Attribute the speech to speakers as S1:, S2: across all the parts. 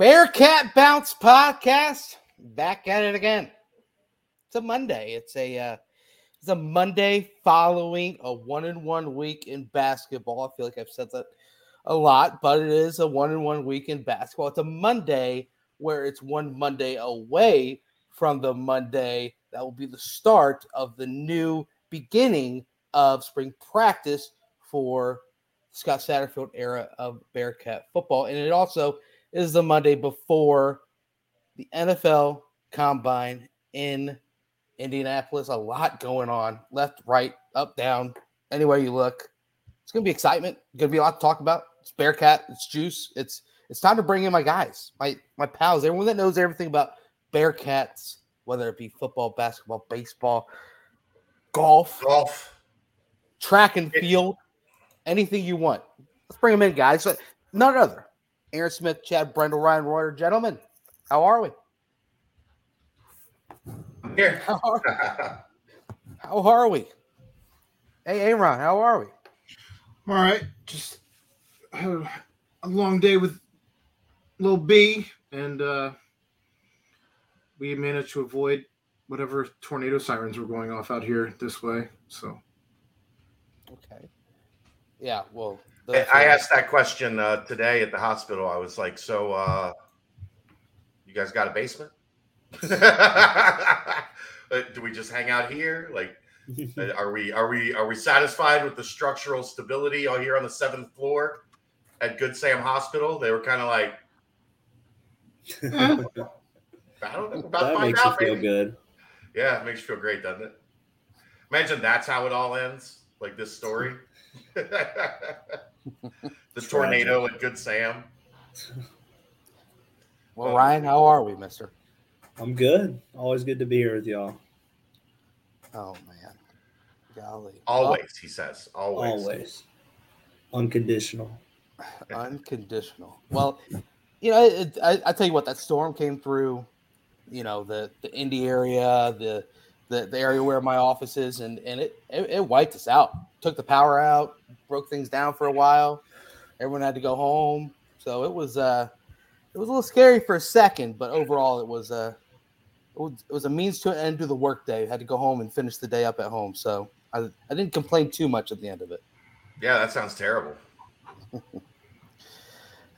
S1: Bearcat Bounce podcast back at it again. It's a Monday. It's a uh, it's a Monday following a one in one week in basketball. I feel like I've said that a lot, but it is a one in one week in basketball. It's a Monday where it's one Monday away from the Monday that will be the start of the new beginning of spring practice for Scott Satterfield era of Bearcat football. And it also is the Monday before the NFL combine in Indianapolis. A lot going on left, right, up, down, anywhere you look. It's going to be excitement. Going to be a lot to talk about. It's Bearcat. It's juice. It's it's time to bring in my guys, my my pals, everyone that knows everything about Bearcats, whether it be football, basketball, baseball, golf,
S2: golf,
S1: track and field, anything you want. Let's bring them in, guys. None other. Aaron Smith, Chad Brendel, Ryan Royer. Gentlemen, how are we?
S2: Here.
S1: How are, how are we? Hey, Aaron, how are we?
S3: All right. Just had a long day with little B, and uh, we managed to avoid whatever tornado sirens were going off out here this way. So,
S1: okay. Yeah, well,
S2: I asked that question uh, today at the hospital. I was like, "So, uh, you guys got a basement? Do we just hang out here? Like, uh, are we are we are we satisfied with the structural stability out here on the seventh floor at Good Sam Hospital?" They were kind of like, "I don't know about
S4: that makes out, you feel good."
S2: Yeah, it makes you feel great, doesn't it? Imagine that's how it all ends, like this story. the tornado and Good Sam.
S1: Well, Ryan, how are we, Mister?
S4: I'm good. Always good to be here with y'all.
S1: Oh man, golly!
S2: Always, oh. he says. Always.
S4: Always. Unconditional.
S1: Unconditional. Well, you know, it, I, I tell you what, that storm came through. You know, the the Indy area, the the, the area where my office is, and and it, it, it wiped us out. Took the power out, broke things down for a while. Everyone had to go home, so it was uh it was a little scary for a second, but overall it was uh it was, it was a means to an end to the workday. Had to go home and finish the day up at home, so I I didn't complain too much at the end of it.
S2: Yeah, that sounds terrible.
S1: ay,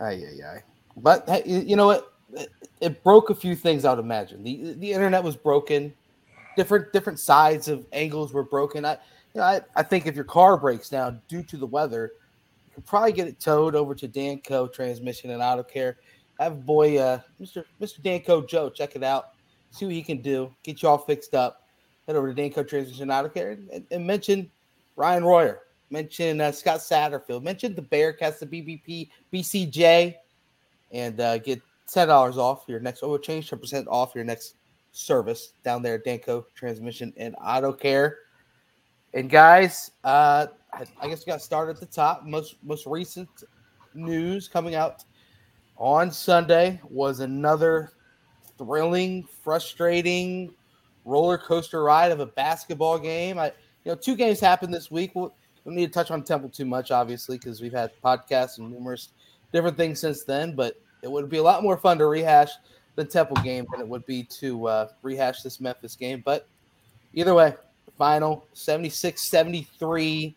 S1: ay, ay. But hey, you know what? It, it broke a few things. I'd imagine the the internet was broken different different sides of angles were broken. I you know, I, I think if your car breaks down due to the weather, you could probably get it towed over to Danco Transmission and Auto Care. Have boy uh, Mr. Mr. Danco Joe check it out, see what he can do, get you all fixed up. Head over to Danco Transmission and Auto Care and, and mention Ryan Royer, mention uh, Scott Satterfield, mention the Bearcats, the BBP, BCJ, and uh, get ten dollars off your next. Oh, change ten percent off your next service down there Danco Transmission and Auto Care. And guys, uh, I, guess we got started at the top. Most most recent news coming out on Sunday was another thrilling, frustrating roller coaster ride of a basketball game. I you know two games happened this week. We'll, we don't need to touch on Temple too much, obviously, because we've had podcasts and numerous different things since then. But it would be a lot more fun to rehash the Temple game than it would be to uh, rehash this Memphis game. But either way, final 76 73.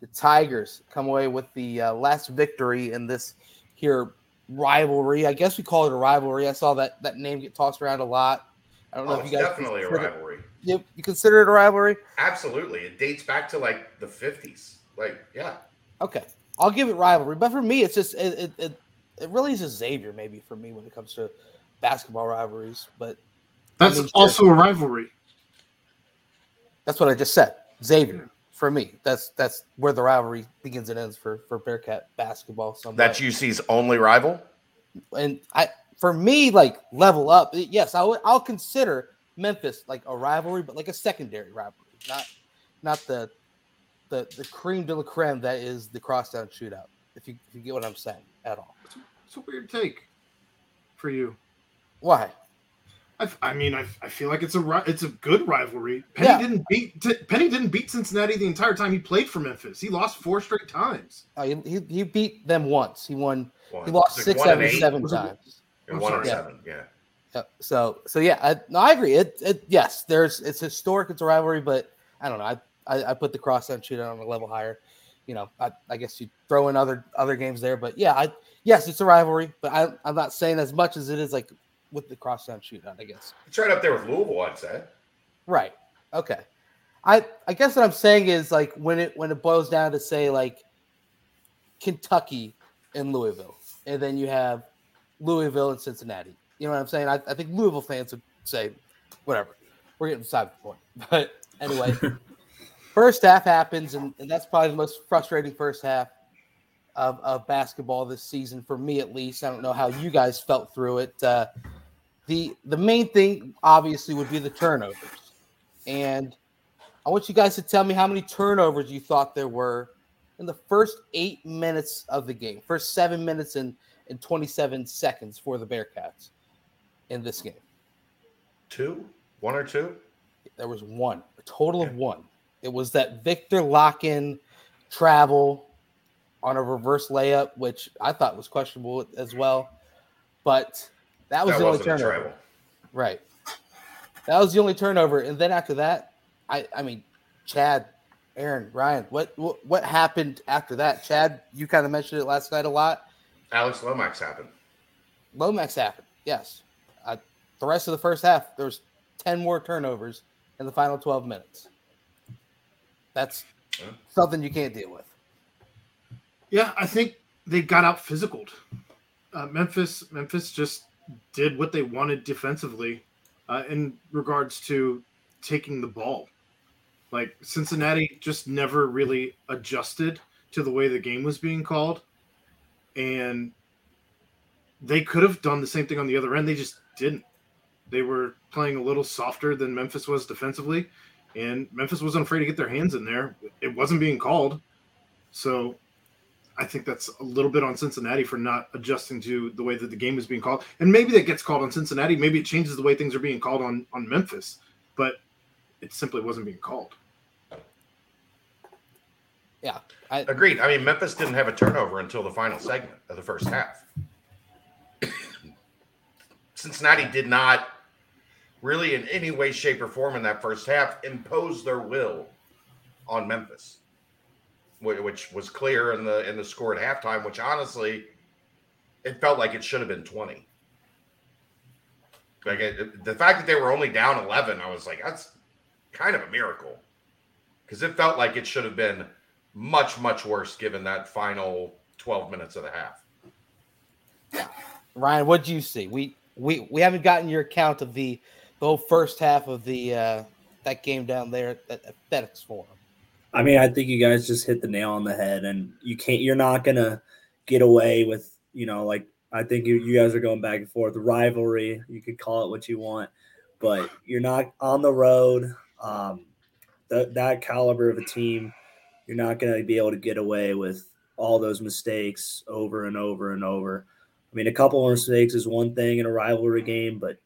S1: The Tigers come away with the uh, last victory in this here rivalry. I guess we call it a rivalry. I saw that that name get tossed around a lot. I don't
S2: oh,
S1: know if you guys
S2: definitely a rivalry.
S1: You, you consider it a rivalry?
S2: Absolutely. It dates back to like the 50s. Like, yeah.
S1: Okay. I'll give it rivalry. But for me, it's just it, it, it, it really is a Xavier maybe for me when it comes to basketball rivalries, but
S3: that's I mean, also a rivalry.
S1: That's what I just said. Xavier for me. That's that's where the rivalry begins and ends for for Bearcat basketball. Somewhat.
S2: That's UC's only rival.
S1: And I, for me, like level up. Yes, I would. I'll consider Memphis like a rivalry, but like a secondary rivalry, not not the the the cream de la creme that is the crosstown shootout. If you if you get what I'm saying at all.
S3: It's a weird take for you.
S1: Why?
S3: I, I mean, I, I feel like it's a it's a good rivalry. Penny yeah. didn't beat Penny didn't beat Cincinnati the entire time he played for Memphis. He lost four straight times.
S1: Oh, he, he, he beat them once. He won. He lost six out of seven times.
S2: One and
S3: sorry.
S2: seven. Yeah.
S1: Yeah, so so yeah, I, no, I agree. It, it yes, there's it's historic, it's a rivalry, but I don't know. I I, I put the cross crosstown shootout on a level higher. You know, I, I guess you throw in other other games there, but yeah, I yes, it's a rivalry, but I, I'm not saying as much as it is like with the cross crosstown shootout. I guess
S2: It's right up there with Louisville, I'd say.
S1: right. Okay, I I guess what I'm saying is like when it when it boils down to say like Kentucky and Louisville, and then you have Louisville and Cincinnati. You know what I'm saying? I, I think Louisville fans would say, whatever, we're getting beside the point. But anyway, first half happens, and, and that's probably the most frustrating first half of, of basketball this season for me, at least. I don't know how you guys felt through it. Uh, the the main thing, obviously, would be the turnovers, and I want you guys to tell me how many turnovers you thought there were in the first eight minutes of the game, first seven minutes and, and 27 seconds for the Bearcats in this game.
S2: Two? One or two?
S1: There was one, a total of one. It was that Viktor Lakhin travel on a reverse layup, which I thought was questionable as well. But that was
S2: that
S1: the only turnover.
S2: travel.
S1: Right. That was the only turnover. And then after that, I I mean, Chad, Aaron, Ryan, what what, what happened after that? Chad, you kind of mentioned it last night a lot.
S2: Alex Lomax happened.
S1: Lomax happened. Yes. Uh, the rest of the first half, there was 10 more turnovers in the final 12 minutes. That's
S2: Yeah.
S1: something you can't deal with.
S3: Yeah, I think they got out physicaled. Uh, Memphis, Memphis just did what they wanted defensively, uh, in regards to taking the ball. Like Cincinnati just never really adjusted to the way the game was being called, and they could have done the same thing on the other end. They just didn't. They were playing a little softer than Memphis was defensively, and Memphis wasn't afraid to get their hands in there. It wasn't being called, so I think that's a little bit on Cincinnati for not adjusting to the way that the game is being called. And maybe that gets called on Cincinnati. Maybe it changes the way things are being called on on Memphis, but it simply wasn't being called.
S1: Yeah. I,
S2: Agreed. I mean, Memphis didn't have a turnover until the final segment of the first half. Cincinnati did not really, in any way, shape, or form in that first half, impose their will on Memphis, wh- which was clear in the in the score at halftime. Which honestly, it felt like it should have been twenty. Like it, the fact that they were only down eleven, I was like, that's kind of a miracle, because it felt like it should have been much much worse given that final 12 minutes of the half
S1: Ryan, what do you see? We we we haven't gotten your account of the the whole first half of the uh that game down there at, at FedEx Forum.
S4: I mean, I think you guys just hit the nail on the head, and you can't. You're not gonna get away with, you know, like I think you, you guys are going back and forth. Rivalry, you could call it what you want, but you're not on the road. Um, that that caliber of a team, you're not gonna be able to get away with all those mistakes over and over and over. I mean, a couple of mistakes is one thing in a rivalry game, but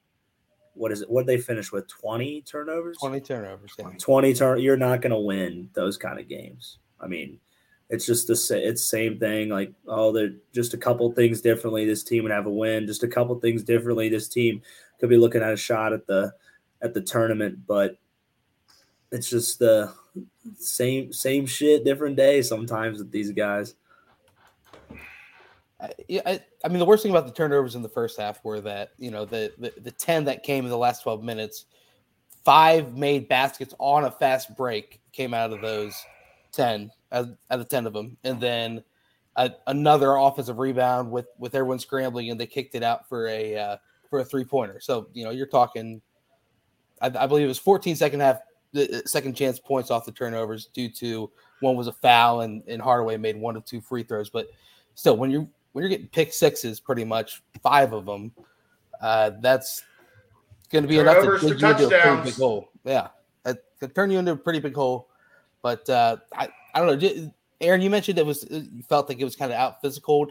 S4: what is it? What did they finish with? Twenty turnovers.
S1: 20 turnovers. Yeah.
S4: 20 turn you're not going to win those kind of games i mean it's just the sa- it's same thing like oh they're just a couple things differently this team would have a win just a couple things differently this team could be looking at a shot at the at the tournament but it's just the same same shit different day sometimes with these guys
S1: I, I, mean, the worst thing about the turnovers in the first half were that you know the, the the ten that came in the last twelve minutes, five made baskets on a fast break came out of those ten out out of ten of them, and then a, another offensive rebound with with everyone scrambling, and they kicked it out for a uh, for a three pointer. So you know you're talking, I, I believe it was 14 second half the second chance points off the turnovers due to one was a foul and and Hardaway made one of two free throws, but still when you're when you're getting pick sixes, pretty much five of them, uh, that's going to be enough to
S2: to
S1: you into a pretty big hole. Yeah, that could turn you into a pretty big hole. But uh, I, I don't know, Aaron. You mentioned it was you felt like it was kind of out physical.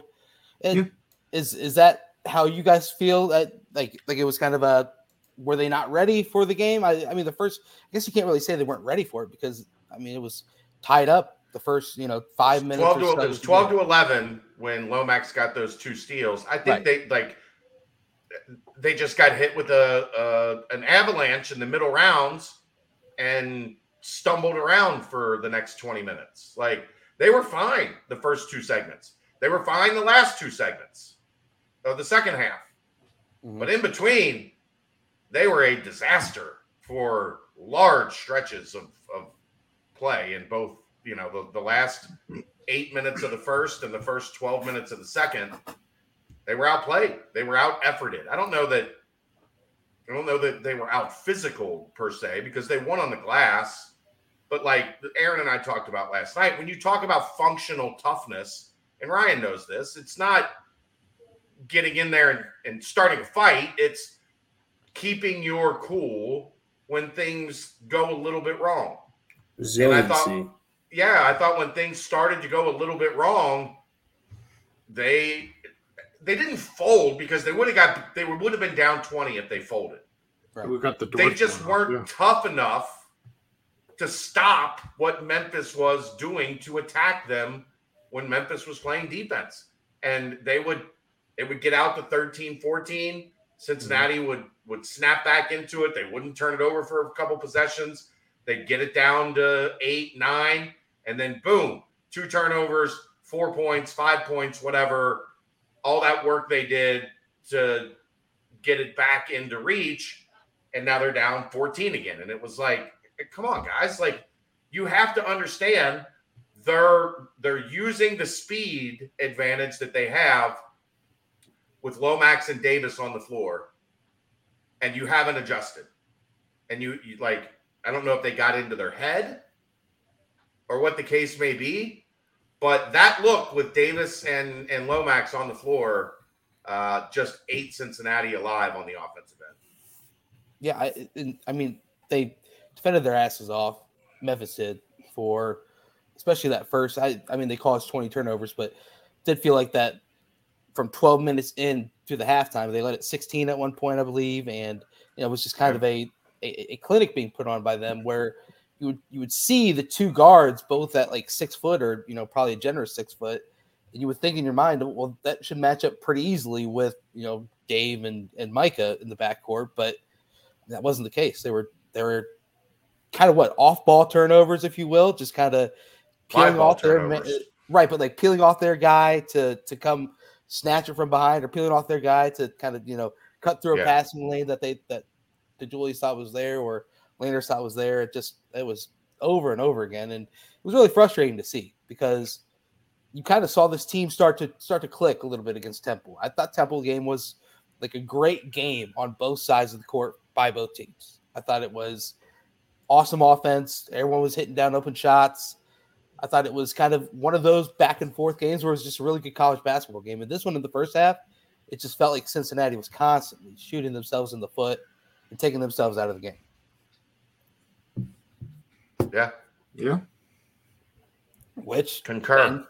S1: And
S3: Yeah.
S1: Is is that how you guys feel? That like like it was kind of a were they not ready for the game? I, I mean, the first I guess you can't really say they weren't ready for it because I mean it was tied up the first you know five minutes.
S2: 12
S1: or
S2: to,
S1: so
S2: it was 12 to 11 when Lomax got those two steals. I think
S1: Right.
S2: they like they just got hit with a, a an avalanche in the middle rounds and stumbled around for the next 20 minutes. Like they were fine the first two segments. They were fine the last two segments of the second half. Mm-hmm. But in between, they were a disaster for large stretches of, of play in both, you know, the, the last eight minutes of the first and the first 12 minutes of the second. They were outplayed. They were out efforted. I don't know that I don't know that they were out physical per se because they won on the glass. But like Aaron and I talked about last night, when you talk about functional toughness, and Ryan knows this, it's not getting in there and, and starting a fight. It's keeping your cool when things go a little bit wrong.
S4: Resiliency. I thought,
S2: yeah, I thought when things started to go a little bit wrong, they they didn't fold because they would have got they would have been down 20 if they folded.
S3: Right. We got the
S2: they just weren't yeah. tough enough to stop what Memphis was doing to attack them when Memphis was playing defense. And they would it would get out to 13 14. Cincinnati mm-hmm. would would snap back into it. They wouldn't turn it over for a couple possessions. They'd get it down to eight, nine, and then boom, two turnovers, four points, five points, whatever all that work they did to get it back into reach, and now they're down 14 again. And it was like, eh, come on, guys, like you have to understand they're they're using the speed advantage that they have with Lomax and Davis on the floor, and you haven't adjusted. And you, you like, I don't know if they got into their head or what the case may be, but that look with Davis and, and Lomax on the floor uh, just ate Cincinnati alive on the offensive end.
S1: Yeah, I, I mean, they defended their asses off. Memphis did for especially that first. I, I mean, they caused 20 turnovers, but did feel like that from 12 minutes in to the halftime. They let it 16 at one point, I believe, and you know, it was just kind of a, a, a clinic being put on by them where you would you would see the two guards both at like six foot or you know probably a generous six foot, and you would think in your mind, well, that should match up pretty easily with you know Dave and and Micah in the backcourt, but that wasn't the case. They were they were kind of what off ball turnovers, if you will, just kind of peeling off their right, but like peeling off their guy to to come snatch it from behind or peeling off their guy to kind of you know cut through a yeah. passing lane that they that the Julius thought was there or Landers thought was there. It just it was over and over again, and it was really frustrating to see because you kind of saw this team start to start to click a little bit against Temple. I thought Temple game was like a great game on both sides of the court by both teams. I thought it was awesome offense. Everyone was hitting down open shots. I thought it was kind of one of those back and forth games where it was just a really good college basketball game. And this one in the first half, it just felt like Cincinnati was constantly shooting themselves in the foot and taking themselves out of the game.
S2: Yeah.
S3: Yeah.
S1: Which
S2: concur.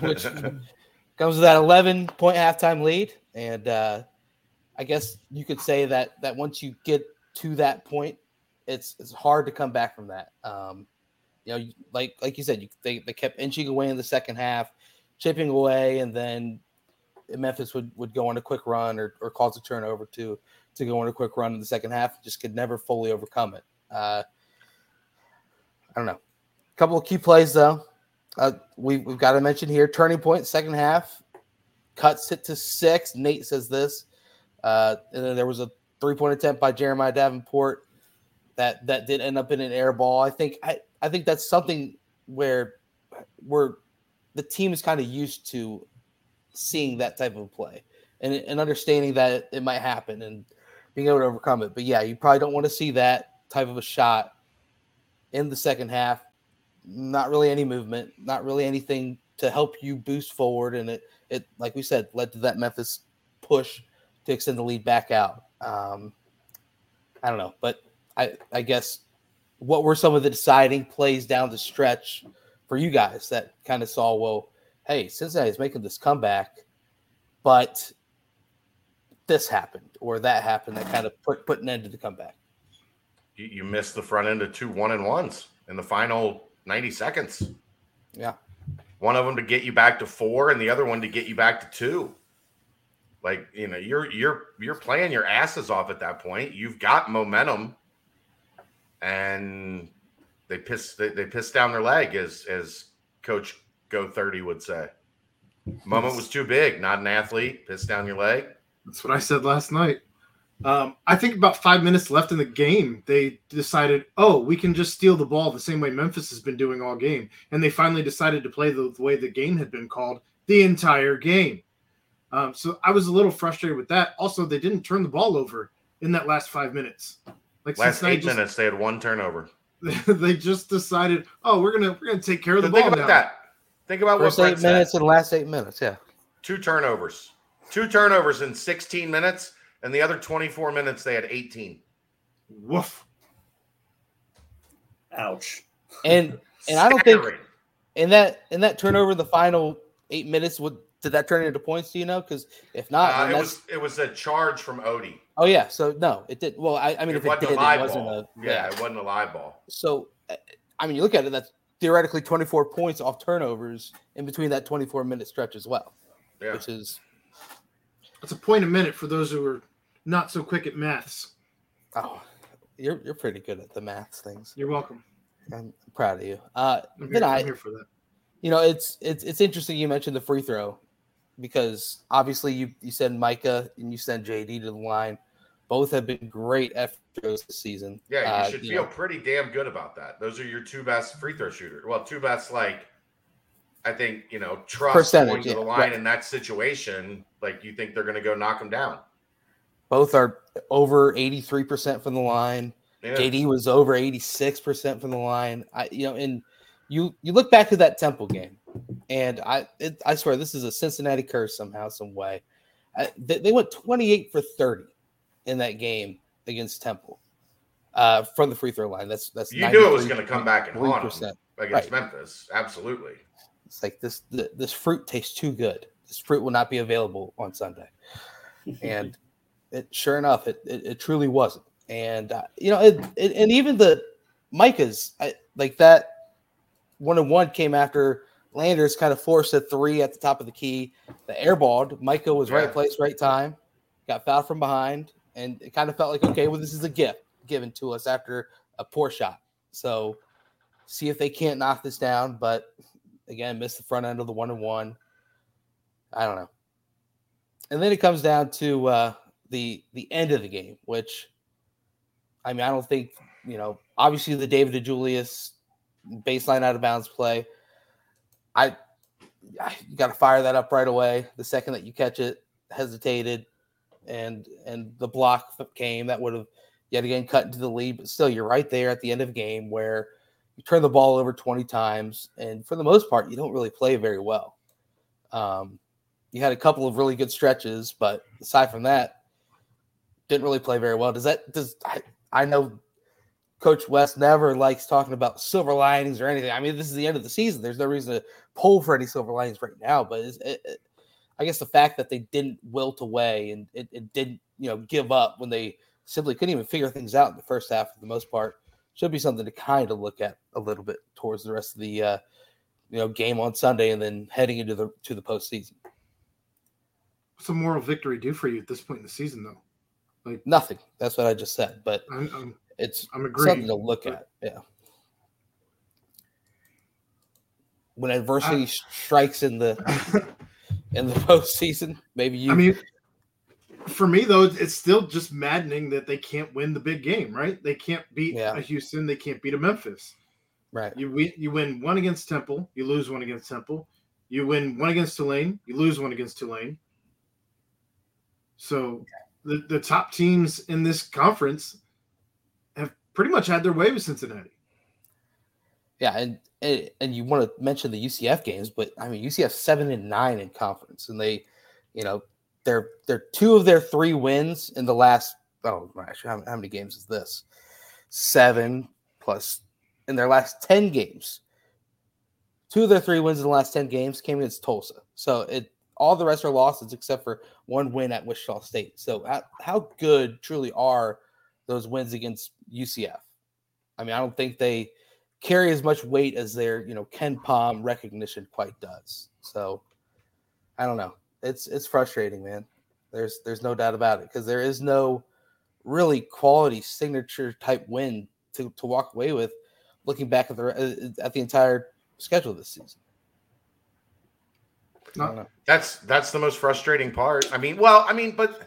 S1: which comes with that 11 point halftime lead. And uh, I guess you could say that that once you get to that point, it's it's hard to come back from that. Um, you know, like like you said, you, they they kept inching away in the second half, chipping away, and then Memphis would, would go on a quick run or, or cause a turnover to to go on a quick run in the second half. Just could never fully overcome it. Uh, I don't know. A couple of key plays though. Uh, we, we've got to mention here turning point second half cuts it to six. Nate says this, uh, and then there was a three point attempt by Jeremiah Davenport that that did end up in an air ball. I think I, I think that's something where where the team is kind of used to seeing that type of play and, and understanding that it might happen and being able to overcome it. But yeah, you probably don't want to see that type of a shot in the second half. Not really any movement, not really anything to help you boost forward. And it, it like we said, led to that Memphis push to extend the lead back out. Um, I don't know, but I, I guess what were some of the deciding plays down the stretch for you guys that kind of saw, well, hey, Cincinnati is making this comeback, but this happened or that happened that kind of put, put an end to the comeback
S2: you, you missed the front end of two one and ones in the final 90 seconds.
S1: Yeah.
S2: One of them to get you back to four and the other one to get you back to two. Like you know, you're you're you're playing your asses off at that point. You've got momentum, and they piss they, they piss down their leg, as as Coach Go Thirty would say. Moment was too big. Not an athlete. Piss down your leg.
S3: That's what I said last night. Um, I think about five minutes left in the game, they decided, oh, we can just steal the ball the same way Memphis has been doing all game. And they finally decided to play the, the way the game had been called the entire game. Um, so I was a little frustrated with that. Also, they didn't turn the ball over in that last five minutes.
S2: Like last eight just, minutes, they had one turnover.
S3: they just decided, oh, we're gonna we're gonna take care of the
S2: ball.
S3: Think
S2: about
S3: now.
S2: that. Think about
S1: First
S2: what
S1: eight minutes said. and last eight minutes. Yeah,
S2: two turnovers, two turnovers in 16 minutes and the other 24 minutes they had 18.
S3: Woof.
S4: Ouch.
S1: And and I don't think in that in that turnover, the final eight minutes would did that turn into points? Do you know? Because if not,
S2: uh, it was it was a charge from Odie.
S1: Oh yeah, so no, it did. Well, I, I mean,
S2: it
S1: if it did, it wasn't
S2: a yeah, yeah, it wasn't a live ball.
S1: So, I mean, you look at it, that's theoretically 24 points off turnovers in between that 24 minute stretch as well, yeah. which is
S3: it's a point a minute for those who are not so quick at maths.
S1: Oh, you're you're pretty good at the maths things.
S3: You're welcome.
S1: I'm proud of you. Uh,
S3: I'm
S1: here, I,
S3: I'm here for that.
S1: You know, it's it's it's interesting you mentioned the free throw because obviously you you send Micah and you send JD to the line. Both have been great free throws this season.
S2: Yeah, you uh, should you feel know. pretty damn good about that. Those are your two best free throw shooters. Well, two best like I think you know trust Percentage, going to the line right. in that situation. Like you think they're going to go knock them down.
S1: Both are over 83% from the line. Yeah. JD was over 86% from the line. I you know, and you you look back to that Temple game, and I it, I swear this is a Cincinnati curse somehow, some way. I, they, they, went 28 for 30 in that game against Temple uh, from the free throw line. That's that's
S2: you knew it was going to come back and haunt them against right. Memphis. Absolutely.
S1: It's like this this fruit tastes too good. This fruit will not be available on Sunday, and it sure enough, it it, it truly wasn't. And uh, you know, it, it, and even the Micah's I, like that one and one came after Landers kind of forced a three at the top of the key. The airballed. Micah was yeah. right place, right time. Got fouled from behind, and it kind of felt like okay, well, this is a gift given to us after a poor shot. So see if they can't knock this down. But again, missed the front end of the one and one. I don't know. And then it comes down to uh, the the end of the game, which I mean, I don't think you know. Obviously, the David DeJulius baseline out of bounds play. I, I you got to fire that up right away. The second that you catch it, hesitated, and and the block came, that would have yet again cut into the lead. But still, you're right there at the end of game where you turn the ball over 20 times, and for the most part, you don't really play very well. Um, you had a couple of really good stretches, but aside from that, didn't really play very well. Does that does I, I know Coach Wes never likes talking about silver linings or anything. I mean, this is the end of the season. There's no reason to pull for any silver linings right now. But it, it, I guess the fact that they didn't wilt away and it, it, didn't, you know, give up when they simply couldn't even figure things out in the first half for the most part should be something to kind of look at a little bit towards the rest of the, uh, you know, game on Sunday and then heading into the to the postseason.
S3: What's a moral victory do for you at this point in the season, though?
S1: Like nothing. That's what I just said. But
S3: I'm, I'm,
S1: it's
S3: I'm agreeing,
S1: something to look at. Yeah. When adversity I, strikes in the in the postseason, maybe you.
S3: I mean, for me though, it's still just maddening that they can't win the big game. Right? They can't beat yeah. a Houston. They can't beat a Memphis.
S1: Right.
S3: You win. You win one against Temple. You lose one against Temple. You win one against Tulane. You lose one against Tulane. So the, the top teams in this conference have pretty much had their way with Cincinnati.
S1: Yeah, and and you want to mention the UCF games, but I mean UCF seven and nine in conference, and they, you know, they're they're two of their three wins in the last. Oh gosh, how, how many games is this? Seven plus in their last ten games. Two of their three wins in the last ten games came against Tulsa, so it all the rest are losses except for one win at Wichita State. So how, how good truly are those wins against UCF? I mean, I don't think they carry as much weight as their, you know, KenPom recognition quite does. So I don't know. It's it's frustrating, man. There's there's no doubt about it because there is no really quality signature type win to, to walk away with. Looking back at the uh, at the entire schedule this season. I.
S2: That's that's the most frustrating part. I mean, well, I mean, but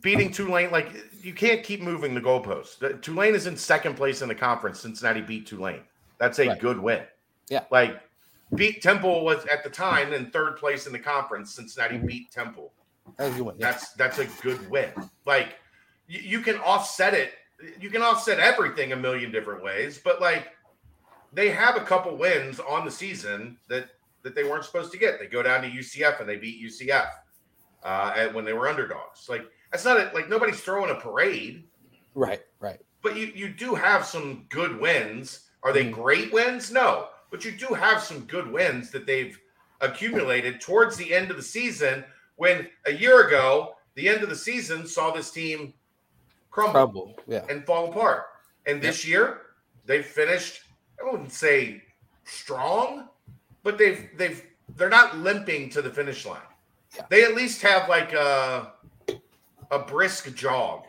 S2: beating Tulane, like you can't keep moving the goalposts. Tulane is in second place in the conference. Cincinnati beat Tulane. That's a
S1: Right.
S2: good win.
S1: Yeah.
S2: Like beat Temple was at the time in third place in the conference. Cincinnati beat Temple.
S1: That was a good one. Yeah.
S2: That's that's a good win. Like you, you can offset it. You can offset everything a million different ways, but like they have a couple wins on the season that that they weren't supposed to get. They go down to UCF and they beat UCF uh, at, when they were underdogs. Like that's not a, like nobody's throwing a parade,
S1: Right, right.
S2: but you you do have some good wins. Are they
S1: Mhm.
S2: great wins? No, but you do have some good wins that they've accumulated towards the end of the season. When a year ago, the end of the season saw this team crumble
S1: Trouble. Yeah.
S2: and fall apart. And this year, they've finished. I wouldn't say strong, but they've they've they're not limping to the finish line.
S1: Yeah.
S2: They at least have like a a brisk jog.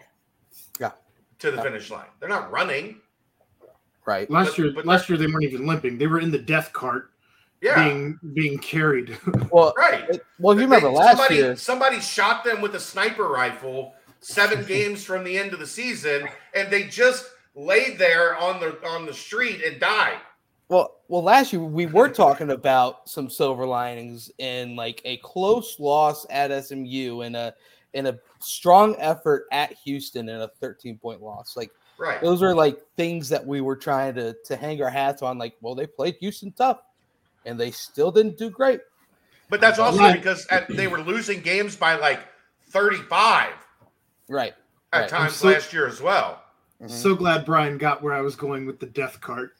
S1: Yeah.
S2: To the finish line. They're not running.
S1: Right.
S3: Last
S2: But-
S3: year,
S2: but
S3: last year they weren't even limping. They were in the death cart,
S2: Yeah.
S3: being being carried.
S1: Well,
S2: right.
S1: it- well, if you
S2: They-
S1: remember last
S2: somebody,
S1: year.
S2: somebody shot them with a sniper rifle seven games from the end of the season, and they just laid there on the on the street and died.
S1: Well, well, last year we were talking about some silver linings in like a close loss at SMU and a in a strong effort at Houston and a 13 point loss. Like
S2: Right.
S1: those are like things that we were trying to to hang our hats on. Like, well, they played Houston tough, and they still didn't do great.
S2: But that's also
S3: Right.
S2: because at, they were losing games by like 35
S1: Right.
S2: at
S1: Right.
S2: times
S3: so-
S2: last year as well.
S1: Mhm.
S3: So glad Brian got where I was going with the death cart.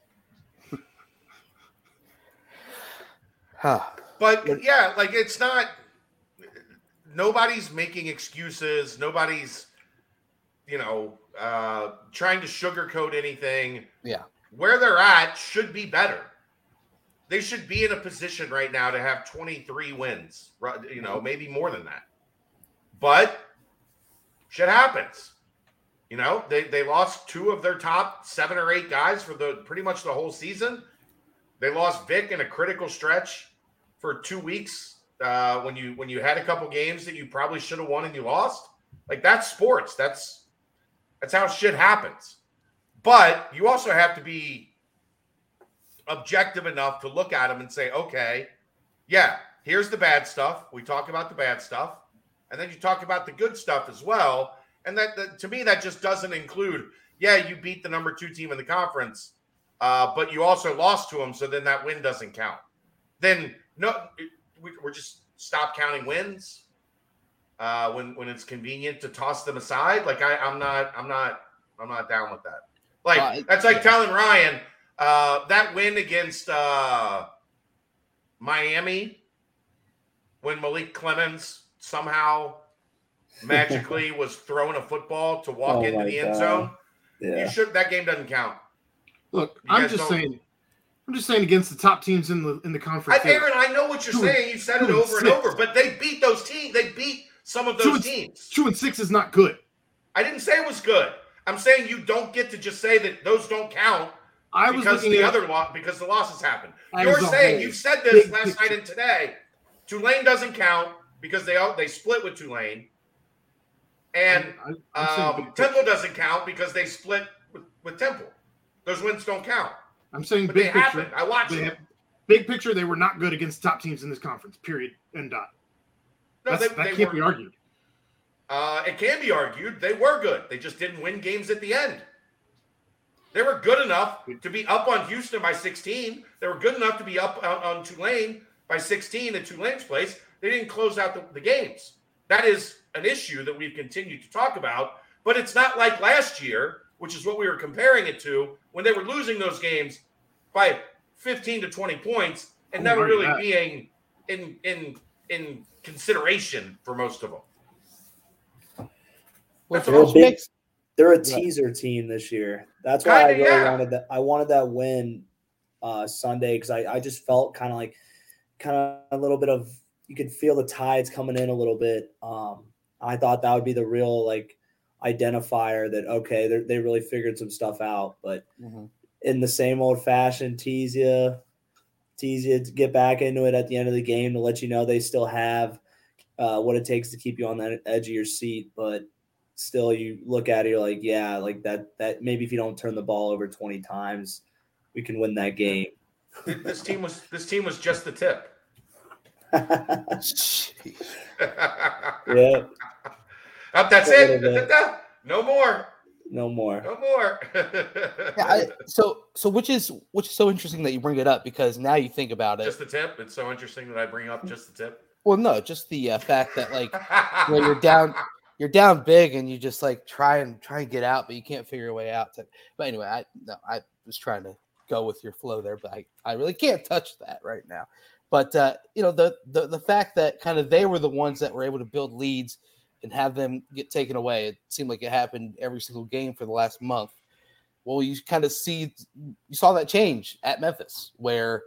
S1: Huh.
S2: But
S1: But-
S2: yeah, like it's not nobody's making excuses, nobody's you know, uh trying to sugarcoat anything.
S1: Yeah.
S2: Where they're at should be better. They should be in a position right now to have 23 wins, you know, maybe more than that. But shit happens. You know, they they lost two of their top 7 or 8 guys for the pretty much the whole season. They lost Vic in a critical stretch for two weeks uh, when you when you had a couple games that you probably should have won and you lost. Like that's sports. That's that's how shit happens. But you also have to be objective enough to look at them and say, okay, yeah, here's the bad stuff. We talk about the bad stuff, and then you talk about the good stuff as well. And that, that to me, that just doesn't include, yeah, you beat the number two team in the conference, uh, but you also lost to them, so then that win doesn't count. Then no, we, we're just stop counting wins uh, when when it's convenient to toss them aside. Like I, I'm not, I'm not, I'm not down with that. Like
S1: Uh, it-
S2: that's like
S1: yeah.
S2: telling Ryan uh, that win against uh, Miami when Malik Clemens somehow magically was throwing a football to walk
S4: Oh
S2: into
S4: my
S2: the end
S4: God.
S2: zone. You should that game doesn't count.
S3: Look,
S2: You
S3: I'm just
S2: don't-
S3: saying. I'm just saying against the top teams in the in the conference. there.
S2: Aaron, I know what you're
S3: Two
S2: saying. You said it
S3: two and
S2: over and
S3: six.
S2: over, but they beat those teams. They beat some of
S3: Two and-
S2: teams.
S3: Two and six is not good.
S2: I didn't say it was good. I'm saying you don't get to just say that those don't count
S3: I was
S2: because the
S3: at
S2: other because the losses happened. You're saying you've said this
S3: Big
S2: last
S3: picture.
S2: night and today. Tulane doesn't count because they all they split with Tulane, and
S3: I- I'm
S2: um,
S3: big.
S2: Temple doesn't count because they split with, with Temple. Those wins don't count,
S3: I'm saying
S2: but they
S3: big picture.
S2: happened. I watched
S3: have, big picture. They were not good against top teams in this conference. Period. End dot.
S2: No, they,
S3: that
S2: they
S3: can't
S2: were,
S3: be argued.
S2: Uh, it can be argued they were good. They just didn't win games at the end. They were good enough to be up on Houston by 16. They were good enough to be up on, on Tulane by 16 at Tulane's place. They didn't close out the, the games. That is an issue that we've continued to talk about. But it's not like last year, which is what we were comparing it to, when they were losing those games by 15 to 20 points and
S3: Oh,
S2: never really being in in in consideration for most of them.
S1: Which,
S2: That's
S4: all.
S1: which
S4: Big-
S1: makes
S4: They're a
S1: Right.
S4: teaser team this year. That's why I
S2: Kinda,
S4: really
S2: yeah.
S4: wanted that. I wanted that win uh, Sunday because I, I just felt kind of like kind of a little bit of you could feel the tides coming in a little bit. Um, I thought that would be the real like identifier that okay, they they really figured some stuff out. But
S1: Mhm.
S4: in the same old fashion, tease you, tease you to get back into it at the end of the game to let you know they still have uh, what it takes to keep you on that edge of your seat. But still, you look at it, you're like, yeah, like that. That maybe if you don't turn the ball over 20 times, we can win that game.
S2: this team was this team was just the tip.
S4: Yeah,
S2: Up, that's it. No more.
S4: No more.
S2: No more.
S1: Yeah, I, so so which is which is so interesting that you bring it up because now you think about it.
S2: just the tip. It's so interesting that I bring up just the tip.
S1: Well, no, just the uh, fact that like when you're down, you're down big, and you just like try and try and get out, but you can't figure a way out. To, but anyway, I no, I was trying to go with your flow there, but I, I really can't touch that right now. But uh, you know the, the the fact that kind of they were the ones that were able to build leads and have them get taken away. It seemed like it happened every single game for the last month. Well, you kind of see you saw that change at Memphis where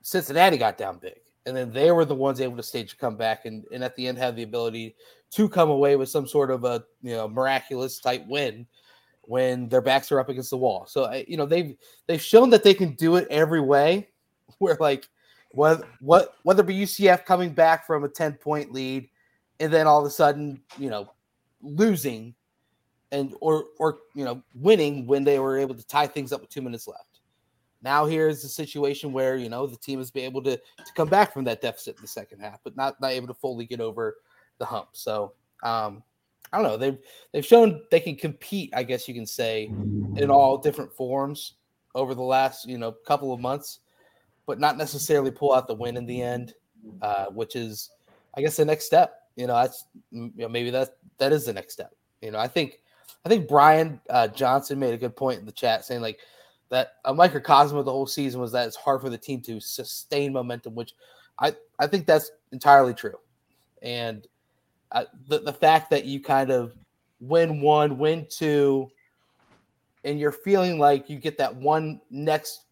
S1: Cincinnati got down big, and then they were the ones able to stage a comeback and, and at the end have the ability to come away with some sort of a you know miraculous type win when their backs are up against the wall. So you know they've they've shown that they can do it every way. Where like what what whether it be UCF coming back from a ten point lead and then all of a sudden you know losing and or or you know winning when they were able to tie things up with two minutes left. Now here's the situation where you know the team has been able to, to come back from that deficit in the second half, but not not able to fully get over the hump. So um, I don't know. They've they've shown they can compete. I guess you can say in all different forms over the last you know couple of months, but not necessarily pull out the win in the end, uh, which is I guess the next step. You know, that's you know, maybe that that is the next step. You know, I think I think Brian uh, Johnson made a good point in the chat saying like that a microcosm of the whole season was that it's hard for the team to sustain momentum, which I I think that's entirely true, and uh, the the fact that you kind of win one, win two, and you're feeling like you get that one next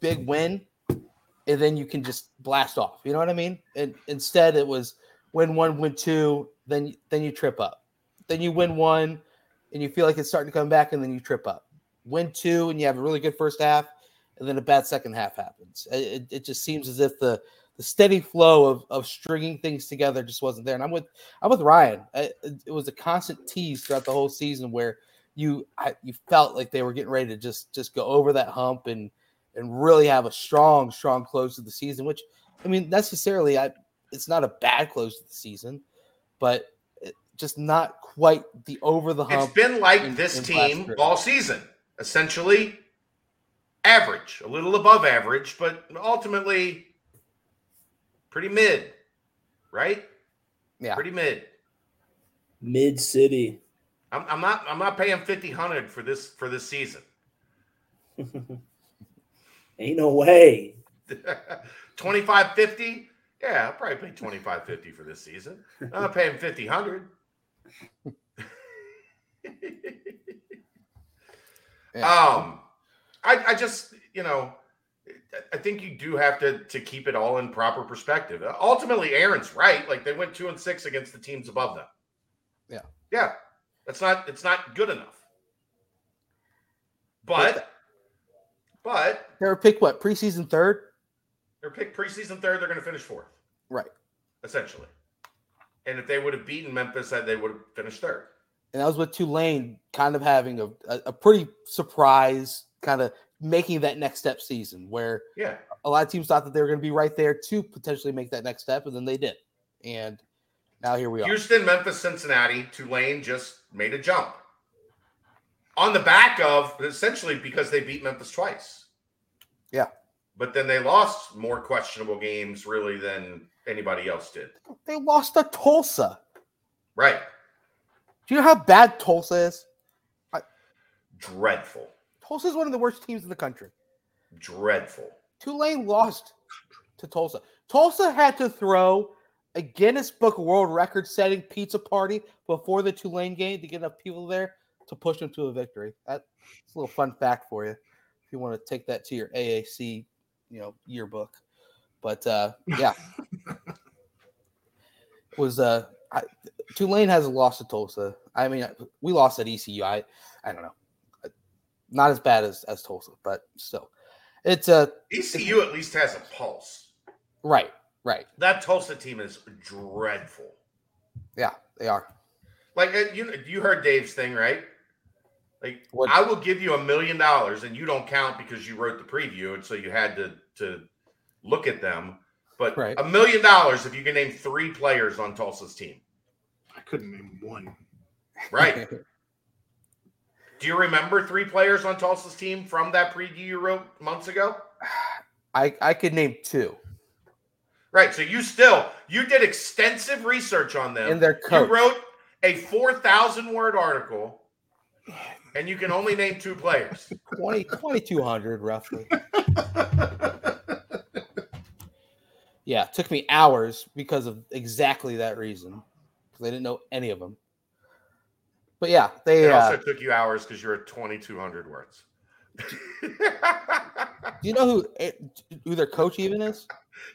S1: big win, and then you can just blast off. You know what I mean? And instead, it was win one, win two, then then you trip up, then you win one, and you feel like it's starting to come back, and then you trip up. Win two, and you have a really good first half, and then a bad second half happens. It, it, just seems as if the the steady flow of, of stringing things together just wasn't there. And I'm with I'm with Ryan. I, it was a constant tease throughout the whole season where you I, you felt like they were getting ready to just just go over that hump and and really have a strong strong close to the season. Which I mean necessarily I it's not a bad close to the season, but eh, just not quite the over the hump.
S2: It's been like
S1: in-
S2: this
S1: in
S2: team all season. Essentially average, a little above average, but ultimately pretty mid, right?
S1: yeah,
S2: Pretty mid.
S4: Mid city.
S2: I'm, I'm not I'm not paying 50 hundred for this for this season.
S4: Ain't no way.
S2: 2550 yeah i'll probably pay 2550 for this season. I'm not paying 50 hundred.
S1: Yeah.
S2: um I, I just you know i think you do have to to keep it all in proper perspective. Ultimately aaron's right. Like they went two and six against the teams above them.
S1: Yeah.
S2: yeah. That's not it's not good enough. But but
S1: they were picked what preseason third,
S2: they're picked preseason third they're going to finish fourth
S1: right?
S2: essentially. And if they would have beaten Memphis, they would have finished third.
S1: and that was with Tulane kind of having a, a, a pretty surprise kind of making that next step season where
S2: Yeah.
S1: a lot of teams thought that they were going to be right there to potentially make that next step and then they did and now here we are
S2: Houston, Memphis, Cincinnati, Tulane just made a jump on the back of essentially because they beat Memphis twice.
S1: Yeah.
S2: But then they lost more questionable games really than anybody else did.
S1: they lost to Tulsa
S2: Right.
S1: do you know how bad Tulsa is
S2: Dreadful.
S1: Tulsa is one of the worst teams in the country
S2: Dreadful.
S1: Tulane lost to Tulsa Tulsa had to throw a Guinness Book World Record setting pizza party before the Tulane game to get enough people there to push them to a victory. That's a little fun fact for you if you want to take that to your AAC, you know, yearbook. But uh, yeah, was uh, I, Tulane has lost to Tulsa. I mean, we lost at ECU. I, I don't know, not as bad as as Tulsa, but still, it's a
S2: ECU at least has a pulse.
S1: Right, right.
S2: That Tulsa team is dreadful.
S1: Yeah, they are.
S2: Like uh, you, you heard Dave's thing, right? Like
S1: What-
S2: I will give you a million dollars, and you don't count because you wrote the preview, and so you had to to look at them. But
S1: Right.
S2: a million dollars if you can name three players on Tulsa's team,
S3: I couldn't name one.
S2: right? Do you remember three players on Tulsa's team from that preview you wrote months ago?
S1: I I could name two,
S2: Right. So you still you did extensive research on them.
S1: and their
S2: You wrote a four thousand word article, and you can only name two players.
S1: 20, 2200 roughly. Yeah, it took me hours because of exactly that reason. Because I didn't know any of them. But yeah, they.
S2: It
S1: Uh,
S2: also took you hours because you're at twenty two hundred words.
S1: do you know who eh, who their coach even is?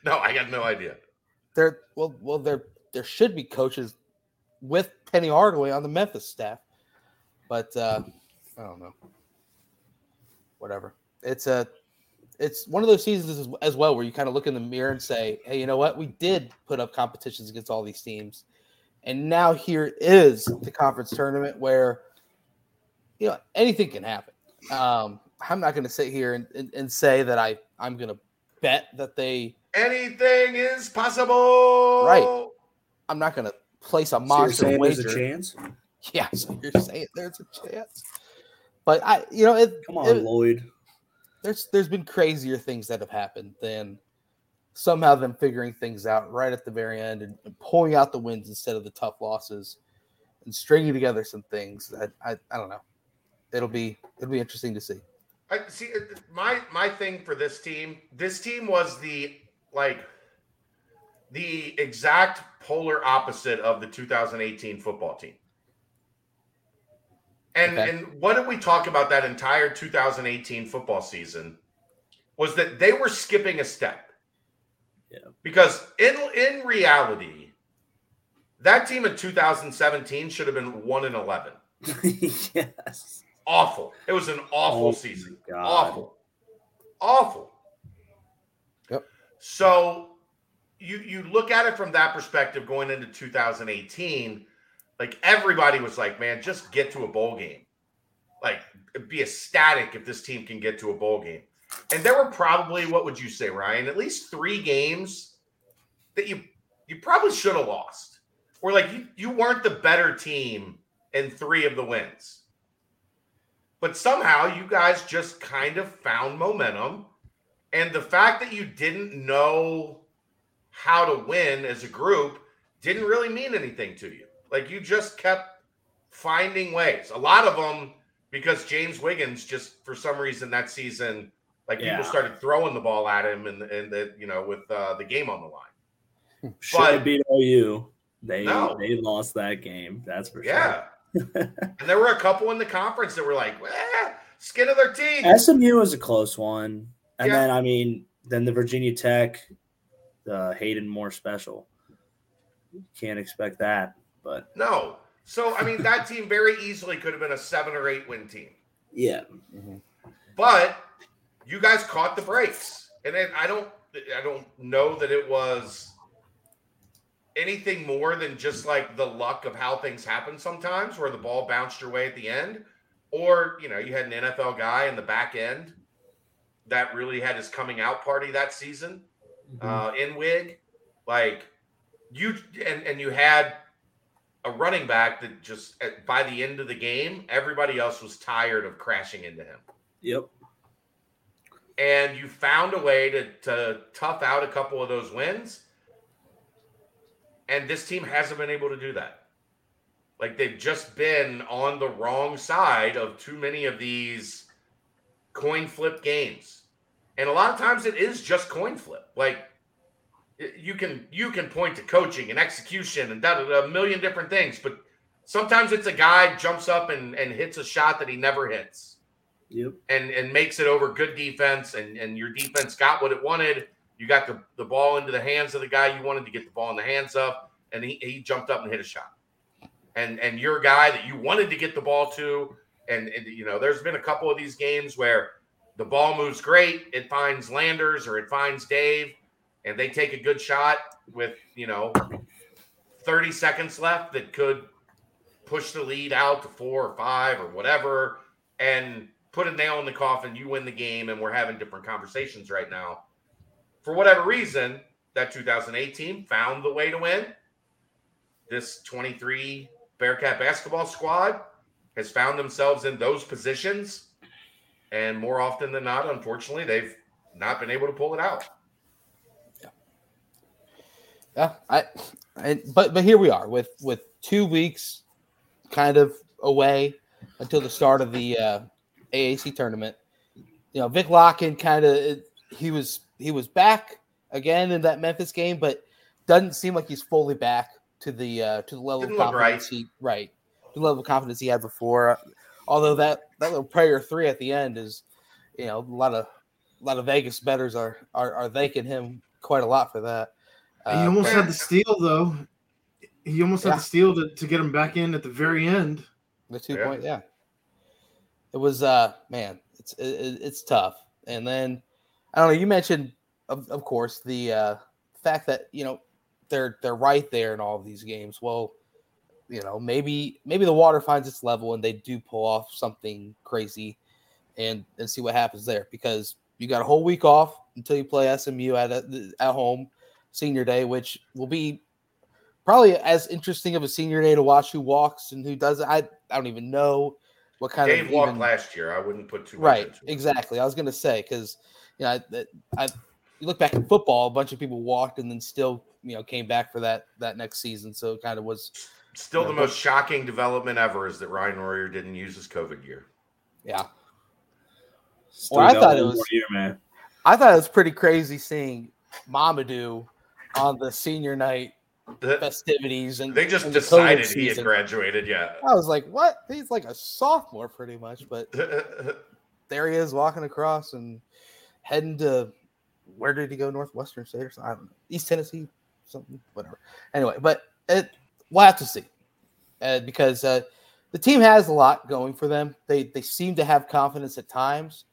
S2: no, I got no idea.
S1: There, well, well, there there should be coaches with Penny Hardaway on the Memphis staff, but uh, I don't know. Whatever. It's a, it's one of those seasons as, as well where you kind of look in the mirror and say, "Hey, you know what? We did put up competitions against all these teams, and now here is the conference tournament where, you know, anything can happen." Um, I'm not going to sit here and, and, and say that I I'm going to bet that they
S2: Anything is possible.
S1: Right. I'm not going to place a
S4: So you're
S1: monster
S4: saying there's a chance?
S1: Yeah, so you're saying there's a chance. But I, you know, it,
S4: Come on,
S1: it-
S4: Lloyd.
S1: there's there's been crazier things that have happened than somehow them figuring things out right at the very end and, and pulling out the wins instead of the tough losses and stringing together some things that I, I don't know. It'll be it'll be interesting to see.
S2: I see uh, my my thing for this team. This team was the like the exact polar opposite of the 2018 football team. And
S1: Okay.
S2: and what did we talk about that entire 2018 football season? Was that they were skipping a step.
S4: Yeah.
S2: Because in in reality, that team in 2017 should have been 1 and 11
S4: yes.
S2: awful. It was an awful
S4: Oh,
S2: season.
S4: God.
S2: Awful. Awful.
S1: Yep.
S2: So you you look at it from that perspective going into 2018, like everybody was like, man, just get to a bowl game. Like be ecstatic if this team can get to a bowl game. And there were probably, what would you say, Ryan? At least three games that you you probably should have lost. Or like you, you weren't the better team in three of the wins. But somehow you guys just kind of found momentum. And the fact that you didn't know how to win as a group didn't really mean anything to you. Like you just kept finding ways. A lot of them because James Wiggins just for some reason that season, like
S4: Yeah.
S2: people started throwing the ball at him and and the you know with uh, the game on the line.
S4: Should
S2: But-
S4: have beat OU. They
S2: No.
S4: they lost that game. That's for sure.
S2: Yeah. and there were a couple in the conference that were like, eh, skin of their teeth.
S4: SMU was a close one, and
S2: Yeah.
S4: then I mean, then the Virginia Tech, the Hayden Moore special. Can't expect that, but
S2: No. So I mean that team very easily could have been a seven or eight win team.
S4: yeah,
S2: But you guys caught the breaks. And then I don't I don't know that it was anything more than just like the luck of how things happen sometimes where the ball bounced your way at the end. Or, you know, you had an NFL guy in the back end that really had his coming out party that season. uh, in wig. Like you and and you had a running back that just at, by the end of the game, everybody else was tired of crashing into him,
S4: yep,
S2: and you found a way to to tough out a couple of those wins. And this team hasn't been able to do that. Like they've just been on the wrong side of too many of these coin flip games. And a lot of times it is just coin flip. Like you can you can point to coaching and execution and da, da, da, a million different things, but sometimes it's a guy jumps up and, and hits a shot that he never hits
S4: yep,
S2: and and makes it over good defense and and your defense got what it wanted. You got the, the ball into the hands of the guy you wanted to get the ball in the hands of, and he, he jumped up and hit a shot. And and you're a guy that you wanted to get the ball to, and, and you know, there's been a couple of these games where the ball moves great, it finds Landers or it finds Dave, and they take a good shot with you know 30 seconds left that could push the lead out to four or five or whatever, and put a nail in the coffin. You win the game, and we're having different conversations right now. For whatever reason, that 2018 found the way to win. This 23 Bearcat basketball squad has found themselves in those positions. And more often than not, unfortunately, they've not been able to pull it out.
S1: Yeah, I, I but but here we are with with two weeks kind of away until the start of the uh, AAC tournament. You know, Vic Lakhin kind of he was he was back again in that Memphis game, but doesn't seem like he's fully back to the uh, to the level
S2: Didn't
S1: of confidence
S2: right.
S1: he right the level of confidence he had before. Although that that little prayer three at the end is, you know, a lot of a lot of Vegas betters are are, are thanking him quite a lot for that.
S3: He
S1: Uh,
S3: almost had the steal though. He almost
S1: Yeah.
S3: had the steal to, to get him back in at the very end.
S1: The two
S2: Yeah.
S1: point, yeah. It was uh man, it's it, it- it's tough. And then I don't know, you mentioned of, of course the uh fact that, you know, they're they're right there in all of these games. Well, you know, maybe maybe the water finds its level and they do pull off something crazy and and see what happens there because you got a whole week off until you play SMU at a, at home senior day, which will be probably as interesting of a senior day to watch who walks and who doesn't. I I don't even know what kind
S2: Dave
S1: of
S2: walked
S1: even-
S2: last year. I wouldn't put too much
S1: right
S2: into it.
S1: exactly. I was gonna say because you know I, I you look back at football, a bunch of people walked and then still you know came back for that that next season. So it kind of was
S2: Still,
S1: Yeah,
S2: the
S1: but-
S2: most shocking development ever is that Ryan Royer didn't use his COVID year.
S1: yeah.
S4: Still
S1: Well, I thought it was-
S4: year, man.
S1: I thought it was pretty crazy seeing Mamadou on the senior night
S2: The-
S1: festivities and
S2: they just
S1: and the
S2: decided he had graduated. Yeah.
S1: I was like, what? He's like a sophomore pretty much, but there he is walking across and heading to where did he go? Northwestern State or something? I don't know. East Tennessee, something, whatever. Anyway, but it, we'll have to see uh, because uh, the team has a lot going for them. They they seem to have confidence at times,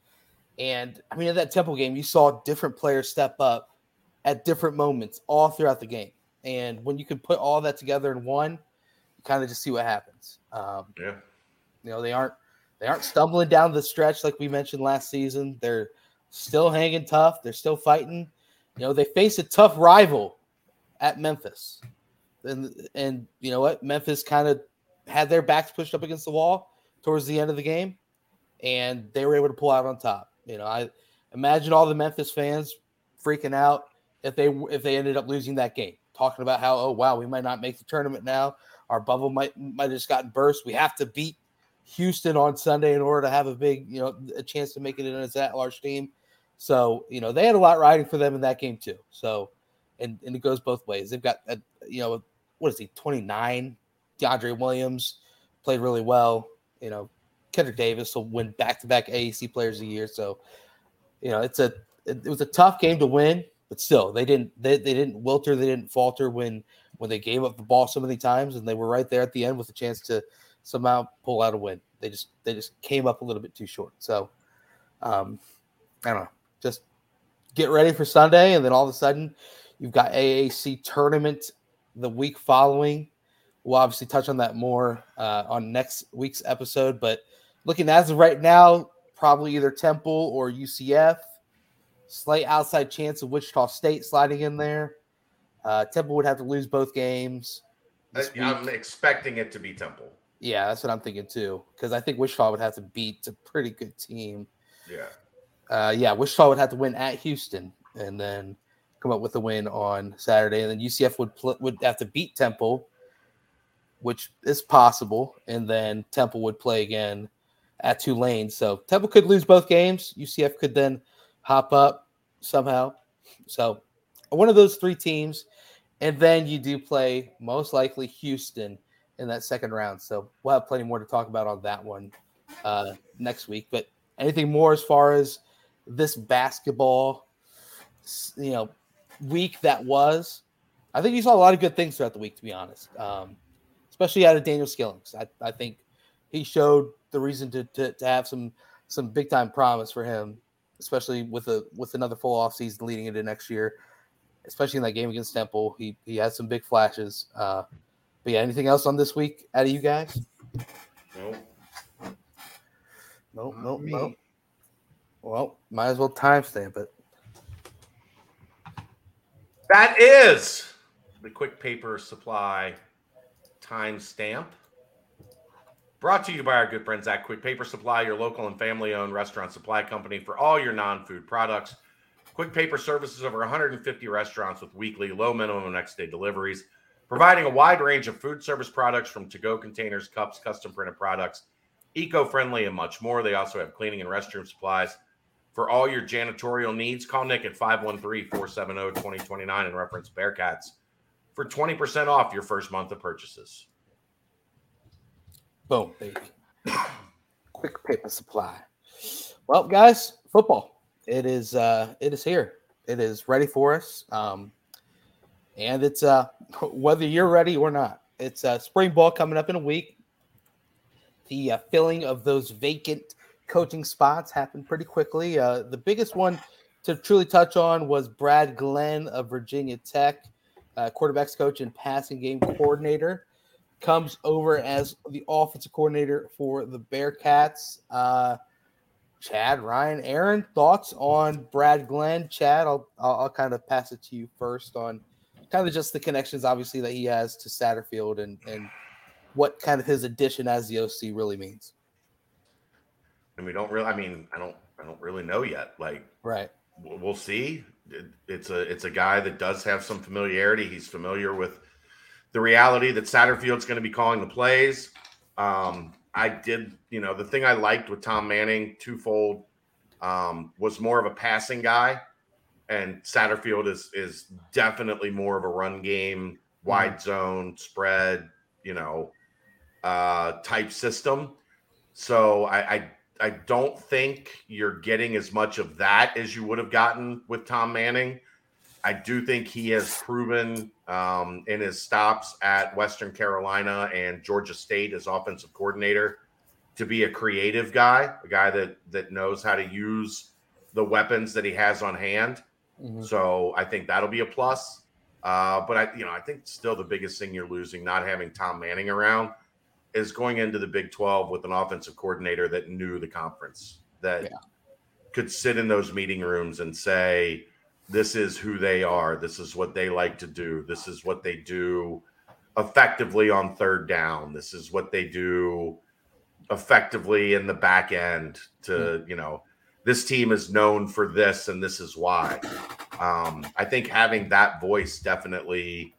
S1: and I mean, in that Temple game, you saw different players step up at different moments all throughout the game. And when you can put all that together in one, you kind of just see what happens. Um,
S2: yeah.
S1: you know, they aren't they aren't stumbling down the stretch like we mentioned last season. They're still hanging tough. They're still fighting. You know, they face a tough rival at Memphis. And and you know what? Memphis kind of had their backs pushed up against the wall towards the end of the game and they were able to pull out on top. You know, I imagine all the Memphis fans freaking out if they if they ended up losing that game, talking about how oh wow we might not make the tournament now, our bubble might might have just gotten burst. We have to beat Houston on Sunday in order to have a big you know a chance to make it in as that large team. So you know they had a lot riding for them in that game too. So and and it goes both ways. They've got a, you know what is he twenty nine? DeAndre Williams played really well. You know Kendrick Davis will win back to back AAC Players the Year. So you know it's a it, it was a tough game to win, but still they didn't they, they didn't wilter, they didn't falter when when they gave up the ball so many times, and they were right there at the end with a chance to somehow pull out a win. They just they just came up a little bit too short. So um, I don't know. Just get ready for Sunday, and then all of a sudden you've got AAC tournament the week following. We'll obviously touch on that more uh, on next week's episode, but looking as of right now, probably either Temple or UCF. Slight outside chance of Wichita State sliding in there. Uh, Temple would have to lose both games.
S2: I- I'm expecting it to be Temple.
S1: Yeah, that's what I'm thinking too. Because I think Wichita would have to beat a pretty good team.
S2: Yeah.
S1: Uh, yeah, Wichita would have to win at Houston and then come up with a win on Saturday, and then UCF would pl- would have to beat Temple, which is possible, and then Temple would play again at Tulane. So Temple could lose both games. UCF could then hop up somehow. So one of those three teams, and then you do play most likely Houston in that second round. So we'll have plenty more to talk about on that one uh, next week. But anything more as far as this basketball, you know, week that was I think you saw a lot of good things throughout the week, to be honest. Um, especially out of Daniel Skillings. I, I think he showed the reason to, to, to have some some big time promise for him, especially with a with another full off season leading into next year. Especially in that game against Temple, he he had some big flashes. Uh, but yeah, anything else on this week out of you guys?
S2: Nope.
S1: Nope,
S3: Not
S1: nope,
S3: me.
S1: nope. Well, might as well timestamp it.
S2: That is the quick paper supply timestamp. Brought to you by our good friends at Quick Paper Supply, your local and family owned restaurant supply company for all your non food products. Quick Paper services over 150 restaurants with weekly, low minimum, next day deliveries, providing a wide range of food service products from to go containers, cups, custom printed products, eco friendly, and much more. They also have cleaning and restroom supplies. For all your janitorial needs, call Nick at 513 470 2029 and reference Bearcats for 20% off your first month of purchases.
S1: Boom, baby. Quick paper supply. Well, guys, football. It is uh it is here. It is ready for us. Um and it's uh whether you're ready or not. It's uh spring ball coming up in a week. The uh, filling of those vacant coaching spots happened pretty quickly. Uh the biggest one to truly touch on was Brad Glenn of Virginia Tech, uh, quarterbacks coach and passing game coordinator comes over as the offensive coordinator for the Bearcats. Uh, Chad, Ryan, Aaron, thoughts on Brad Glenn? Chad, I'll, I'll I'll kind of pass it to you first on kind of just the connections, obviously that he has to Satterfield and and what kind of his addition as the OC really means.
S2: And we don't really, I mean, I don't, I don't really know yet. Like,
S1: Right.
S2: we'll we'll see. It's a it's a guy that does have some familiarity. He's familiar with the reality that Satterfield's going to be calling the plays. Um, I did, you know, the thing I liked with Tom Manning twofold um, was more of a passing guy, and Satterfield is is definitely more of a run game, wide zone spread, you know, uh, type system. So I, I I don't think you're getting as much of that as you would have gotten with Tom Manning. I do think he has proven um, in his stops at Western Carolina and Georgia State as offensive coordinator to be a creative guy, a guy that that knows how to use the weapons that he has on hand.
S1: Mhm.
S2: So I think that'll be a plus. Uh, but I, you know, I think still the biggest thing you're losing not having Tom Manning around is going into the Big 12 with an offensive coordinator that knew the conference, that
S1: Yeah.
S2: could sit in those meeting rooms and say, this is who they are. This is what they like to do. This is what they do effectively on third down. This is what they do effectively in the back end to, you know, this team is known for this and this is why. Um, I think having that voice definitely,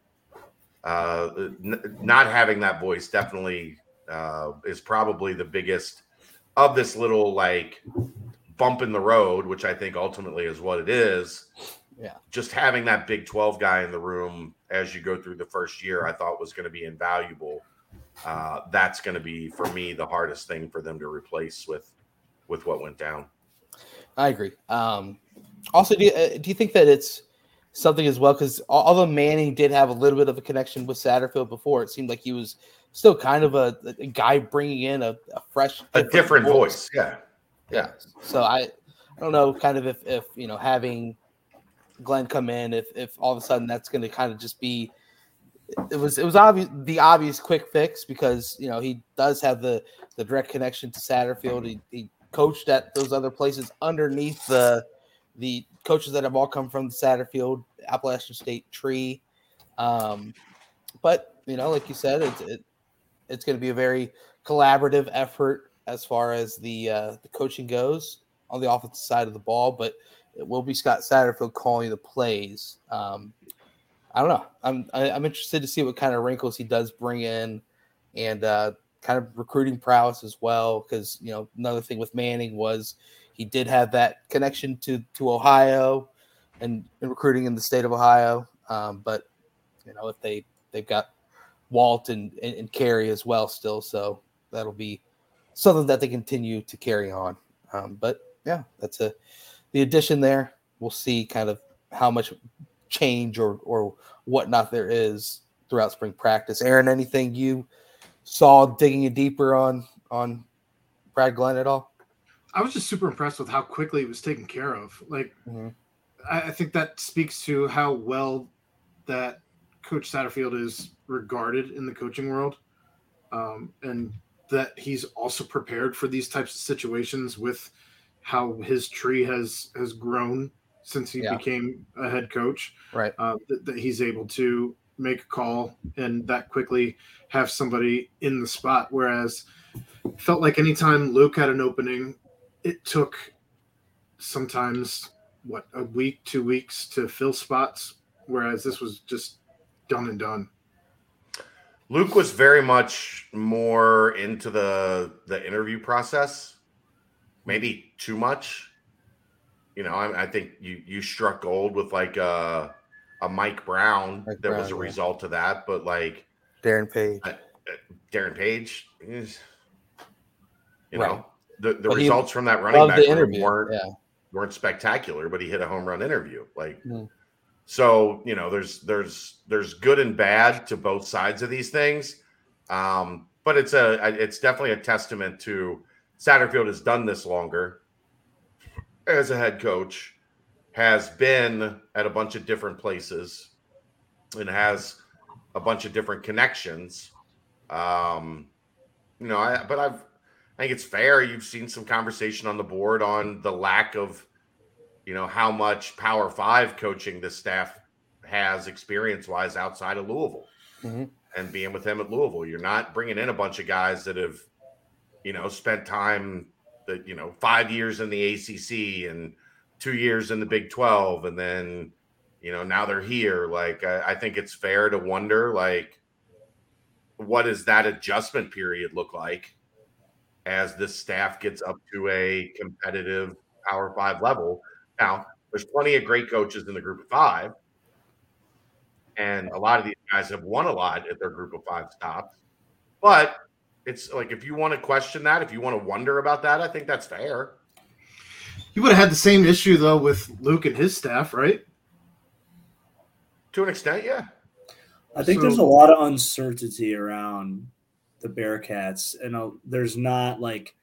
S2: uh, n- not having that voice definitely uh, is probably the biggest of this little like bump in the road, which I think ultimately is what it is.
S1: Yeah.
S2: Just having that Big 12 guy in the room as you go through the first year, I thought was going to be invaluable. Uh, that's going to be for me the hardest thing for them to replace with with what went down.
S1: I agree. Um, also, do you, uh, do you think that it's something as well? Because although Manning did have a little bit of a connection with Satterfield before, it seemed like he was still kind of a, a guy bringing in a, a fresh,
S2: A different voice, yeah.
S1: Yeah. So I, I don't know, kind of if if you know having Glenn come in, if if all of a sudden that's going to kind of just be. It was it was obvious the obvious quick fix because you know he does have the the direct connection to Satterfield. He, he coached at those other places underneath the the coaches that have all come from the Satterfield Appalachian State tree. Um, but you know, like you said, it's it, it's going to be a very collaborative effort as far as the uh, the coaching goes on the offensive side of the ball. But it will be Scott Satterfield calling the plays. Um, I don't know. I'm I, I'm interested to see what kind of wrinkles he does bring in, and uh, kind of recruiting prowess as well. Because you know another thing with Manning was he did have that connection to to Ohio and, and recruiting in the state of Ohio. Um, but you know if they they've got Walt and, and, and Carey as well still, so that'll be something that they continue to carry on. Um, but yeah, that's a the addition there. We'll see kind of how much change or or whatnot there is throughout spring practice. Aaron, anything you saw digging it deeper on on Brad Glenn at all?
S3: I was just super impressed with how quickly it was taken care of. Like,
S1: Mhm.
S3: I, I think that speaks to how well that Coach Satterfield is regarded in the coaching world, um, and that he's also prepared for these types of situations with how his tree has has grown since he
S1: Yeah.
S3: became a head coach.
S1: Right.
S3: Uh, that, that he's able to make a call and that quickly have somebody in the spot. Whereas felt like anytime Luke had an opening, it took sometimes what a week, two weeks to fill spots. Whereas this was just done and done.
S2: Luke was very much more into the the interview process, maybe too much. You know, I, I think you you struck gold with like a a Mike Brown
S1: Mike
S2: that was a
S1: yeah.
S2: result of that, but like
S1: Darren Page.
S2: Darren Page, is, you
S1: Right.
S2: know, the the
S1: But
S2: results from that running back room
S1: interview.
S2: weren't
S1: Yeah.
S2: weren't spectacular, but he hit a home run interview. Like,
S1: Mm.
S2: so you know, there's there's there's good and bad to both sides of these things. Um, but it's a it's definitely a testament to Satterfield has done this longer as a head coach, has been at a bunch of different places, and has a bunch of different connections. Um, you know, I but I've I think it's fair. You've seen some conversation on the board on the lack of, you know, how much Power Five coaching this staff has experience wise outside of Louisville
S1: Mhm.
S2: and being with him at Louisville. You're not bringing in a bunch of guys that have, you know, spent time that, you know, five years in the ACC and two years in the Big 12. And then, you know, now they're here. Like, I, I think it's fair to wonder, like, what does that adjustment period look like as this staff gets up to a competitive Power Five level? Now, there's plenty of great coaches in the Group of Five, and a lot of these guys have won a lot at their Group of Five stops. But it's like if you want to question that, if you want to wonder about that, I think that's fair.
S3: You would have had the same issue though with Luke and his staff, right?
S2: To an extent, yeah.
S4: I think
S3: So-
S4: there's a lot of uncertainty around the Bearcats, and uh, there's not like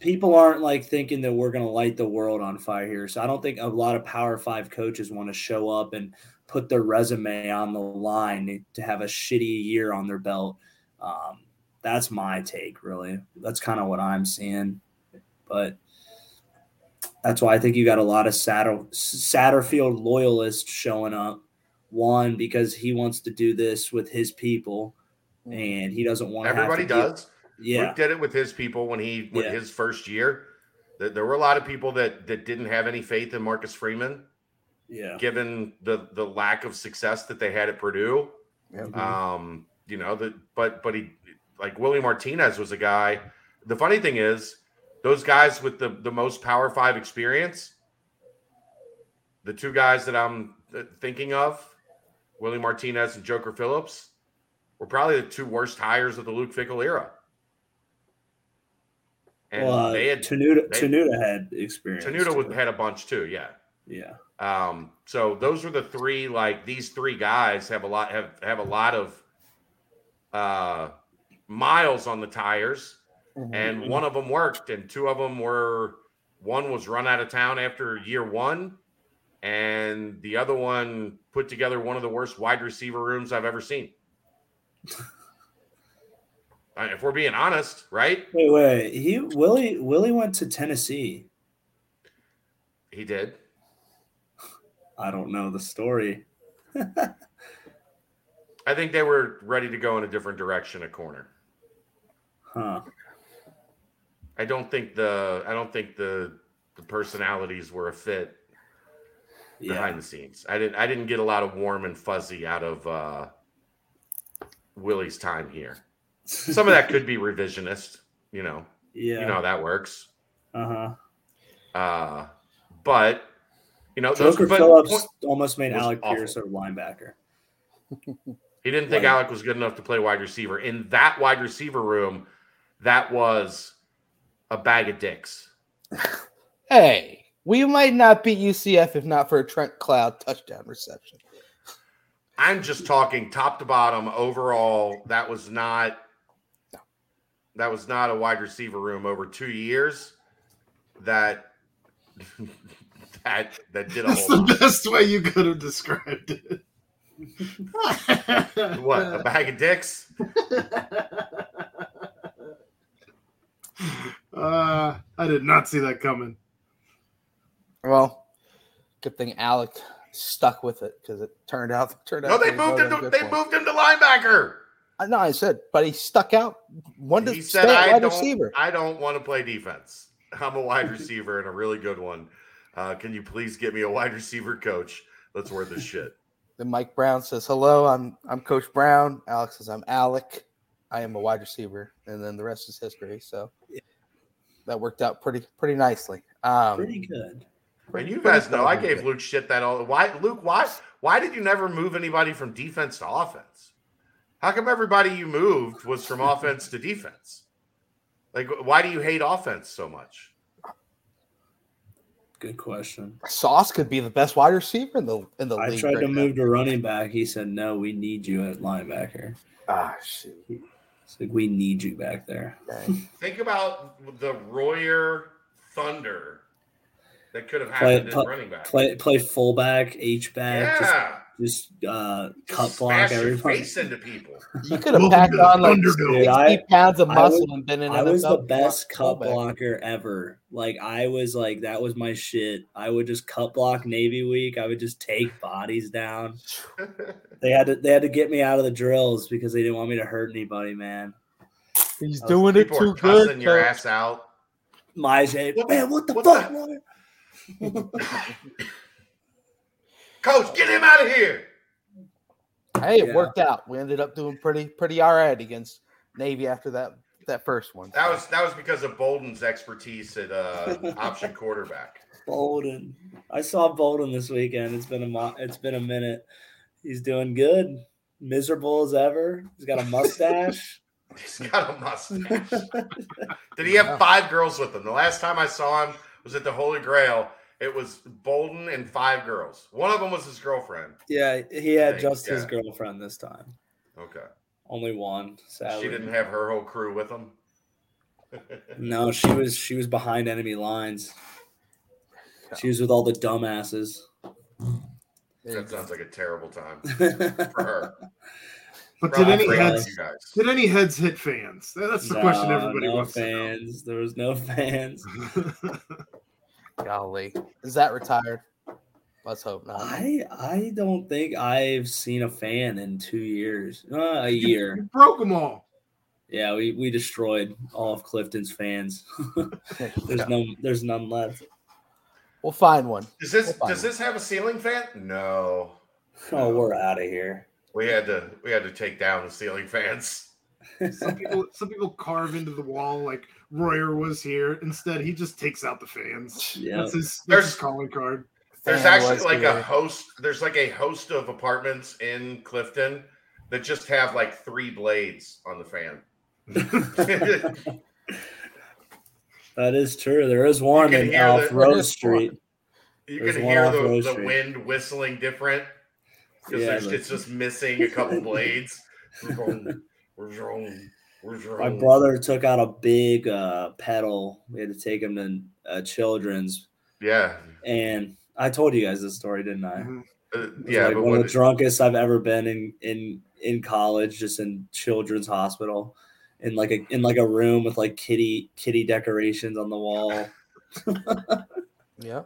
S4: people aren't like thinking that we're going to light the world on fire here. So I don't think a lot of Power Five coaches want to show up and put their resume on the line to have a shitty year on their belt. Um, that's my take, really. That's kind of what I'm seeing, but. That's why I think you got a lot of Satter, Satterfield loyalists showing up one because he wants to do this with his people and he doesn't want
S2: Everybody
S4: have to deal-
S2: does.
S4: yeah
S2: Luke did it with his people when he with
S4: Yeah.
S2: his first year. There, there were a lot of people that that didn't have any faith in Marcus Freeman,
S4: yeah
S2: given the the lack of success that they had at Purdue.
S1: Yeah.
S2: Um, you know, that but but he like Willie Martinez was a guy. The funny thing is, those guys with the the most Power Five experience, the two guys that I'm uh, thinking of, Willie Martinez and Joker Phillips, were probably the two worst hires of the Luke Fickell era. And
S4: well, uh,
S2: they had
S4: Tenuta,
S2: they-
S4: Tenuta had experience
S2: would- had a bunch too, yeah.
S4: yeah
S2: Um, so those were the three. Like these three guys have a lot have have a lot of uh, miles on the tires,
S1: Mhm.
S2: and one of them worked, and two of them were one was run out of town after year one, and the other one put together one of the worst wide receiver rooms I've ever seen. If we're being honest, right?
S4: wait wait he Willie Willie went to Tennessee
S2: He did.
S4: I don't know the story
S2: I think they were ready to go in a different direction at corner.
S4: huh
S2: I don't think the I don't think the the personalities were a fit
S4: yeah
S2: behind the scenes. I didn't I didn't get a lot of warm and fuzzy out of uh Willie's time here. Some of that could be revisionist, you know.
S4: yeah
S2: You know how that works.
S4: uh-huh
S2: Uh but you know those
S4: Joker
S2: but
S4: Phillips almost made Alec
S2: awful.
S4: Pierce a linebacker
S2: he didn't think
S4: Like-
S2: Alec was good enough to play wide receiver. In that wide receiver room, that was a bag of dicks.
S1: Hey, We might not beat UCF if not for a Trent Cloud touchdown reception.
S2: I'm just talking top to bottom overall. That was not that was not a wide receiver room over two years. That that that did a
S3: That's
S2: whole
S3: the
S2: lot.
S3: best way you could have described it.
S2: What a bag of dicks?
S3: Uh, I did not see that coming.
S1: Well, good thing Alec stuck with it because it turned out turned
S2: No,
S1: out.
S2: they moved him. To, they
S1: for
S2: moved him to linebacker.
S1: I know. I said, but he stuck out. One to
S2: He said, "I
S1: wide
S2: don't.
S1: receiver.
S2: I don't want to play defense. I'm a wide receiver and a really good one. Uh, can you please get me a wide receiver coach? Let's wear this shit."
S1: Then Mike Brown says, "Hello, I'm I'm Coach Brown." Alec says, "I'm Alec. I am a wide receiver," and then the rest is history. So that worked out pretty pretty nicely. Um,
S4: Pretty good.
S2: And you
S1: pretty
S2: guys know I
S1: solid.
S2: gave Luke shit that all. Why, Luke? Why? Why did you never move anybody from defense to offense? How come everybody you moved was from offense to defense? Like, why do you hate offense so much?
S4: Good question.
S1: Sauce could be the best wide receiver in the in the
S4: I
S1: league.
S4: tried
S1: right
S4: to
S1: now.
S4: move to running back. He said, "No, we need you at linebacker."
S1: Ah, shoot.
S4: It's like we need you back there.
S2: Think about the Royer Thunder that could have happened
S4: play-
S2: in running back.
S4: Play play fullback, H back,
S2: yeah,
S4: just just uh, cut block
S2: smash your
S4: everybody.
S2: face into people.
S1: You could have
S3: Welcome
S1: packed
S3: to the
S1: on like
S3: Thunderdome.
S4: Dude, I-
S1: 60 pounds of muscle
S4: was-
S1: and been in
S4: I was the
S1: NFL
S4: best cut blocker ever. Like I was like that was my shit. I would just cut block Navy week. I would just take bodies down. They had to they had to get me out of the drills because they didn't want me to hurt anybody, man.
S1: He's doing it too
S2: are cussing
S1: good.
S2: your
S1: Coach.
S2: ass out.
S4: My J,
S2: What-
S4: man, what the
S2: what
S4: fuck?
S2: the-
S4: man?
S2: Coach, get him out of here.
S1: Hey, it
S4: Yeah.
S1: worked out. We ended up doing pretty pretty all right against Navy after that that first one.
S2: That was that was because of Bolden's expertise at uh, option quarterback.
S4: Bolden. I saw Bolden this weekend. It's been a mo- it's been a minute. He's doing good. Miserable as ever. He's got a mustache.
S2: He's got a mustache. Did he have five girls with him? The last time I saw him was at the Holy Grail. It was Bolden and five girls. One of them was his girlfriend.
S4: yeah, he had
S2: Thanks,
S4: just his girlfriend this time.
S2: Okay.
S4: Only one. Sadly.
S2: She didn't have her whole crew with him.
S4: No, she was she was behind enemy lines. She was with all the dumbasses.
S2: That sounds like a terrible time for her.
S3: But did any heads
S2: you guys.
S3: did any heads hit fans? That's the question everybody
S4: no
S3: wants
S4: fans. There was no fans.
S3: to know.
S1: Golly, is that retired? Let's hope not.
S4: I I don't think I've seen a fan in two years. Uh, a year.
S3: You broke them all.
S4: Yeah, we, we destroyed all of Clifton's fans. There's
S1: go.
S4: no there's none left.
S1: We'll find one.
S2: Does this
S1: We'll find
S2: does this have a ceiling fan? No.
S4: Oh, we're out of here.
S2: We had to we had to take down the ceiling fans.
S3: Some people some people carve into the wall like Royer was here. Instead, he just takes out the fans.
S4: Yeah.
S3: That's his that's
S2: There's-
S3: his calling card.
S2: There's
S1: Fan
S2: actually like
S1: here.
S2: a host. There's like a host of apartments in Clifton that just have like three blades on the fan.
S4: That is true. There is one in
S2: hear
S4: off
S2: the-
S4: Rohs Street.
S2: You
S4: There's
S2: can
S4: one
S2: hear the, the wind whistling different because
S4: Yeah,
S2: it's just missing a couple blades. Where's wrong? Where's wrong? Where's
S4: My brother took out a big uh, pedal. We had to take him to uh, Children's,
S2: Yeah,
S4: and I told you guys this story, didn't I?
S3: Mhm.
S2: uh, yeah,
S4: like
S2: but
S4: one of
S2: what,
S4: the drunkest I've ever been in in in college, just in children's hospital, in like a in like a room with like kitty kitty decorations on the wall.
S1: yeah,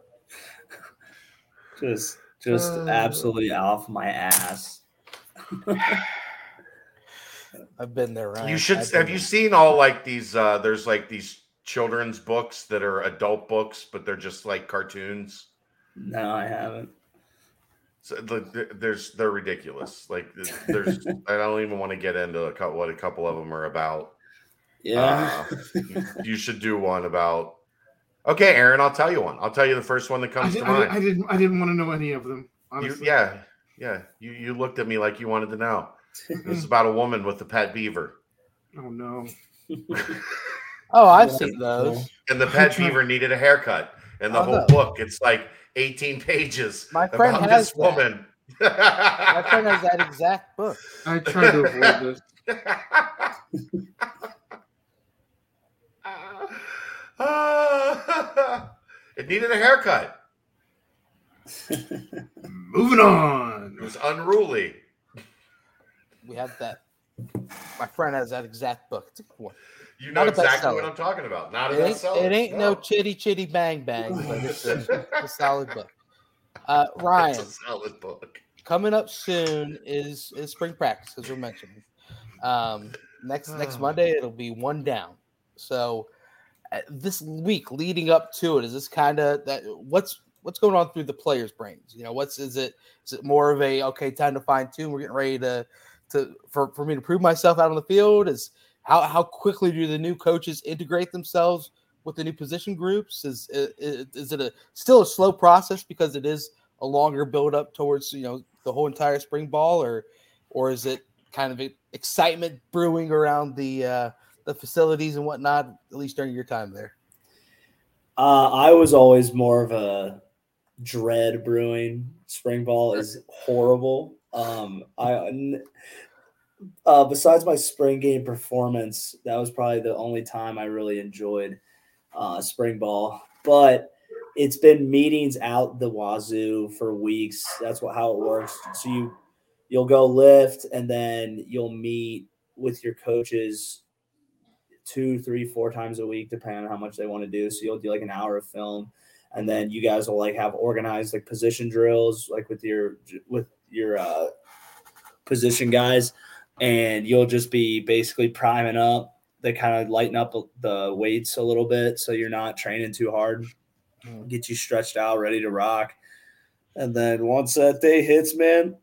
S4: Just just
S1: Uh.
S4: absolutely off my ass.
S1: I've been there, Ryan.
S2: you should
S1: I've
S2: have you
S1: there.
S2: seen all like these? uh There's like these children's books that are adult books, but they're just like cartoons.
S4: No, I haven't.
S2: So the, the- there's they're ridiculous. Like there's I don't even want to get into a couple, what a couple of them are about.
S4: Yeah.
S2: Uh, you, you should do one about. Okay, Aaron, I'll tell you one. I'll tell you the first one that comes
S3: did,
S2: to
S3: I,
S2: mind.
S3: did, I didn't I didn't want to know any of them.
S2: You, yeah, yeah. You you looked at me like you wanted to know. It's mm-hmm. about a woman with a pet beaver,
S3: Oh no.
S1: Oh, I've seen those.
S2: and the pet beaver needed a haircut, and the
S1: Oh,
S2: whole
S1: no.
S2: book it's like 18 pages
S1: My friend
S2: about
S1: has
S2: this
S1: that.
S2: woman.
S1: My friend has that exact book.
S3: I tried to avoid this.
S2: it needed a haircut.
S3: Moving on.
S2: It was unruly.
S1: We have that. My friend has that exact book. It's a good one.
S2: You know
S1: a
S2: exactly what I'm talking about. Not a
S1: It ain't,
S2: bestseller.
S1: it ain't no chitty chitty bang bang, but it's a, it's a solid book. Uh, Ryan,
S2: It's a solid book.
S1: coming up soon is is spring practice as we're mentioning. Um, next next. Monday it'll be one down. So uh, this week leading up to it is this kind of that what's what's going on through the players' brains? You know, what's is it is it more of a okay time to fine tune? We're getting ready to to for, for me to prove myself out on the field. Is how how quickly do the new coaches integrate themselves with the new position groups? Is is, is it a still a slow process because it is a longer build up towards you know the whole entire spring ball, or or is it kind of excitement brewing around the uh, the facilities and whatnot? At least during your time there.
S4: Uh, I was always more of a dread brewing. Spring ball is horrible. Um, I uh, besides my spring game performance, that was probably the only time I really enjoyed uh, spring ball. But it's been meetings out the wazoo for weeks. That's what how it works. So you you'll go lift and then you'll meet with your coaches two, three, four times a week, depending on how much they want to do. So you'll do like an hour of film, and then you guys will like have organized like position drills, like with your with your uh, position guys, and you'll just be basically priming up. They kind of lighten up the weights a little bit, so you're not training too hard.
S1: Mm.
S4: Get you stretched out, ready to rock. And then once that day hits, man,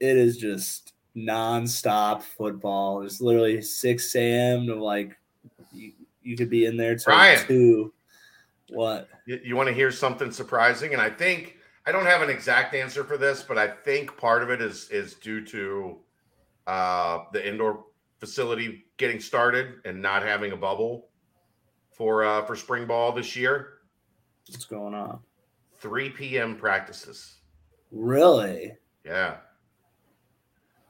S4: it is just nonstop football. It's literally 6 a.m. to like you, you could be in there till
S2: Ryan.
S4: two. What?
S2: You, you want to hear something surprising? And I think I don't have an exact answer for this, but I think part of it is is due to uh, the indoor facility getting started and not having a bubble for uh, for spring ball this year.
S4: What's going on?
S2: 3 p.m. practices.
S4: Really?
S2: Yeah.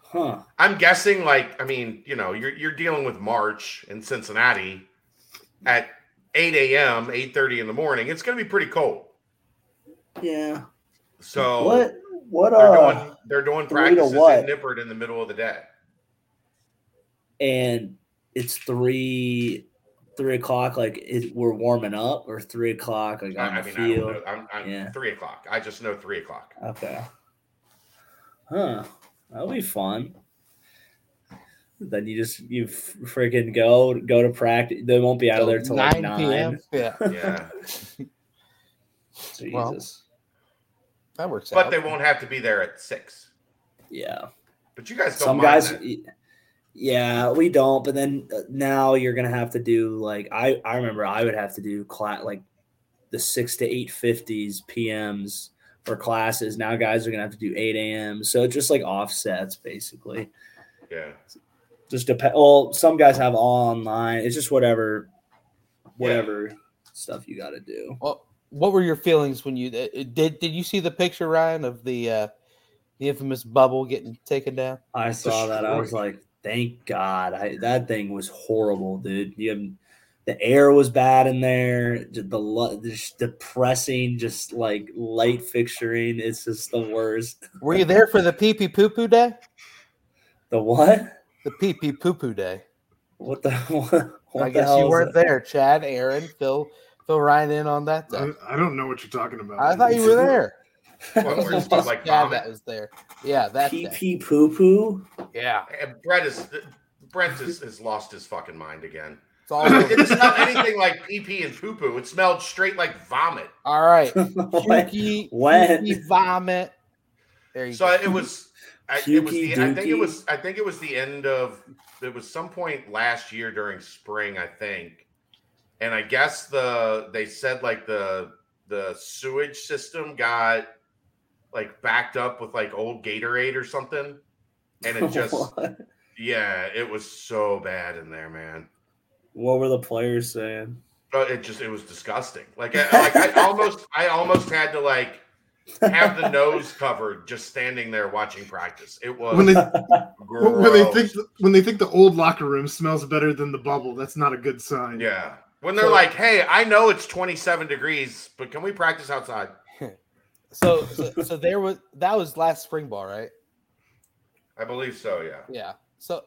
S4: Huh.
S2: I'm guessing, like, I mean, you know, you're you're dealing with March in Cincinnati at 8 a.m., 8:30 in the morning. It's going to be pretty cold.
S4: Yeah.
S2: So
S4: what? What?
S2: they're
S4: Uh.
S2: doing they're doing
S4: three to
S2: practices
S4: what?
S2: in Nippert in the middle of the day.
S4: And it's three, three o'clock. Like it, we're warming up, or three o'clock, like on
S2: I, I
S4: the
S2: mean, I don't
S4: field.
S2: know. I'm, I'm
S4: Yeah.
S2: three o'clock. I just know three o'clock.
S4: Okay. Huh. That'll be fun. Then you just you freaking go go to practice. They won't be out of there till like nine.
S1: Yeah,
S2: Yeah,
S4: Jesus.
S1: Well, that works
S2: but
S1: out.
S2: they won't have to be there at six.
S4: yeah.
S2: But you guys don't
S4: Some
S2: mind
S4: guys.
S2: that.
S4: Yeah, we don't. But then uh, now you're gonna have to do like I I remember I would have to do class like the six to eight fifties PMs for classes. Now guys are gonna have to do eight a.m. So it's just like offsets basically.
S2: Yeah.
S4: just depend. Well, some guys have all online. It's just whatever, whatever stuff you got to do.
S1: Well, what were your feelings when you uh, did? Did you see the picture, Ryan, of the uh, the infamous bubble getting taken down?
S4: I saw that. I was like, thank God. I, that thing was horrible, dude. You have, the air was bad in there. j- The just depressing, just like light fixturing. It's just the worst.
S1: Were you there for the pee pee poo poo day?
S4: The what?
S1: The pee pee poo poo day.
S4: What the? What, what
S1: I
S4: the
S1: guess
S4: hell
S1: you weren't
S4: that?
S1: there, Chad, Aaron, Phil, Phil Ryan in on that. Day.
S3: I, I don't know what you're talking about.
S1: I thought you were there.
S2: What, where it's just
S1: just
S2: like
S1: Chad
S2: vomit?
S1: that was there. Yeah, that
S4: Pee pee poo poo.
S1: Yeah,
S2: And Brett is Brent is, has lost his fucking mind again.
S1: it's all
S2: It
S1: over.
S2: didn't anything like pee pee and poo poo. It smelled straight like vomit.
S1: all right.
S4: What?
S1: Pukey, pukey vomit. There you
S2: So
S1: go.
S2: it was. I, it was the, I think it was. I think it was the end of. It was some point last year during spring, I think, and I guess the they said like the the sewage system got like backed up with like old Gatorade or something, and it just yeah, it was so bad in there, man.
S4: What were the players saying?
S2: Uh, it just it was disgusting. Like I, like I almost I almost had to like have the nose covered just standing there watching practice. It was
S3: When they
S2: gross.
S3: when they think when they think the old locker room smells better than the bubble, that's not a good sign.
S2: yeah. When they're
S1: So-
S2: like, "Hey, I know it's 27 degrees, but can we practice outside?"
S1: So, so, so there was that was last spring ball, right?
S2: I believe so. Yeah.
S1: Yeah. So,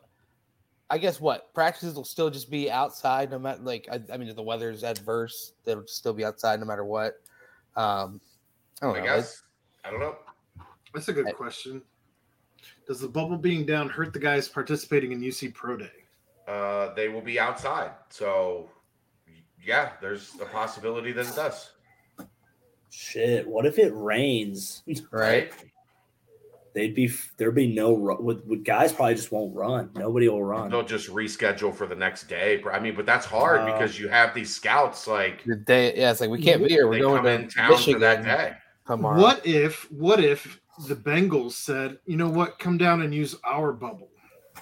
S1: I guess what practices will still just be outside, no matter like I, I mean, if the weather's adverse, they'll still be outside no matter what. Um, I don't
S2: I
S1: know.
S2: guess. I don't know.
S3: That's a good
S1: I-
S3: question. Does the bubble being down hurt the guys participating in UC Pro Day?
S2: Uh, they will be outside, so yeah, there's a possibility that it does.
S4: Shit, what if it rains?
S1: right?
S4: They'd be there'd be no ru- with, with guys probably just won't run. Nobody will run.
S2: They'll just reschedule for the next day. I mean, but that's hard
S4: Uh,
S2: because you have these scouts like
S1: The day, yeah, it's like we can't be here. We're
S2: they
S1: going
S2: come
S1: to
S2: in town
S1: Michigan
S2: for that day.
S1: tomorrow.
S3: What if what if the Bengals said, you know what, come down and use our bubble?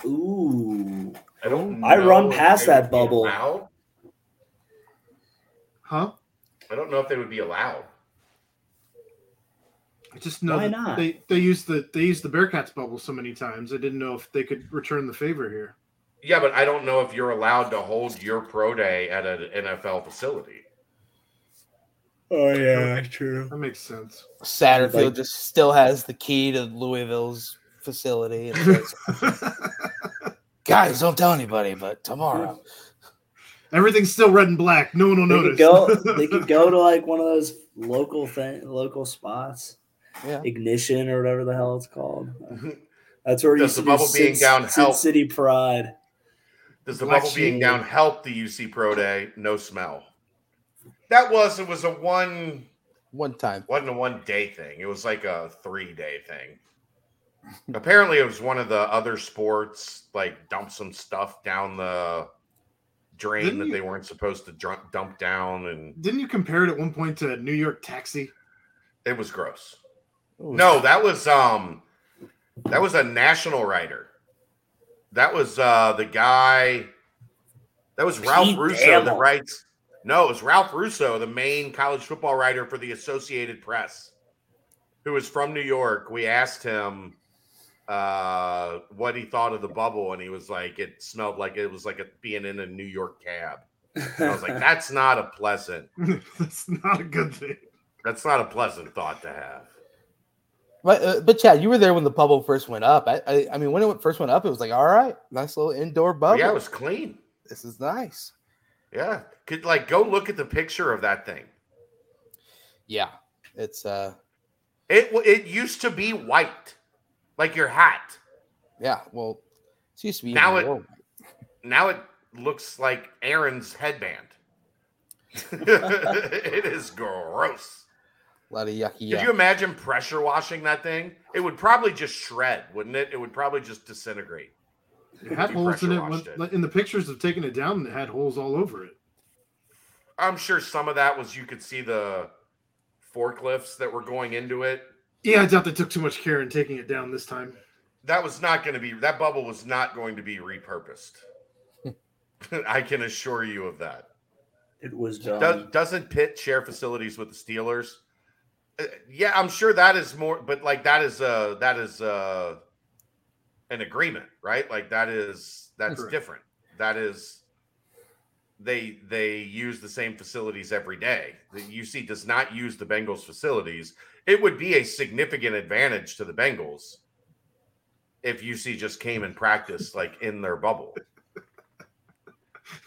S4: Ooh,
S2: I don't.
S4: I run past that bubble.
S2: allowed.
S3: Huh?
S2: I don't know if they would be allowed.
S3: I just know
S4: Why not?
S3: they they used the they used the Bearcats bubble so many times. I didn't know if they could return the favor here.
S2: Yeah, but I don't know if you're allowed to hold your pro day at an NFL facility.
S4: oh yeah, true.
S3: That makes sense.
S1: Satterfield
S4: Like-
S1: just still has the key to Louisville's facility. Guys, don't tell anybody, but tomorrow.
S3: Everything's still red and black. No one will
S4: They
S3: notice.
S4: could go. They could go to like one of those local thing, local spots,
S1: Yeah.
S4: ignition or whatever the hell it's called. That's where you
S2: Does
S4: used
S2: the
S4: to do
S2: bubble being
S4: Sin-
S2: down
S4: Sin
S2: help?
S4: City Pride.
S2: Does the
S3: Black
S2: bubble being down help the UC Pro Day? No smell. That was it was a one
S1: One time.
S2: wasn't a one day thing. It was like a three day thing. Apparently, it was one of the other sports like dump some stuff down the drain
S3: Didn't
S2: that
S3: you-
S2: they weren't supposed to dr- dump down, and
S3: Didn't you compare it at one point to New York Taxi?
S2: it was gross.
S1: Ooh.
S2: No, that was um, that was a national writer. That was uh the guy. That was Ralph
S4: Pete
S2: Russo that
S4: Thamel.
S2: writes. No, it was Ralph Russo, the main college football writer for the Associated Press, who was from New York. We asked him uh what he thought of the bubble, and he was like, "It smelled like it was like a, being in a New York cab." And I was like, "That's not a pleasant.
S3: That's not a good thing.
S2: That's not a pleasant thought to have."
S1: But, uh, but Chad, you were there when the bubble first went up. I, I, I mean, when it first went up, it was like, all right, nice little indoor bubble.
S2: Yeah, it was clean.
S1: this is nice.
S2: Yeah, could like go look at the picture of that thing.
S1: Yeah, it's uh,
S2: It w- it used to be white, like your hat.
S1: yeah. Well, it used to be
S2: Now it-
S1: more.
S2: Now it looks like Aaron's headband. it is gross.
S1: a lot of yucky.
S2: Could
S1: yuck.
S2: you imagine pressure washing that thing? It would probably just shred, wouldn't it? It would probably just disintegrate.
S3: It had holes in it,
S2: pressure washed
S3: when-
S2: it.
S3: In the pictures of taking it down, it had holes all over it.
S2: I'm sure some of that was you could see the forklifts that were going into it.
S3: Yeah, I doubt they took too much care in taking it down this time.
S2: That was not going to be that bubble was not going to be repurposed. I can assure you of that.
S4: It was done.
S2: Does, doesn't Pitt share facilities with the Steelers? Uh, yeah, I'm sure that is more, but like that is uh that is uh an agreement, right? Like that is that's
S3: Correct.
S2: different. That is they they use the same facilities every day. The UC does not use the Bengals facilities. It would be a significant advantage to the Bengals if UC just came and practiced like in their bubble.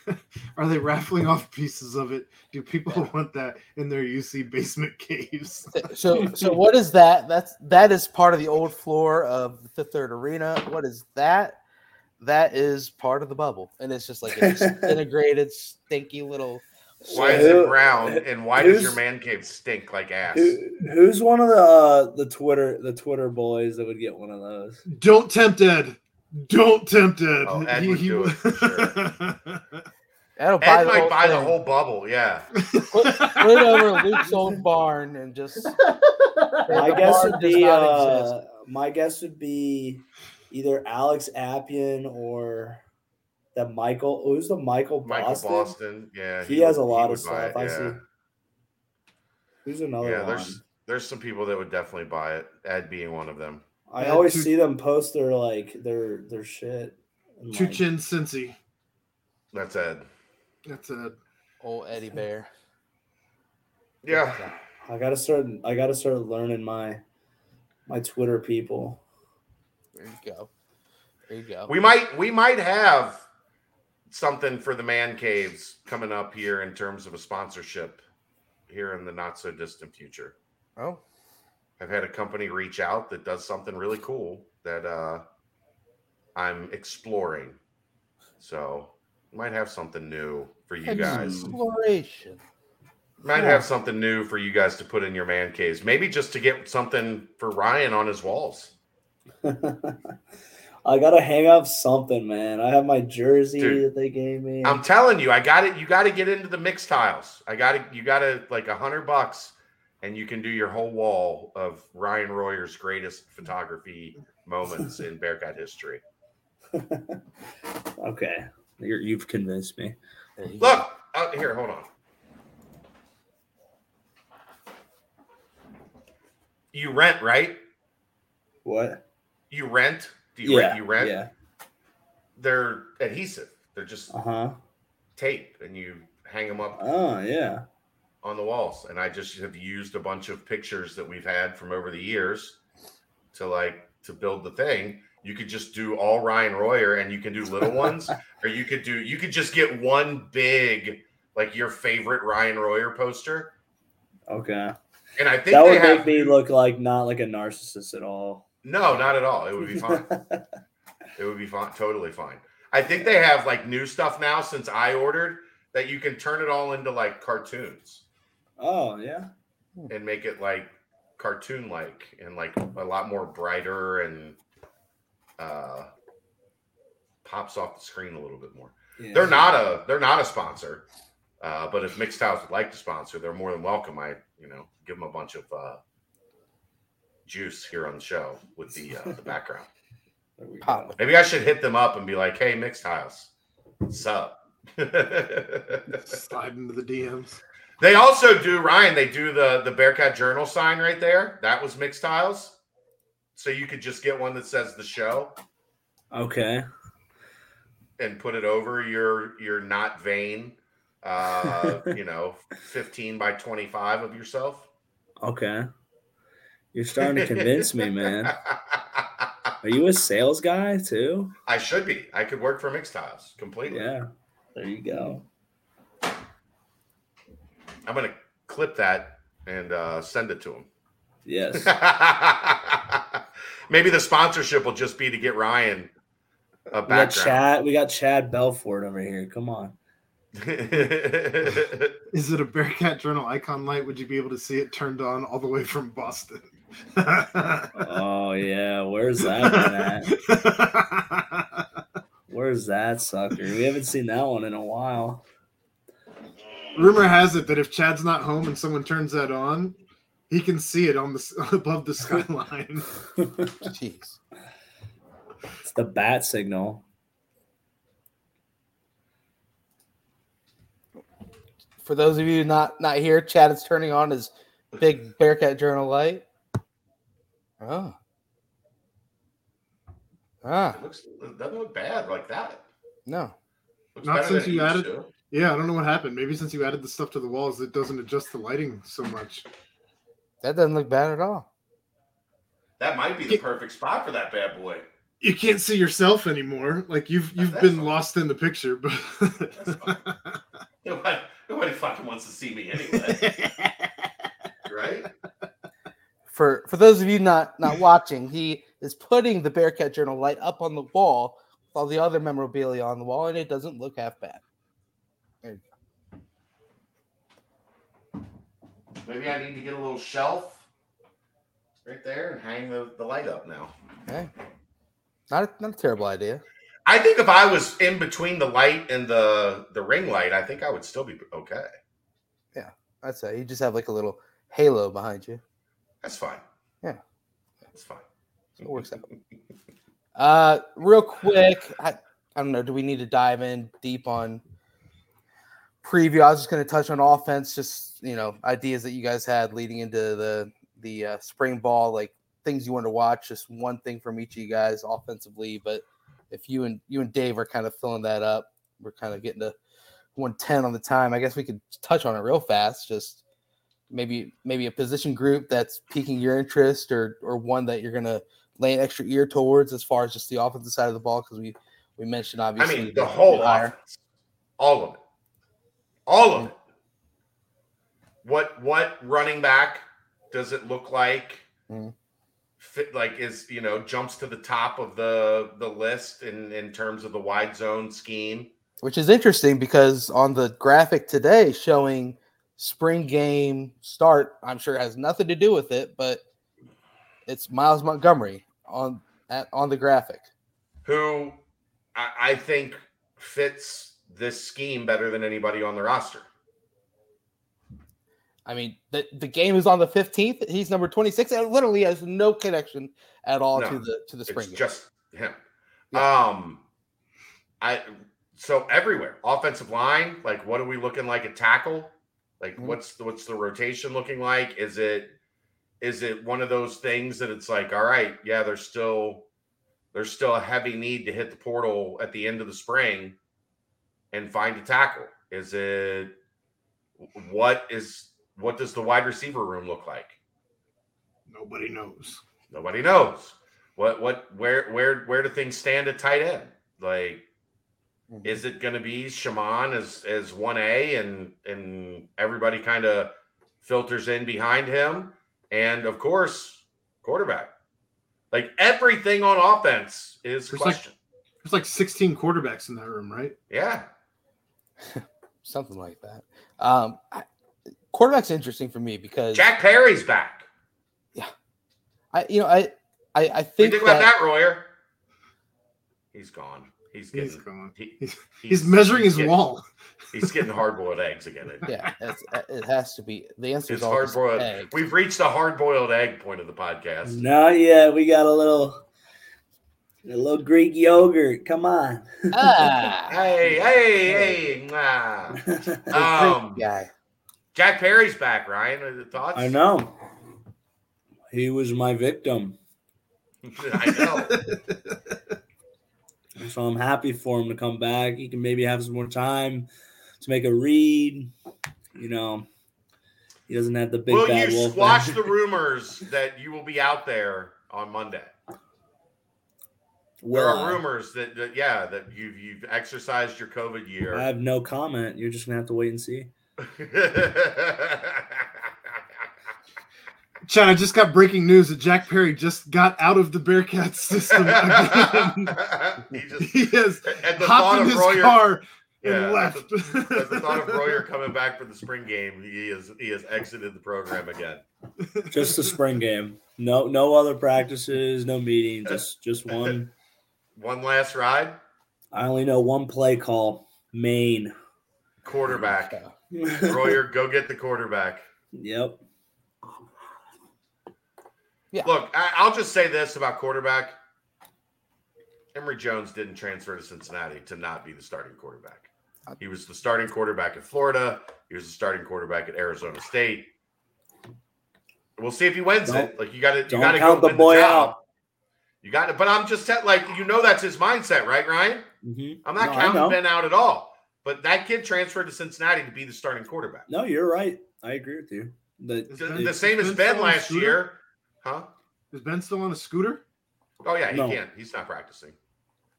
S3: Are they raffling off pieces of it? Do people want that in their UC basement caves?
S1: So, so what is that? That's that is part of the old floor of the Third Arena. What is that? That is part of the bubble, and it's just like a disintegrated, stinky little.
S2: Why is
S4: Who-
S2: it brown and why does your man cave stink like ass?
S4: Who, who's one of the uh, the Twitter the Twitter boys that would get one of those?
S3: Don't tempt Ed. Don't tempt Ed.
S2: Oh, Ed would do it for
S1: That'll buy
S2: Ed
S1: the
S2: might
S1: whole
S2: buy the whole bubble, yeah.
S1: Put, put it over Luke's old barn and just.
S4: My guess would be uh, my guess would be either Alex Appian or that Michael. Oh, Who's the Michael Boston?
S2: Michael
S4: Boston?
S2: Boston. Yeah,
S4: He, has a
S2: would- he
S4: lot of stuff.
S2: it,
S4: I
S2: yeah.
S4: see. Who's another
S2: Yeah,
S4: one?
S2: there's there's some people that would definitely buy it. Ed being one of them.
S4: I
S3: Yeah,
S4: always
S3: two-
S4: see them post their like their their shit. and,
S3: Two
S4: like,
S3: chin Cincy.
S2: That's Ed.
S3: That's Ed.
S1: Old Eddie Bear.
S2: Yeah.
S4: I gotta start. I gotta start learning my my Twitter people.
S1: There you go. There you go.
S2: We might we might have something for the man caves coming up here in terms of a sponsorship here in the not so distant future.
S1: oh,
S2: I've had a company reach out that does something really cool that uh I'm exploring. So might have something new for you guys.
S1: exploration.
S2: Might
S4: Yeah.
S2: have something new for you guys to put in your man caves. Maybe just to get something for Ryan on his walls.
S4: I gotta hang up something, man. I have my jersey
S2: Dude,
S4: that they gave me.
S2: I'm telling you, I got it. You got to get into the Mixtiles. I got to. You got to like a hundred bucks, and you can do your whole wall of Ryan Royer's greatest photography moments in Bearcat history.
S4: okay, You're, you've convinced me.
S1: There.
S2: Look out uh, here. Hold on. You rent, right?
S4: What?
S2: You rent. Do you rent? You rent.
S4: Yeah.
S2: They're adhesive. They're just
S4: Uh huh.
S2: tape, and you hang them up
S4: Oh yeah.
S2: on the walls and i just have used a bunch of pictures that we've had from over the years to like to build the thing you could just do all ryan royer and you can do little ones or you could do you could just get one big like your favorite ryan royer poster
S4: Okay.
S2: and i think
S4: That
S2: they
S4: would
S2: have
S4: make me look like not like a narcissist at all.
S2: No not at all it would be fine it would be fine totally fine i think they have like new stuff now since i ordered that you can turn it all into like cartoons
S4: oh yeah.
S2: and make it like cartoon like and like a lot more brighter and uh pops off the screen a little bit more.
S4: yeah.
S2: They're not a they're not a sponsor. Uh, but if Mixtiles would like to sponsor, they're more than welcome. I, you know, give them a bunch of uh, juice here on the show with the uh, the background.
S4: There we
S1: Pop.
S4: go.
S2: Maybe I should hit them up and be like, "Hey, Mixtiles, sup?"
S3: Slide into the DMs.
S2: They also do Ryan. They do the the Bearcat Journal sign right there. That was Mixtiles, so you could just get one that says the show
S4: Okay.
S2: and put it over your your not vain, uh, you know, fifteen by twenty five of yourself.
S4: Okay. You're starting to convince me, man. Are you a sales guy too?
S2: I should be. I could work for Mixtiles completely.
S4: Yeah. There you go.
S2: I'm gonna clip that and uh, send it to him.
S4: Yes.
S2: Maybe the sponsorship will just be to get Ryan a
S4: We got
S2: background.
S4: Chad. We got Chad Belfort over here. Come on.
S3: Is it a Bearcat Journal icon light? Would you be able to see it turned on all the way from Boston?
S4: Oh yeah. Where's that one at? Where's that sucker? We haven't seen that one in a while.
S3: Rumor has it that if Chad's not home and someone turns that on, he can see it on the above the skyline.
S1: Jeez.
S4: It's the bat signal.
S1: For those of you not not here, Chad is turning on his big Bearcat Journal light. Oh. Ah,
S2: It looks it doesn't look bad like that.
S1: no.
S2: Looks
S3: Not since you added-
S2: to.
S3: yeah, I don't know what happened. Maybe since you added the stuff to the walls, it doesn't adjust the lighting so much.
S1: That doesn't look bad at all.
S2: That might be the perfect spot for that bad boy.
S3: You can't see yourself anymore. Like you've you've
S2: That's
S3: been
S2: fine.
S3: lost in the picture, but
S2: fine. Nobody, nobody fucking wants to see me anyway, right?
S1: For for those of you not not watching, he is putting the Bearcat Journal light up on the wall with all the other memorabilia on the wall, and it doesn't look half bad.
S2: Maybe I need to get a little shelf right there and hang the, the light up now.
S1: Okay. Not a, not a terrible idea.
S2: I think if I was in between the light and the the ring light, I think I would still be okay.
S1: Yeah, I'd say you just have like a little halo behind you.
S2: That's fine.
S1: Yeah.
S2: That's fine.
S1: It works out. Uh, real quick, I, I don't know. Do we need to dive in deep on preview? I was just going to touch on offense, just you know, ideas that you guys had leading into the the uh, spring ball, like things you want to watch. Just one thing from each of you guys offensively, but if you and you and Dave are kind of filling that up, we're kind of getting to 110 on the time. I guess we could touch on it real fast. Just maybe maybe a position group that's piquing your interest, or or one that you're gonna lay an extra ear towards as far as just the offensive side of the ball because we we mentioned obviously I
S2: mean, the whole offense, all of it, all of it. What what running back does it look like?
S1: Mhm.
S2: Fit like is you know jumps to the top of the the list in in terms of the wide zone scheme.
S1: which is interesting because on the graphic today showing spring game start, I'm sure has nothing to do with it, but it's Myles Montgomery on at on the graphic.
S2: who I, I think fits this scheme better than anybody on the roster.
S1: I mean, the, the game is on the 15th. He's number 26 and literally has no connection at all
S2: No,
S1: to the to the spring
S2: just him.
S1: Yeah.
S2: Um, I so everywhere offensive line. Like, what are we looking like at tackle? Like,
S1: Mhm.
S2: what's the, what's the rotation looking like? Is it is it one of those things that it's like, all right, yeah, there's still there's still a heavy need to hit the portal at the end of the spring and find a tackle. Is it what is what does the wide receiver room look like?
S3: Nobody knows.
S2: Nobody knows. What what where where where do things stand at tight end? Like
S1: Mhm.
S2: is it going to be Shaman as as 1A and and everybody kind of filters in behind him and of course quarterback. Like everything on offense is
S3: There's like-
S2: question.
S3: There's like 16 quarterbacks in that room, right?
S2: yeah.
S1: something like that. Um, I, quarterback's interesting for me because
S2: Jack Perry's back.
S1: Yeah, I you know I I, I
S2: What do you
S1: think,
S2: think about
S1: that,
S2: that, Royer? He's gone. He's getting
S3: He's gone.
S2: he-
S3: He's, he's measuring his
S2: getting-
S3: wall.
S2: He's getting hard boiled eggs again.
S1: yeah, it's, it has to be the answer
S2: It's
S1: is
S2: hard-boiled.
S1: egg.
S2: We've reached the hard boiled egg point of the podcast.
S4: Not yet. We got a little, a little Greek yogurt. Come on.
S1: Ah,
S2: Hey, hey, hey. mwah.
S1: the
S2: Um,
S1: guy.
S2: Jack Perry's back, Ryan. Are the thoughts?
S4: I know. He was my victim,
S2: I know.
S4: So I'm happy for him to come back. He can maybe have some more time to make a read. You know, he doesn't have the big
S2: Will
S4: bad
S2: you squash the rumors that you will be out there on Monday?
S4: Will
S2: there
S4: I?
S2: are rumors that, that yeah, that you've you've exercised your COVID year.
S4: I have no comment. You're just gonna have to wait and see.
S3: Chad, I just got breaking news that Jack Perry just got out of the Bearcats system again.
S2: he just
S3: he has
S2: at the
S3: hopped
S2: thought
S3: in
S2: of
S3: his
S2: Royer,
S3: car and
S2: yeah,
S3: left.
S2: At the, at the thought of Royer coming back for the spring game, he is he has exited the program again.
S4: Just the spring game. No, no other practices, no meeting. Just, just one.
S2: One last ride,
S4: I only know one play call. Maine.
S2: quarterback. Royer, go get the quarterback.
S4: Yep.
S2: Look, I, I'll just say this about quarterback. Emory Jones didn't transfer to Cincinnati to not be the starting quarterback. He was the starting quarterback at Florida. He was the starting quarterback at Arizona State. We'll see if he wins
S4: Don't-
S2: it. Like you got to, you
S4: don't
S2: got to
S4: count
S2: go
S4: the boy
S2: the
S4: out.
S2: You got it, but I'm just te- like you know that's his mindset, right, Ryan?
S4: Mhm.
S2: I'm not
S4: No, I know.
S2: counting Ben out at all. But that kid transferred to Cincinnati to be the starting quarterback.
S4: No, you're right. I agree with you. The,
S2: The, the same as
S3: Ben
S2: Ben
S3: still on a
S2: last
S3: scooter?
S2: year, huh?
S3: Is Ben still on a scooter?
S2: Oh yeah, he
S4: No.
S2: can't. He's not practicing,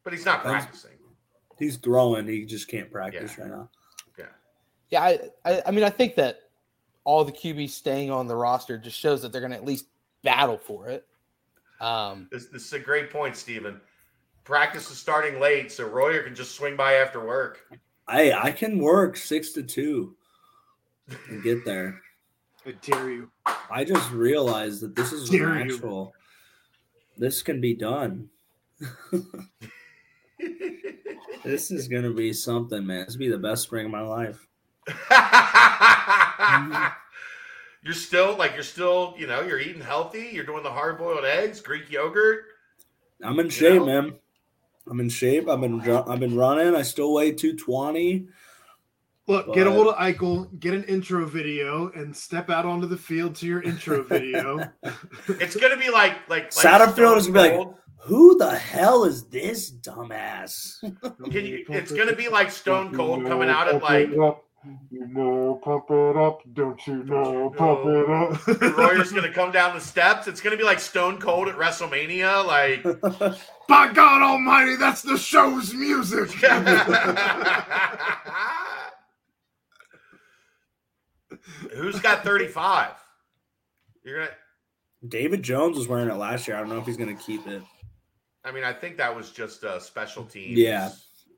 S2: but he's not
S4: Ben's-
S2: practicing.
S4: he's throwing. He just can't practice
S2: Yeah.
S4: right now.
S1: Yeah, I, I, I mean, I think that all the QBs staying on the roster just shows that they're going to at least battle for it. Um,
S2: This, this is a great point, Steven. Practice is starting late, so Royer can just swing by after work.
S4: I I can work six to two and get there.
S3: I dare you.
S4: I just realized that this is
S3: Dare you.
S4: natural. This can be done. This is gonna be something, man. This will be the best spring of my life.
S2: you're still like you're still, you know, you're eating healthy. You're doing the hard boiled eggs, Greek yogurt.
S4: I'm in shape,
S2: know?
S4: man. I'm in shape. I've been I've been running. I still weigh 220.
S3: Look, get a
S4: But-
S3: hold of Eichel, get an intro video, and step out onto the field to your intro video.
S2: It's gonna be like like, like
S4: Satterfield is gonna be like, Who the hell is this dumbass?
S2: Can you, it's gonna be like Stone Cold coming out at like
S3: You know, pump it up, don't you know, pump it up.
S2: Royer's gonna come down the steps. It's gonna be like Stone Cold at WrestleMania. Like
S3: By God Almighty, that's the show's music.
S2: Who's got 35? You're gonna
S4: David Jones was wearing it last year. I don't know if he's gonna keep it.
S2: I mean, I think that was just a special team.
S4: Yeah.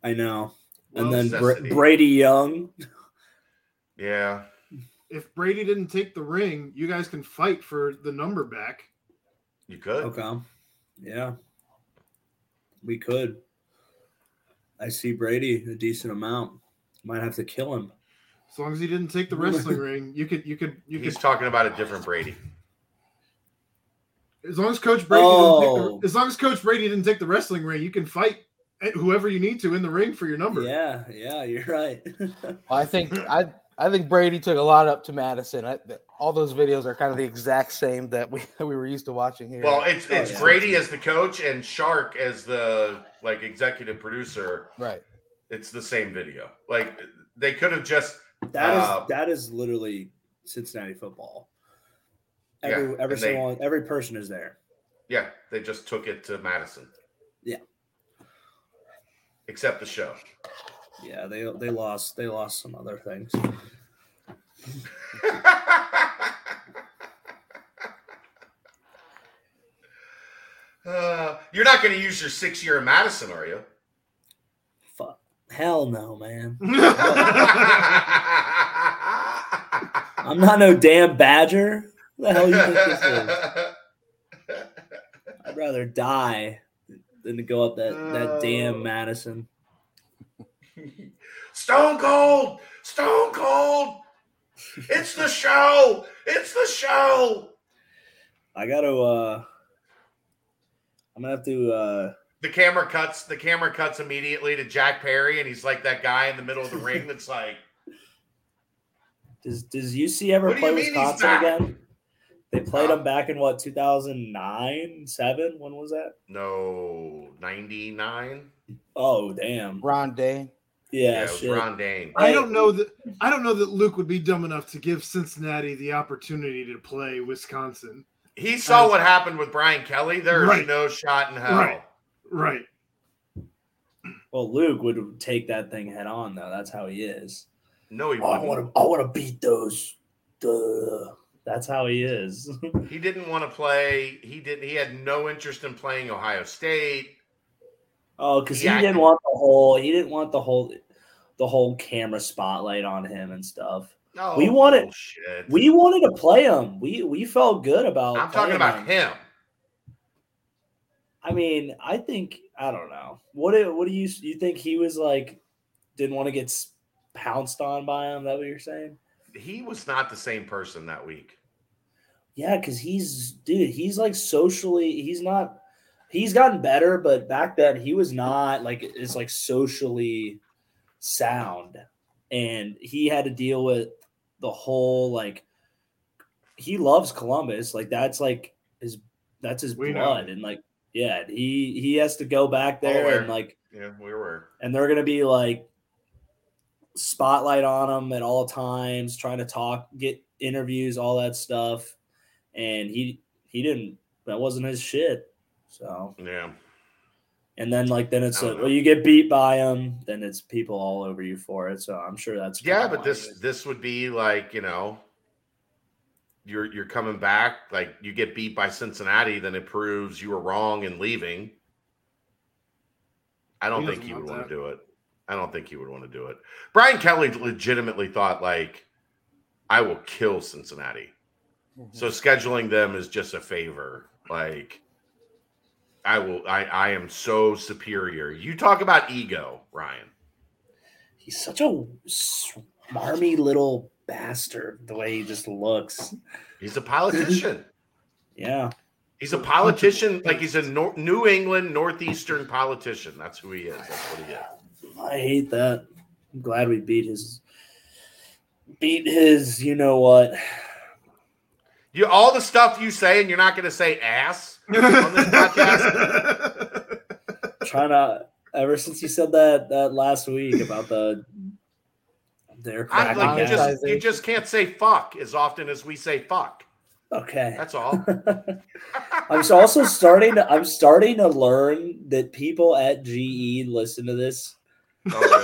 S4: I know.
S2: Well,
S4: and then Bra- Brady Young.
S2: Yeah.
S3: if Brady didn't take the ring, you guys can fight for the number back.
S2: You could.
S4: Okay. Yeah. We could. I see Brady a decent amount. Might have to kill him.
S3: As long as he didn't take the wrestling ring, you could, you could, you
S2: He's
S3: could.
S2: talking about a different Brady.
S3: As long as Coach Brady,
S4: Oh.
S3: the, as long as Coach Brady didn't take the wrestling ring, you can fight whoever you need to in the ring for your number.
S4: Yeah, yeah, you're right.
S1: I think I I think Brady took a lot up to Madison. I, all those videos are kind of the exact same that we that we were used to watching here.
S2: Well, it's
S4: Oh,
S2: it's
S4: yeah.
S2: Brady as the coach and Shark as the like executive producer.
S1: right.
S2: It's the same video. Like they could have just
S4: That is
S2: Uh,
S4: that is literally Cincinnati football. Every
S2: Yeah,
S4: every
S2: and they-
S4: single every person is there.
S2: yeah, they just took it to Madison.
S4: Yeah.
S2: Except the show.
S4: Yeah, they they lost they lost some other things.
S2: Uh, you're not going to use your six year in Madison, are you?
S4: Hell no, man. I'm not no damn Badger. Who the hell you think this is? I'd rather die than to go up that that damn
S2: Oh.
S4: Madison.
S2: Stone Cold! Stone Cold! It's the show! It's the show!
S4: I gotta uh I'm gonna have to uh
S2: The camera cuts. The camera cuts immediately to Jack Perry, and he's like that guy in the middle of the ring that's like,
S4: does does UC ever
S2: What
S4: play Wisconsin again? They played them back in what 2009, 7? When was that?
S2: no, ninety nine.
S4: Oh damn.
S1: Ron Day.
S4: Yeah,
S2: it was. Ron Dayne.
S3: I don't know that I don't know that Luke would be dumb enough to give Cincinnati the opportunity to play Wisconsin.
S2: He saw
S3: I-
S2: what happened with Brian Kelly. There's
S3: Right.
S2: no shot in hell.
S3: Right. Right.
S4: Well, Luke would take that thing head on though. That's how he is.
S2: No, he
S4: Oh, I want to I want to beat those. Duh. That's how he is.
S2: He didn't want to play. He didn't. He had no interest in playing Ohio State.
S4: oh, because he
S2: Yeah.
S4: didn't want the whole he didn't want the whole the whole camera spotlight on him and stuff.
S2: No,
S4: We wanted-
S2: bullshit.
S4: We wanted to play him. We we felt good about.
S2: I'm talking about
S4: him.
S2: him.
S4: I mean, I think I don't know. What do what do you you think he was like? Didn't want to get pounced on by him. That what you're saying?
S2: He was not the same person that week.
S4: Yeah, because he's dude. He's like socially. He's not. He's gotten better, but back then he was not like it's like socially sound, and he had to deal with the whole like. He loves Columbus. Like that's like his. That's his
S3: We know.
S4: blood, and like yeah, he he has to go back there and like
S2: Yeah, we were.
S4: and they're gonna be like spotlight on him at all times, trying to talk, get interviews, all that stuff. And he he didn't. That wasn't his shit. So
S2: Yeah.
S4: and then like then it's a, well, you get beat by him, then it's people all over you for it. So I'm sure that's
S2: Yeah, but this this would be like you know, you're you're coming back. Like you get beat by Cincinnati, then it proves you were wrong in leaving. I don't
S3: He
S2: think
S3: doesn't
S2: he would
S3: want
S2: want to do it. I don't think he would want to do it. Brian Kelly legitimately thought like, I will kill Cincinnati. Mm-hmm. So scheduling them is just a favor. Like, I will. I I am so superior. You talk about ego, Ryan.
S4: he's such a smarmy little bastard. The way he just looks.
S2: He's a politician.
S4: Yeah.
S2: He's a politician, like he's a Nor- New England northeastern politician. That's who he is. That's what he is.
S4: I hate that. I'm glad we beat his beat his. You know what?
S2: You all the stuff you say, and you're not going to say ass on this podcast.
S4: Trying to. Ever since you said that that last week about the their
S2: I,
S4: cracking
S2: like you just you just can't say fuck as often as we say fuck.
S4: okay.
S2: That's all.
S4: I'm also starting to I'm starting to learn that people at GE listen to this. Oh,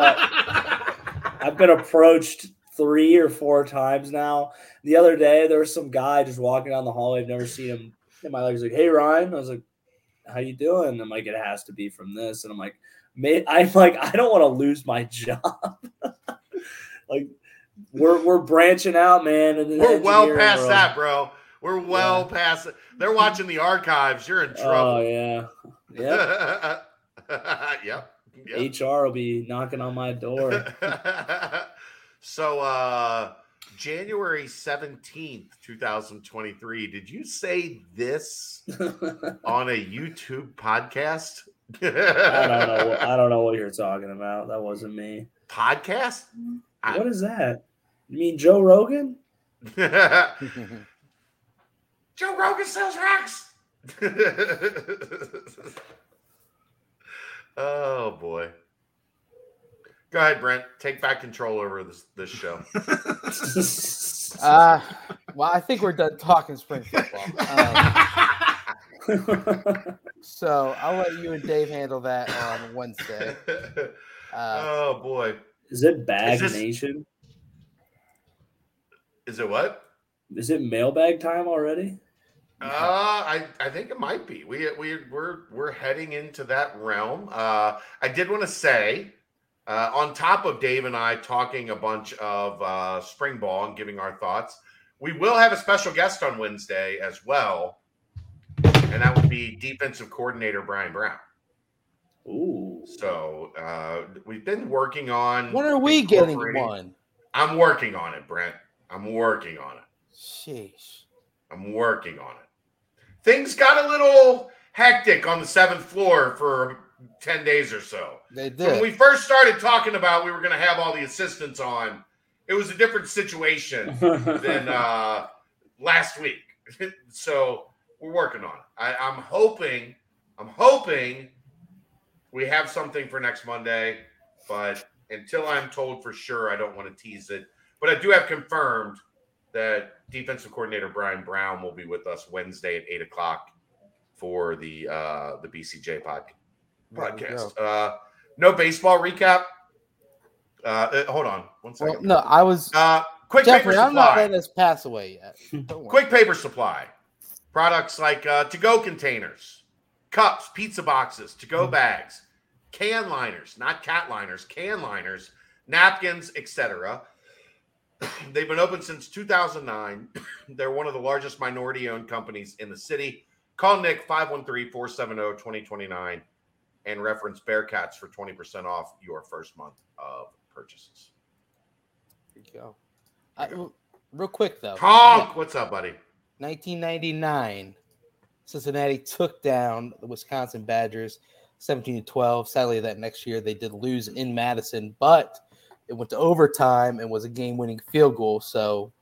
S4: uh, I've been approached three or four times now. The other day there was some guy just walking down the hallway. I've never seen him in my life. He's like, "Hey Ryan," I was like, "How you doing?" I'm like, "It has to be from this," and I'm like, "May I'm like I don't want to lose my job." like we're we're branching out, man.
S2: We're well past
S4: world.
S2: that, bro. We're well past it. They're watching the archives. You're in
S4: Oh
S2: trouble.
S4: yeah, yeah.
S2: yep. Yep.
S4: HR will be knocking on my door.
S2: so uh January 17th, 2023. Did you say this on a YouTube podcast?
S4: I don't know. I don't know what you're talking about. That wasn't me.
S2: Podcast? I-
S4: What is that? You mean Joe Rogan?
S2: Joe Rogan sells rocks. oh boy. Go ahead, Brent. Take back control over this this show.
S1: Uh, well, I think we're done talking spring football. Um, so I'll let you and Dave handle that on Wednesday. Uh,
S2: oh boy.
S4: is it Bag
S2: Is this-
S4: Nation?
S2: Is it what?
S4: Is it mailbag time already?
S2: Uh, I I think it might be. We we we're we're heading into that realm. Uh, I did want to say, uh, on top of Dave and I talking a bunch of uh, spring ball and giving our thoughts, we will have a special guest on Wednesday as well, and that would be defensive coordinator Bryan Brown.
S4: Ooh.
S2: So uh, we've been working on.
S1: when are we getting one?
S2: I'm working on it, Brent. I'm working on it.
S1: Sheesh.
S2: I'm working on it. Things got a little hectic on the seventh floor for 10 days or so.
S1: They
S2: So when we first started talking about we were going to have all the assistants on, it was a different situation than uh, last week. so we're working on it. I, I'm hoping, I'm hoping we have something for next Monday, but until I'm told for sure, I don't want to tease it. But I do have confirmed that defensive coordinator Bryan Brown will be with us Wednesday at eight o'clock for the uh, the BCJ pod, podcast. Uh, no baseball recap. Uh, uh, hold on one second.
S1: Well, no, I was
S2: Uh, quick
S1: Jeffrey.
S2: paper
S1: I'm not letting this pass away yet.
S2: Quick paper supply. Products like uh, to-go containers, cups, pizza boxes, to-go bags, can liners, not cat liners, can liners, napkins, etc. They've been open since 2009. They're one of the largest minority-owned companies in the city. Call Nick 513-470-2029 and reference Bearcats for 20% off your first month of purchases.
S1: There you go. I, real quick though.
S2: Honk! What's up, buddy?
S1: 1999, Cincinnati took down the Wisconsin Badgers 17 to 12. Sadly, that next year they did lose in Madison, but it went to overtime and was a game winning field goal. So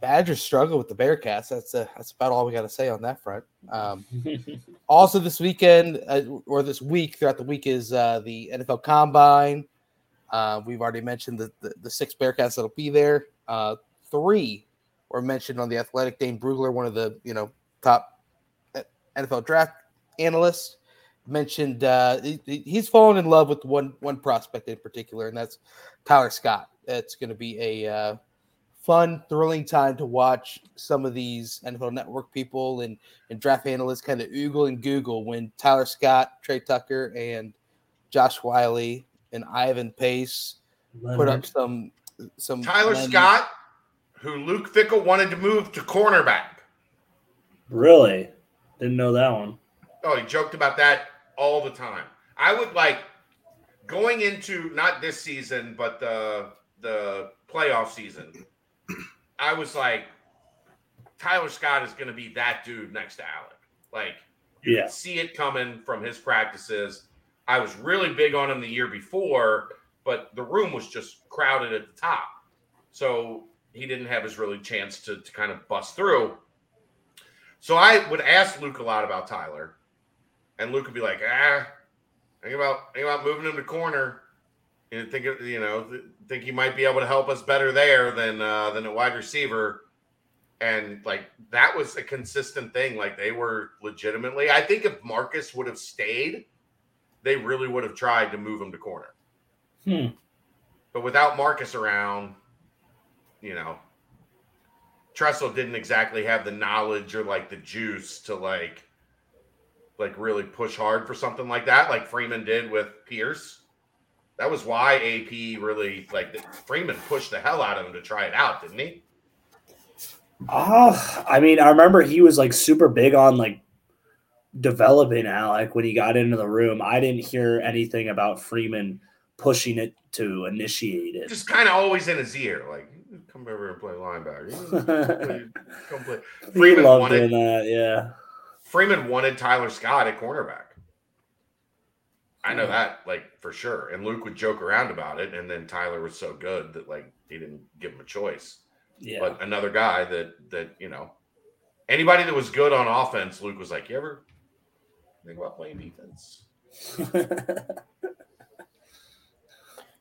S1: Badgers struggle with the Bearcats. That's uh that's about all we got to say on that front. Um, also, this weekend uh, or this week throughout the week is uh, the NFL Combine. Uh, we've already mentioned the, the, the six Bearcats that'll be there. Uh, three were mentioned on the Athletic. Dane Brugler, one of the you know top uh, NFL draft analysts, mentioned uh, he, he- he's fallen in love with one one prospect in particular, and that's Tyler Scott. It's going to be a uh, fun, thrilling time to watch some of these NFL Network people and and draft analysts kind of oogle and Google when Tyler Scott, Tre Tucker, and Josh Whyle and Ivan Pace put up some some
S2: Tyler
S1: men-
S2: Scott, who Luke Fickell wanted to move to cornerback.
S4: Really? Didn't know that one.
S2: Oh, he joked about that all the time. I would like going into not this season, but the the playoff season. I was like, Tyler Scott is going to be that dude next to Alec. Like you
S4: Yeah.
S2: see it coming from his practices. I was really big on him the year before, but the room was just crowded at the top, so he didn't have his really chance to, to kind of bust through. So I would ask Luke a lot about Tyler, and Luke would be like, "Ah, think about think about moving him to corner." And think of- you know think he might be able to help us better there than uh, than a wide receiver and like that was a consistent thing. Like they were legitimately. I think if Marcus would have stayed, they really would have tried to move him to corner.
S4: Hmm.
S2: But without Marcus around, you know, Tressel didn't exactly have the knowledge or like the juice to like like really push hard for something like that, like Freeman did with Pierce. That was why AP really like Freeman pushed the hell out of him to try it out, didn't he?
S4: Oh, I mean, I remember he was like super big on like developing Alec when he got into the room. I didn't hear anything about Freeman pushing it to initiate it.
S2: just kind of always in his ear, like come over and play linebacker. come play.
S4: we
S2: Freeman
S4: love
S2: wanted
S4: doing that, yeah.
S2: Freeman wanted Tyler Scott at cornerback. I know that, like for sure. And Luke would joke around about it, and then Tyler was so good that like he didn't give him a choice.
S4: Yeah.
S2: But another guy that that you know, anybody that was good on offense, Luke was like, "You ever think about playing defense?"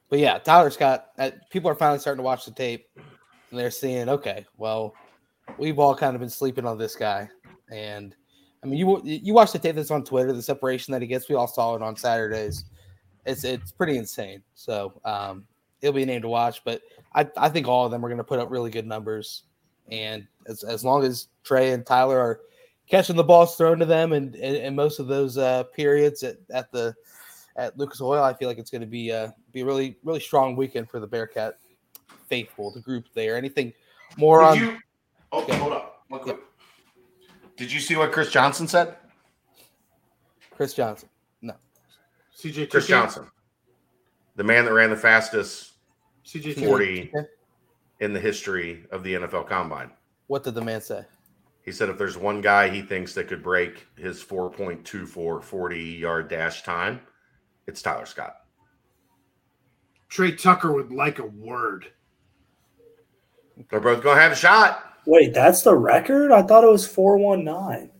S1: But yeah, Tyler Scott. Uh, people are finally starting to watch the tape, and they're seeing, okay, well, we've all kind of been sleeping on this guy, and I mean, you you watch the tape that's on Twitter, the separation that he gets. We all saw it on Saturdays. It's it's pretty insane. So um, he'll be a name to watch, but I, I think all of them are going to put up really good numbers, and as as long as Tre and Tyler are catching the balls thrown to them, and and, and most of those uh, periods at, at the at Lucas Oil, I feel like it's going to be uh, be a really really strong weekend for the Bearcat faithful, the group there. Anything more
S2: Did
S1: on
S2: you? Oh,
S1: Yeah.
S2: hold up. One quick. Did you see what Chris Johnson said?
S1: Chris Johnson? No.
S3: CJ
S2: Chris Johnson, the man that ran the fastest
S3: CJ
S2: 40 in the history of the NFL Combine.
S1: What did the man say?
S2: He said if there's one guy he thinks that could break his 4.24 40 yard dash time, it's Tyler Scott.
S3: Tre Tucker would like a word.
S2: They're both going to have a shot.
S4: Wait, that's the record? I thought it was 419.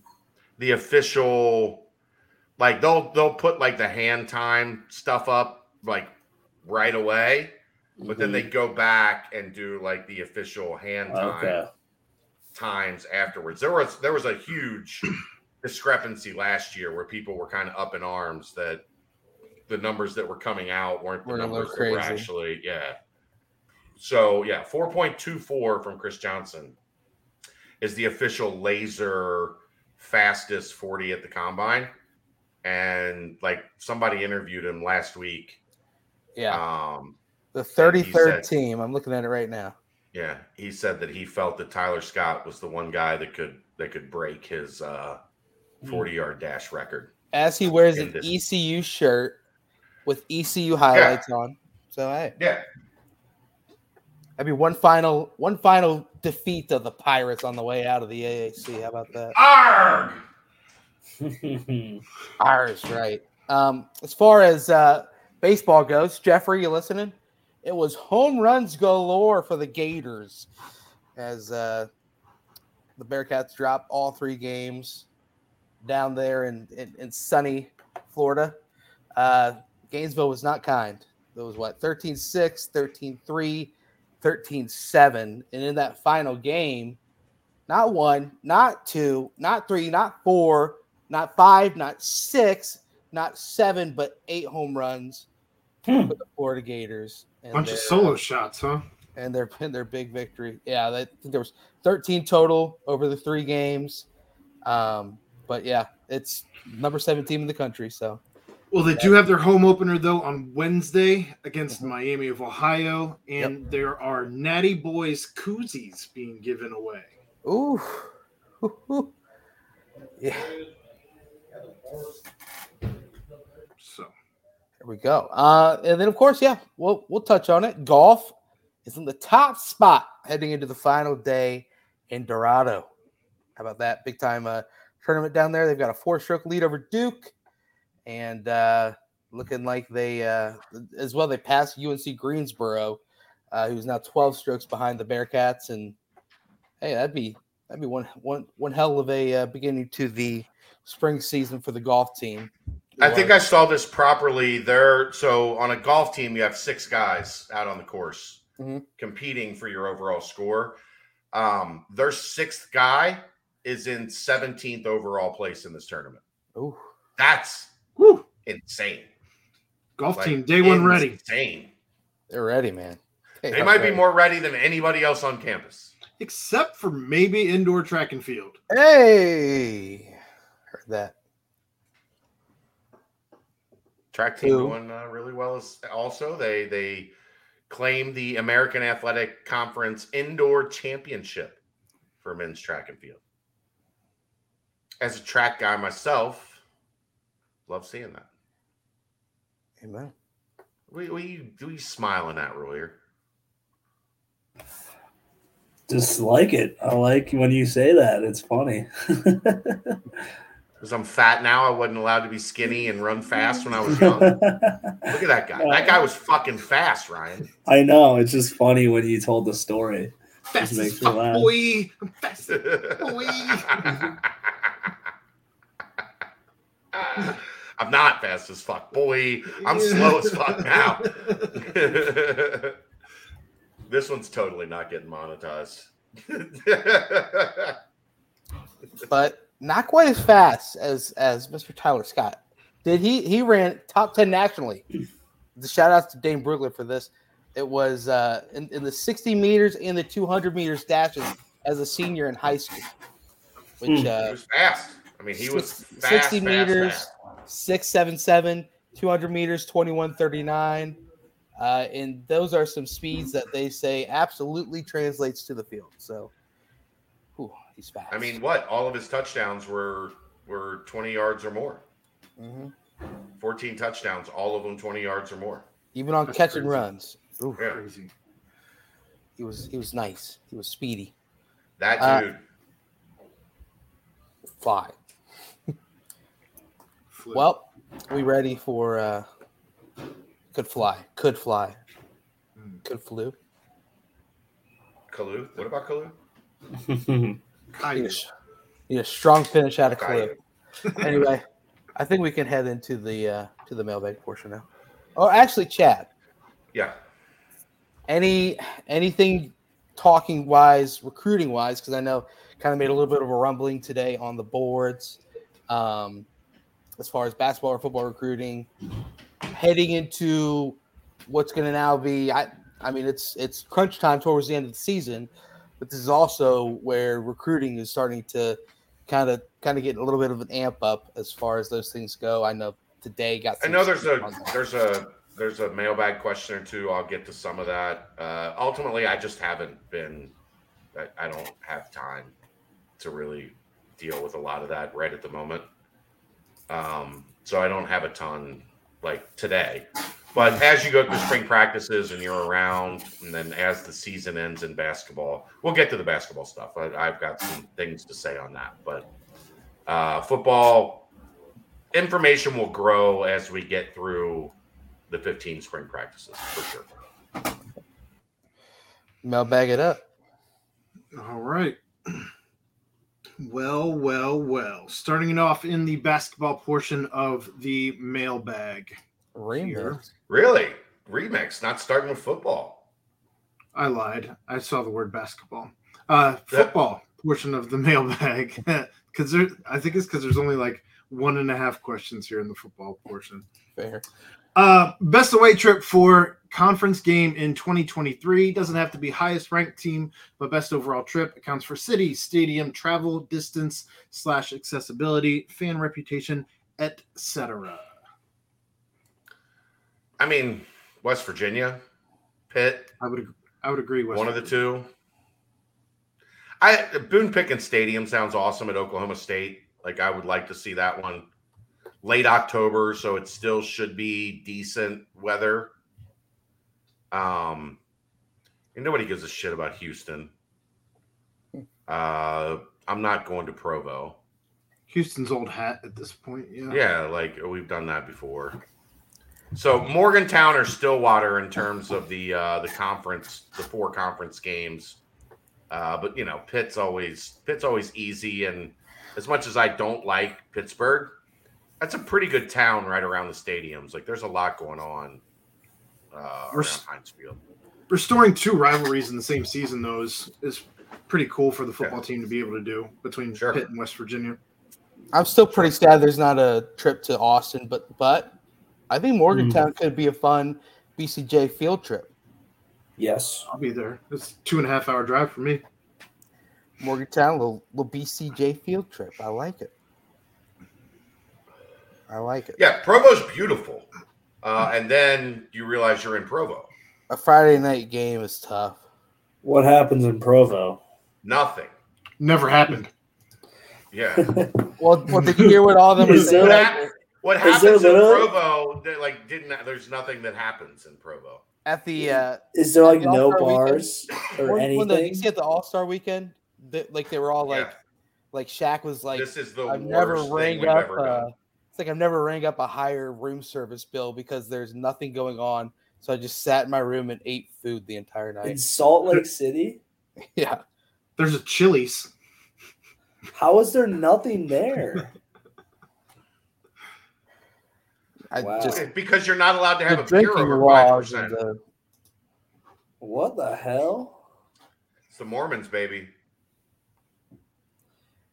S2: The official, like they'll they'll put like the hand time stuff up like right away, but then mm-hmm. they go back and do like the official hand time
S4: Okay.
S2: times afterwards. There was there was a huge discrepancy last year where people were kind of up in arms that the numbers that were coming out weren't the
S1: Were a little
S2: numbers that were actually yeah. So yeah, four point two four from Chris Johnson is the official laser fastest forty at the combine, and like somebody interviewed him last week.
S1: Yeah,
S2: Um,
S1: the 33rd
S2: said-
S1: team. I'm looking at it right now.
S2: yeah, he said that he felt that Tyler Scott was the one guy that could that could break his uh, forty yard dash record.
S1: As he wears an
S2: this-
S1: ECU shirt with ECU highlights on. So hey,
S2: Yeah,
S1: that'd be one final one final defeat of the Pirates on the way out of the AAC. How about that?
S2: Arg!
S1: Ours, right. Um, as far as uh, baseball goes, Jeffrey, you listening? It was home runs galore for the Gators as uh, the Bearcats dropped all three games down there in, in, in sunny Florida. Uh, Gainesville was not kind. It was what, 13 6, 13 3, 13 7. And in that final game, not one, not two, not three, not four, not five, not six, not seven, but eight home runs
S4: Hmm.
S1: for the Florida Gators. And
S3: Bunch of solo shots, huh?
S1: and their and their big victory. Yeah, that, I think there was 13 total over the three games. Um, but yeah, it's number seven team in the country. So
S3: Well, they do have their home opener though on Wednesday against
S1: Mhm.
S3: Miami of Ohio, and there are Natty Boys koozies being given away.
S1: ooh. yeah,
S3: So
S1: there we go. Uh, and then of course, yeah, we'll we'll touch on it. Golf is in the top spot heading into the final day in Dorado. How about that? Big time uh, tournament down there. They've got a four stroke lead over Duke, and uh, looking like they uh, as well. They passed UNC Greensboro, uh, who's now 12 strokes behind the Bearcats. And hey, that'd be that'd be one one one hell of a uh, beginning to the spring season for the golf team.
S2: I think I saw this properly. There, so on a golf team, you have six guys out on the course
S1: Mhm.
S2: competing for your overall score. Um, their sixth guy is in 17th overall place in this tournament.
S1: Ooh,
S2: That's
S3: Woo.
S2: insane.
S3: Golf
S2: Like,
S3: team, day one ready.
S2: Insane.
S1: they're ready, man.
S2: They might be more ready than anybody else on campus.
S3: Except for maybe indoor track and field.
S1: Hey, heard that.
S2: Track team
S1: Who?
S2: doing uh, really well. As also, they they claim the American Athletic Conference Indoor Championship for men's track and field. As a track guy myself, love seeing that.
S1: Amen.
S2: We we we smiling at earlier.
S4: Just like it. I like when you say that. It's funny.
S2: Because I'm fat now, I wasn't allowed to be skinny and run fast when I was young. Look at that guy. That guy was fucking fast, Ryan.
S4: I know. It's just funny when you told the story.
S3: Fast as
S4: makes me laugh.
S3: boy. I'm fast. Boy.
S2: I'm not fast as fuck, boy. I'm slow as fuck now. this one's totally not getting monetized.
S1: but not quite as fast as as Mr. Tyler Scott. Did he he ran top 10 nationally. The shout outs to Dane Brugler for this. It was uh in, in the 60 meters and the 200 meters dashes as a senior in high school. Which
S2: he
S1: uh
S2: was fast. I mean, he was fast,
S1: 60
S2: fast,
S1: meters,
S2: fast.
S1: 677, 200 meters, 2139. Uh, and those are some speeds that they say absolutely translates to the field. So, whew, he's fast.
S2: I mean, what? All of his touchdowns were were 20 yards or more.
S1: Mhm.
S2: 14 touchdowns, all of them 20 yards or more.
S1: even on
S3: That's
S1: catch and runs, Ooh,
S2: Yeah.
S3: Crazy.
S1: he was he was nice. He was speedy.
S2: That
S1: Uh,
S2: dude.
S1: Fly.
S3: Flip.
S1: Well, we ready for uh could fly. Could fly.
S3: Mm.
S1: Could flew.
S2: Kalu. What about Kalu?
S1: Need
S3: Caillou.
S1: a, need a strong finish out of
S2: Okay.
S1: Clue. anyway, I think we can head into the uh to the mailbag portion now. Oh, actually, Chad,
S2: Yeah.
S1: any anything talking wise, recruiting wise, because I know kind of made a little bit of a rumbling today on the boards, um, as far as basketball or football recruiting, heading into what's going to now be. I I mean, it's it's crunch time towards the end of the season, but this is also where recruiting is starting to kind of kind of get a little bit of an amp up as far as those things go. I know today got.
S2: I know there's a there's a there's a mailbag question or two. I'll get to some of that. Uh, ultimately, I just haven't been. I, I don't have time to really deal with a lot of that right at the moment. Um, so I don't have a ton like today. But as you go through spring practices and you're around, and then as the season ends in basketball, we'll get to the basketball stuff. I, I've got some things to say on that, but uh, football information will grow as we get through the 15 spring practices for sure.
S1: Mel, mailbag it up.
S3: All right. Well, well, well. Starting it off in the basketball portion of the mailbag.
S1: Remix.
S3: Here.
S2: Really? Remix, not starting with football.
S3: I lied. I saw the word basketball. Uh, football portion of the mailbag. Because there, I think it's because there's only like one and a half questions here in the football portion.
S1: Fair.
S3: Uh, best away trip for conference game in 2023 doesn't have to be highest ranked team, but best overall trip accounts for city, stadium, travel, distance slash accessibility, fan reputation, etc.
S2: I mean, West Virginia, Pitt,
S3: I would I would agree with
S2: one of the two. I Boone Pickens Stadium sounds awesome at Oklahoma State. Like I would like to see that one late October, so it still should be decent weather. Um, and nobody gives a shit about Houston. Uh, I'm not going to Provo.
S3: Houston's old hat at this point. Yeah.
S2: Yeah, like we've done that before. So Morgantown or Stillwater in terms of the uh, the conference, the four conference games. Uh, but you know, Pitt's always Pitt's always easy, and as much as I don't like Pittsburgh, that's a pretty good town right around the stadiums. Like there's a lot going on uh,
S3: We're
S2: around
S3: s-
S2: Heinz Field.
S3: Restoring two rivalries in the same season, though, is, is pretty cool for the football team to be able to do between
S2: Sure.
S3: Pitt and West Virginia.
S1: I'm still pretty sad there's not a trip to Austin, but but I think Morgantown could be a fun BCJ field trip.
S4: Yes.
S3: I'll be there. It's two and a half hour drive for me.
S1: Morgantown, little, little BCJ field trip. I like it. I like it.
S2: Yeah, Provo's beautiful, uh, and then you realize you're in Provo.
S1: A Friday night game is tough.
S4: What happens in Provo?
S2: Nothing.
S3: Never happened.
S2: Yeah.
S1: Well, well did you hear what all of them were
S4: Is there
S1: saying?
S2: that- What
S4: Is there
S2: happens in
S4: literally-
S2: Provo? there, Like, didn't there's nothing that happens in Provo.
S1: At the uh,
S4: Is there like
S1: The
S4: no
S1: All-Star weekend?
S4: bars or
S1: when, when the, you
S4: anything?
S1: see at the All Star weekend, they, like they were all like,
S2: Yeah.
S1: like Shaq was like,
S2: this is the
S1: I've
S2: worst
S1: never
S2: thing
S1: rang
S2: we've
S1: up.
S2: ever
S1: Uh,
S2: done.
S1: It's like I've never rang up a higher room service bill because there's nothing going on. So I just sat in my room and ate food the entire night. In.
S4: Salt Lake City?
S1: Yeah,
S3: There's a Chili's.
S4: How is there nothing there?
S1: I
S4: Wow.
S1: just
S2: because you're not allowed to have
S1: the
S2: a beer
S1: drinking
S2: over five percent.
S1: and the-
S4: What the hell?
S2: It's the Mormons, baby.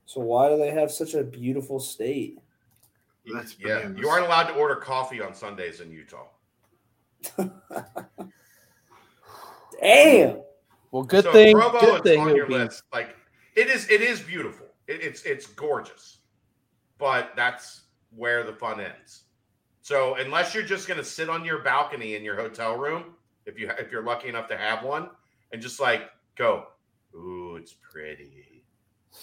S4: So why do they have such a beautiful state?
S3: That's
S2: yeah.
S3: bananas.
S2: You aren't allowed to order coffee on Sundays in Utah.
S4: Damn.
S1: well, good
S2: so
S1: thing.
S2: Provo
S1: good
S2: is
S1: thing.
S2: on your
S1: be-
S2: list. Like it is. It is beautiful. It, it's it's gorgeous, but that's where the fun ends. So unless you're just gonna sit on your balcony in your hotel room, if you if you're lucky enough to have one, and just like go, ooh, it's pretty.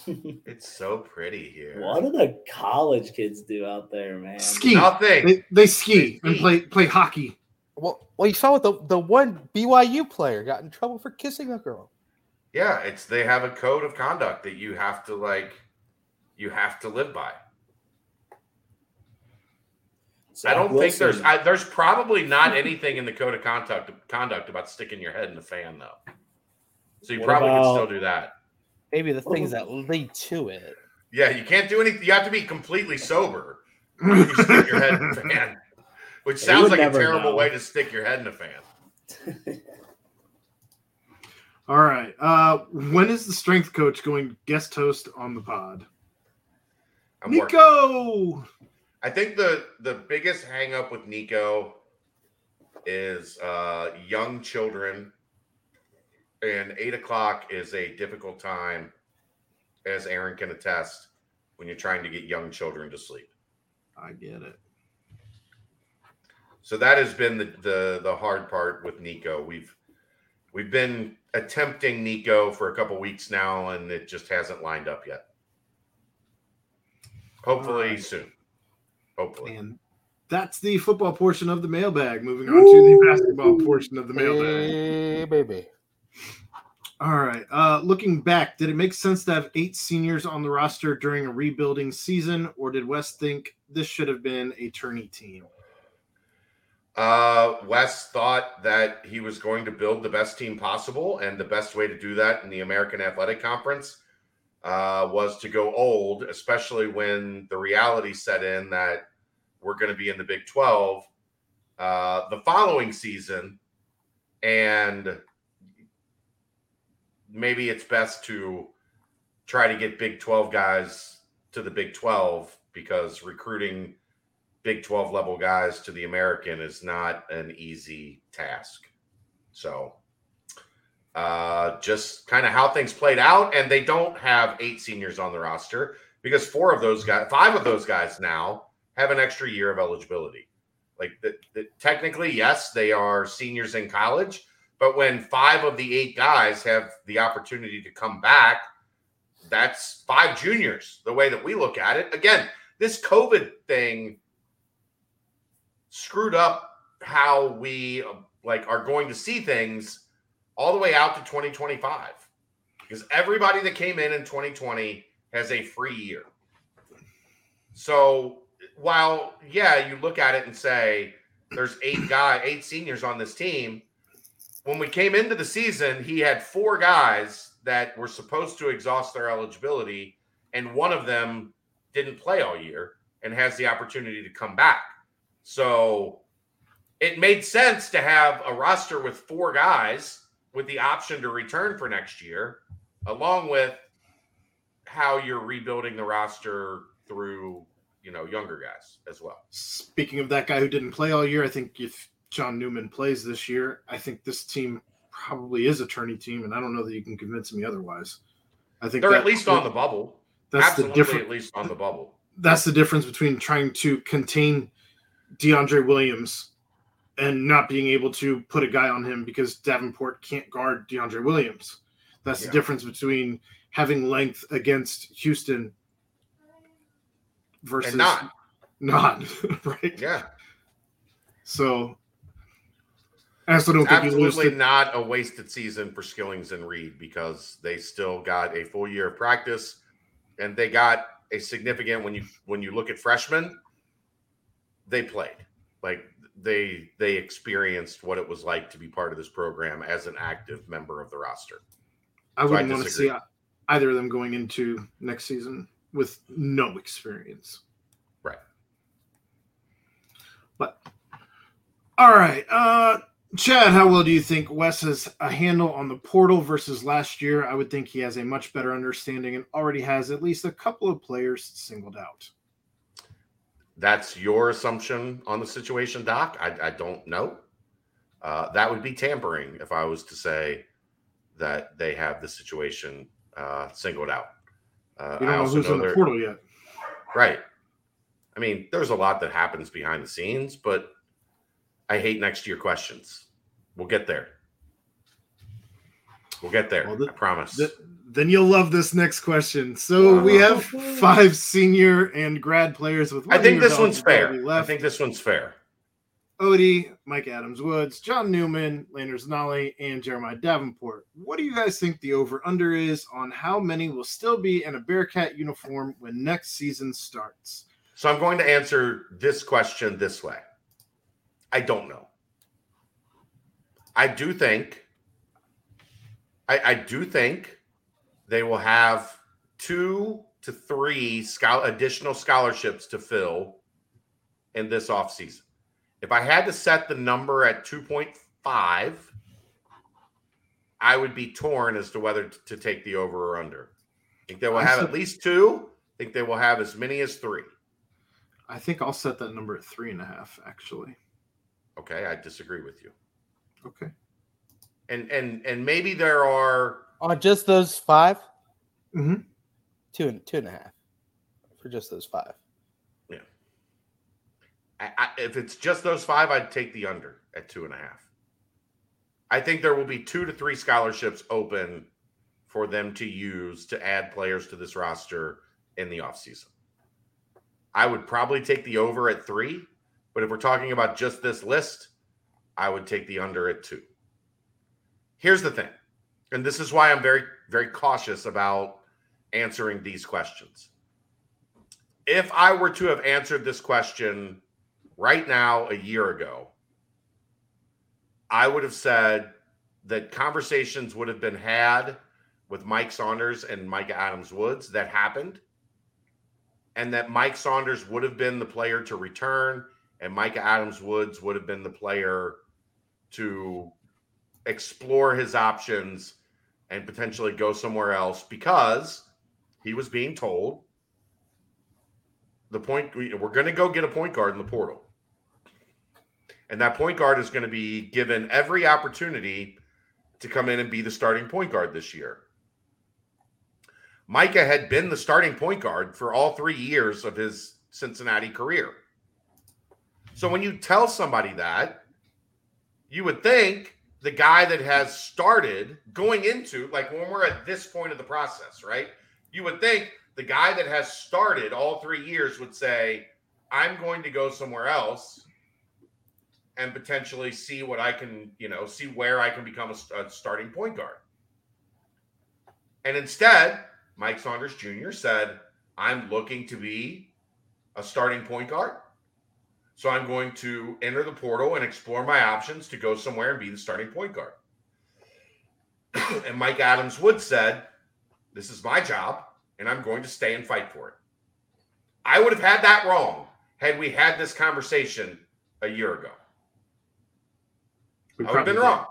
S2: It's so pretty here.
S4: What do the college kids do out there, man?
S3: Ski.
S2: Nothing.
S3: They, they ski
S2: They
S3: and play play hockey.
S1: Well, well, you saw what the the one BYU player got in trouble for kissing a girl.
S2: Yeah, it's they have a code of conduct that you have to like you have to live by. I don't think there's I, there's probably not anything in the code of conduct conduct about sticking your head in the fan though. So you
S4: What
S2: probably
S4: about-
S2: can still do that.
S1: Maybe the things that lead to it.
S2: Yeah, you can't do anything. You have to be completely sober you stick your head in the fan, which sounds like a terrible
S4: know.
S2: way to stick your head in a fan.
S3: All right. Uh, when is the strength coach going guest host on the pod?
S2: I'm working.
S3: Nico.
S2: I think the the biggest hang up with Nico is uh, young children, and eight o'clock is a difficult time, as Aaron can attest, when you're trying to get young children to sleep.
S3: I get it.
S2: So that has been the the, the hard part with Nico. We've we've been attempting Nico for a couple weeks now, and it just hasn't lined up yet. Hopefully
S3: Alright.
S2: soon. Hopefully.
S3: And that's the football portion of the mailbag. Moving on to the basketball portion of the mailbag.
S1: Hey, baby.
S3: All right. Uh, looking back, did it make sense to have eight seniors on the roster during a rebuilding season, or did Wes think this should have been a tourney team?
S2: Uh, Wes thought that he was going to build the best team possible, and the best way to do that in the American Athletic Conference uh, was to go old, especially when the reality set in that we're going to be in the Big 12 uh, the following season. And maybe it's best to try to get Big 12 guys to the Big 12 because recruiting Big 12 level guys to the American is not an easy task. So, uh, just kind of how things played out. And they don't have eight seniors on the roster because four of those guys, five of those guys now have an extra year of eligibility. Like, the, the, technically, yes, they are seniors in college, but when five of the eight guys have the opportunity to come back, that's five juniors, the way that we look at it. Again, this COVID thing screwed up how we like are going to see things all the way out to 2025 because everybody that came in in 2020 has a free year. So while yeah, you look at it and say there's eight guy, eight seniors on this team. When we came into the season, he had four guys that were supposed to exhaust their eligibility, and one of them didn't play all year and has the opportunity to come back. So it made sense to have a roster with four guys with the option to return for next year, along with how you're rebuilding the roster through you know younger guys as well.
S3: Speaking of that guy who didn't play all year, I think if John Newman plays this year, I think this team probably is a tourney team, and I don't know that you can convince me otherwise. I think
S2: they're
S3: that-
S2: at least on the bubble.
S3: That's
S2: Absolutely,
S3: the difference.
S2: at least on the bubble.
S3: That's the difference between trying to contain DeAndre Williams and not being able to put a guy on him because Davenport can't guard DeAndre Williams. That's
S2: Yeah.
S3: the difference between having length against Houston versus
S2: And not.
S3: not right.
S2: Yeah,
S3: So I also don't think
S2: absolutely not a wasted season for Skillings and Reed because they still got a full year of practice and they got a significant when you when you look at freshmen, they played like they they experienced what it was like to be part of this program as an active member of the roster.
S3: I
S2: I
S3: wouldn't want to see either of them going into next season with no experience.
S2: Right.
S3: But all right, uh Chad, how well do you think Wes has a handle on the portal versus last year? I would think he has a much better understanding and already has at least a couple of players singled out.
S2: That's your assumption on the situation, Doc. I, I don't know. Uh, that would be tampering if I was to say that they have the situation uh, singled out. Uh,
S3: don't know who's
S2: know
S3: in the portal yet.
S2: right. I mean, there's a lot that happens behind the scenes, but I hate next year questions. We'll get there. We'll get there.
S3: Well, the-
S2: I promise.
S3: Th- then you'll love this next question. So we
S2: Uh-huh.
S3: have five senior and grad players with.
S2: I think this one's fair.
S3: eligibility
S2: I think this one's fair.
S3: Ody, Mika Adams Woods, John Newman, Landers Nolley, and Jeremiah Davenport. What do you guys think the over under is on how many will still be in a Bearcat uniform when next season starts?
S2: So I'm going to answer this question this way. I don't know. I do think I, I do think they will have two to three additional scholarships to fill in this offseason. If I had to set the number at 2.5, I would be torn as to whether t- to take the over or under. I think they will have at least two. I think they will have as many as three.
S3: I think I'll set that number at three and a half, actually.
S2: Okay, I disagree with you.
S3: Okay.
S2: And and and maybe there are
S1: On just those 5
S3: hmm
S1: two and two and a half for just those five.
S2: I, I, if it's just those five, I'd take the under at two and a half. I think there will be two to three scholarships open for them to use to add players to this roster in the offseason. I would probably take the over at three, but if we're talking about just this list, I would take the under at two. Here's the thing, and this is why I'm very, very cautious about answering these questions. If I were to have answered this question right now a year ago, I would have said that conversations would have been had with Mike Saunders and Mika Adams Woods that happened, and that Mike Saunders would have been the player to return, and Mika Adams Woods would have been the player to explore his options and potentially go somewhere else because he was being told the point we're going to go get a point guard in the portal. And that point guard is going to be given every opportunity to come in and be the starting point guard this year. Mika had been the starting point guard for all three years of his Cincinnati career. So when you tell somebody that, you would think the guy that has started going into, like when we're at this point of the process, right? You would think the guy that has started all three years would say, I'm going to go somewhere else and potentially see what I can, you know, see where I can become a, a starting point guard. And instead, Mike Saunders Jr. said, I'm looking to be a starting point guard. So I'm going to enter the portal and explore my options to go somewhere and be the starting point guard. and Mika Adams Wood said, This is my job, and I'm going to stay and fight for it. I would have had that wrong had we had this conversation a year ago.
S3: We
S2: I would have been
S3: probably
S2: wrong.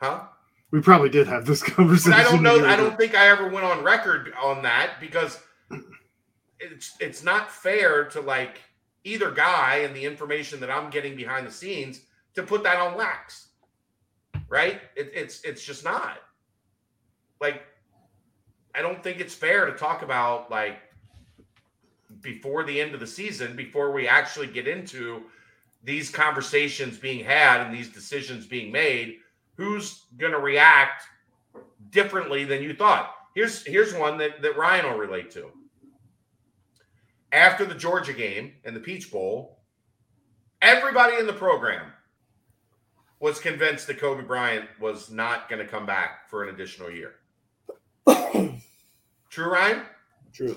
S2: Huh?
S3: did. We probably did have this conversation.
S2: But I don't know. I don't think I ever went on record on that because it's it's not fair to like either guy and the information that I'm getting behind the scenes to put that on wax. Right? It, it's it's just not. Like I don't think it's fair to talk about like before the end of the season, before we actually get into these conversations being had and these decisions being made, who's going to react differently than you thought. Here's here's one that, that Ryan will relate to. After the Georgia game and the Peach Bowl, everybody in the program was convinced that Coby Bryant was not going to come back for an additional year. True, Ryan?
S4: True.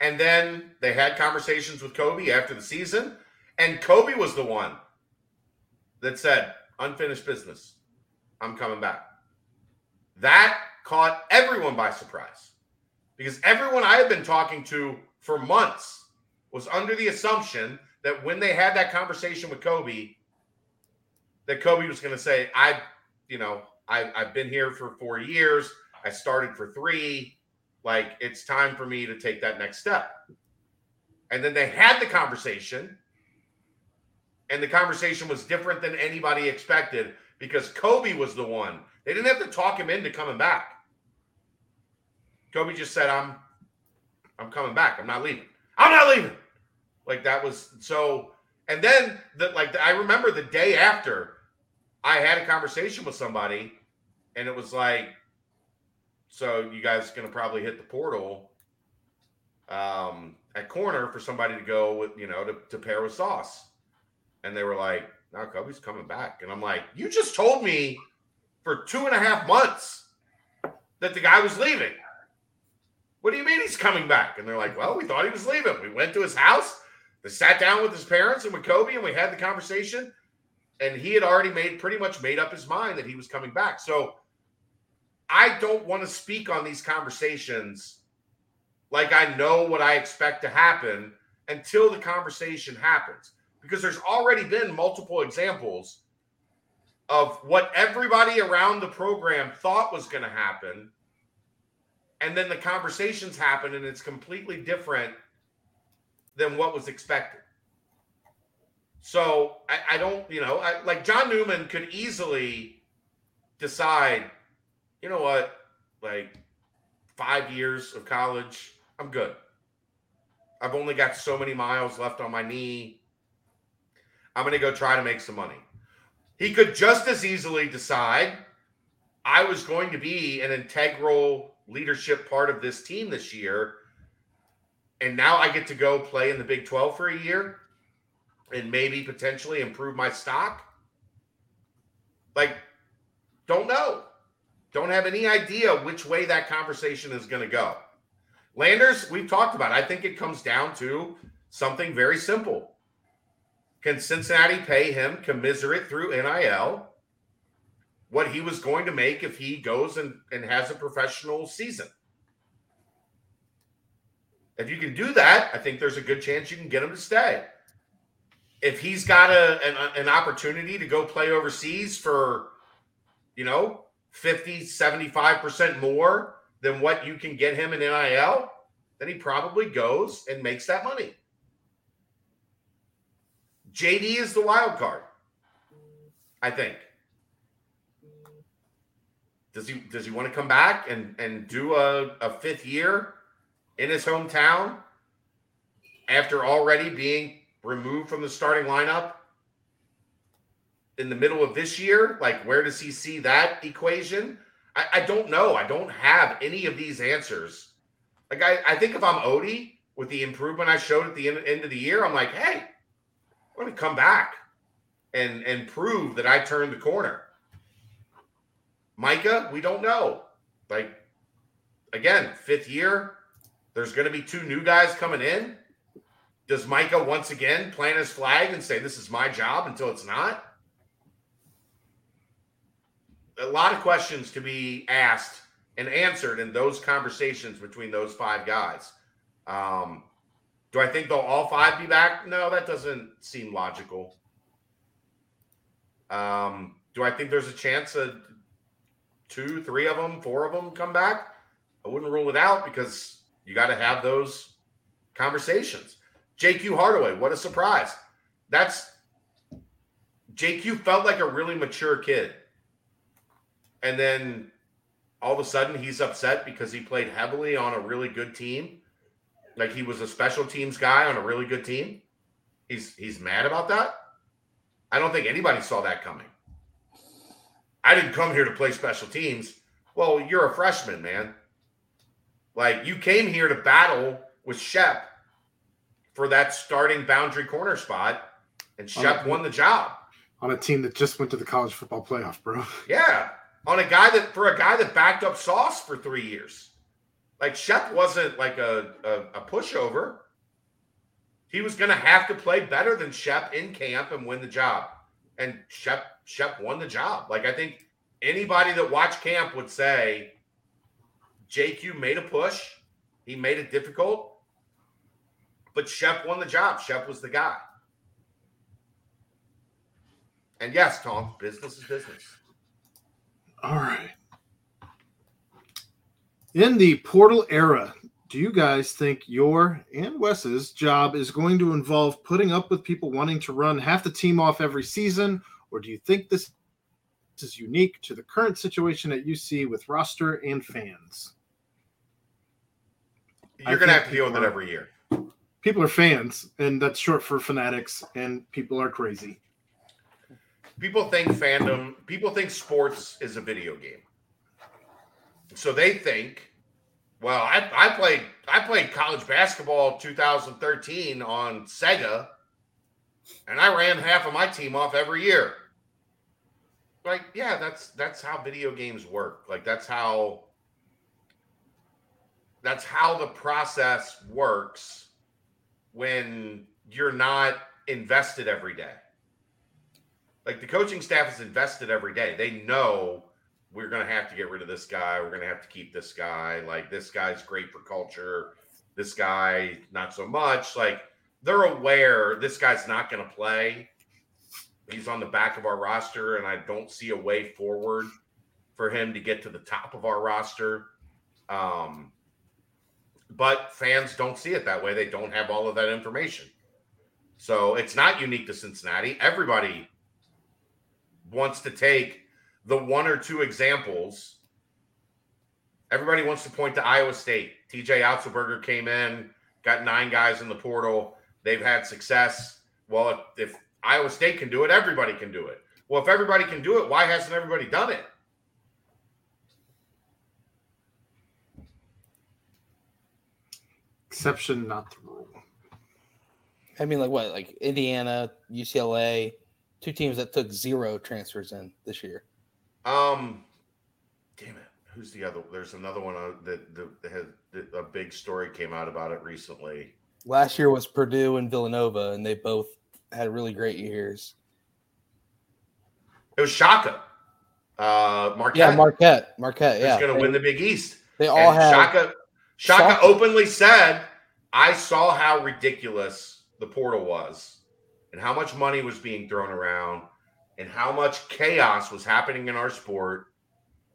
S2: And then they had conversations with Coby after the season, and Coby was the one that said, unfinished business. I'm coming back. That caught everyone by surprise because everyone I had been talking to for months was under the assumption that when they had that conversation with Coby, that Coby was going to say, I, you know, I, I've been here for four years. I started for three. Like, it's time for me to take that next step. And then they had the conversation, and the conversation was different than anybody expected because Coby was the one. They didn't have to talk him into coming back. Coby just said, "I'm, I'm coming back. I'm not leaving. I'm not leaving." Like that was so. And then the like I remember the day after, I had a conversation with somebody, and it was like, "So you guys gonna probably hit the portal." Um, at corner for somebody to go with, you know, to, to pair with Sauce. And they were like, no, Coby's coming back. And I'm like, you just told me for two and a half months that the guy was leaving. What do you mean he's coming back? And they're like, well, we thought he was leaving. We went to his house, they sat down with his parents and with Coby, and we had the conversation. And he had already made pretty much made up his mind that he was coming back. So I don't want to speak on these conversations like I know what I expect to happen until the conversation happens because there's already been multiple examples of what everybody around the program thought was going to happen and then the conversations happen and it's completely different than what was expected. So i, I don't you know I, like john newman could easily decide you know what like five years of college i'm good. I've only got so many miles left on my knee. I'm going to go try to make some money. He could just as easily decide I was going to be an integral leadership part of this team this year. And now I get to go play in the Big 12 for a year and maybe potentially improve my stock. Like, don't know. Don't have any idea which way that conversation is going to go. Landers, we've talked about. I think it comes down to something very simple. Can Cincinnati pay him commiserate through NIL what he was going to make if he goes and, and has a professional season? If you can do that, I think there's a good chance you can get him to stay. If he's got a, an, an opportunity to go play overseas for, you know, 50, 75% more than what you can get him in NIL, then he probably goes and makes that money. JD is the wild card. I think. Does he does he want to come back and and do a, a fifth year in his hometown after already being removed from the starting lineup in the middle of this year? Like, where does he see that equation? I, I don't know. I don't have any of these answers. Like, I, I think if I'm Ody with the improvement I showed at the end, end of the year, I'm like, hey, I'm to come back and and prove that I turned the corner. Mika, we don't know. Like, again, fifth year. There's going to be two new guys coming in. Does Mika once again plant his flag and say, This is my job until it's not? A lot of questions to be asked and answered in those conversations between those five guys. Um, do I think they'll all five be back? No, that doesn't seem logical. Um, do I think there's a chance that two, three of them, four of them come back? I wouldn't rule it out because you got to have those conversations. JQ Hardaway, what a surprise. That's JQ felt like a really mature kid. And then all of a sudden he's upset because he played heavily on a really good team. Like he was a special teams guy on a really good team. He's he's mad about that. I don't think anybody saw that coming. I didn't come here to play special teams. Well, you're a freshman, man. Like you came here to battle with Shep for that starting boundary corner spot, and Shep won the job
S3: on a team that just went to the college football playoff, bro.
S2: Yeah, on a guy that for a guy that backed up Sauce for three years. Like Shep wasn't like a, a, a pushover. He was going to have to play better than Shep in camp and win the job. And Shep Shep won the job. Like I think anybody that watched camp would say JQ made a push. He made it difficult. But Shep won the job. Shep was the guy. And yes, Tom, business is business.
S3: All right. In the portal era, do you guys think your and Wes's job is going to involve putting up with people wanting to run half the team off every season, or do you think this is unique to the current situation at UC with roster and fans?
S2: You're going to have to deal with it every year.
S3: People are fans, and that's short for fanatics, and people are crazy
S2: people think fandom, people think sports is a video game. So they think, well, I, I played I played college basketball 2013 on Sega, and I ran half of my team off every year. Like, yeah, that's that's how video games work. Like that's how that's how the process works when you're not invested every day like the coaching staff is invested every day. They know we're going to have to get rid of this guy. We're going to have to keep this guy. Like this guy's great for culture. This guy not so much. Like they're aware this guy's not going to play. He's on the back of our roster, and I don't see a way forward for him to get to the top of our roster. Um, but fans don't see it that way. They don't have all of that information. So it's not unique to Cincinnati. Everybody wants to take the one or two examples. Everybody wants to point to Iowa State. TJ Otzelberger came in, got nine guys in the portal. They've had success. Well, if, if Iowa State can do it, everybody can do it. Well, if everybody can do it, why hasn't everybody done it?
S3: Exception, not the rule.
S1: I mean, like what? Like Indiana, UCLA, two teams that took zero transfers in this year.
S2: Um, damn it. Who's the other? There's another one uh, that, had a big story came out about it recently.
S1: Last year was Purdue and Villanova, and they both had really great years.
S2: It was Shaka. Uh, Marquette.
S1: Yeah, Marquette. Marquette. Yeah,
S2: going to win the Big East.
S1: They all and have
S2: Shaka. Shaka openly said, "I saw how ridiculous the portal was and how much money was being thrown around and how much chaos was happening in our sport.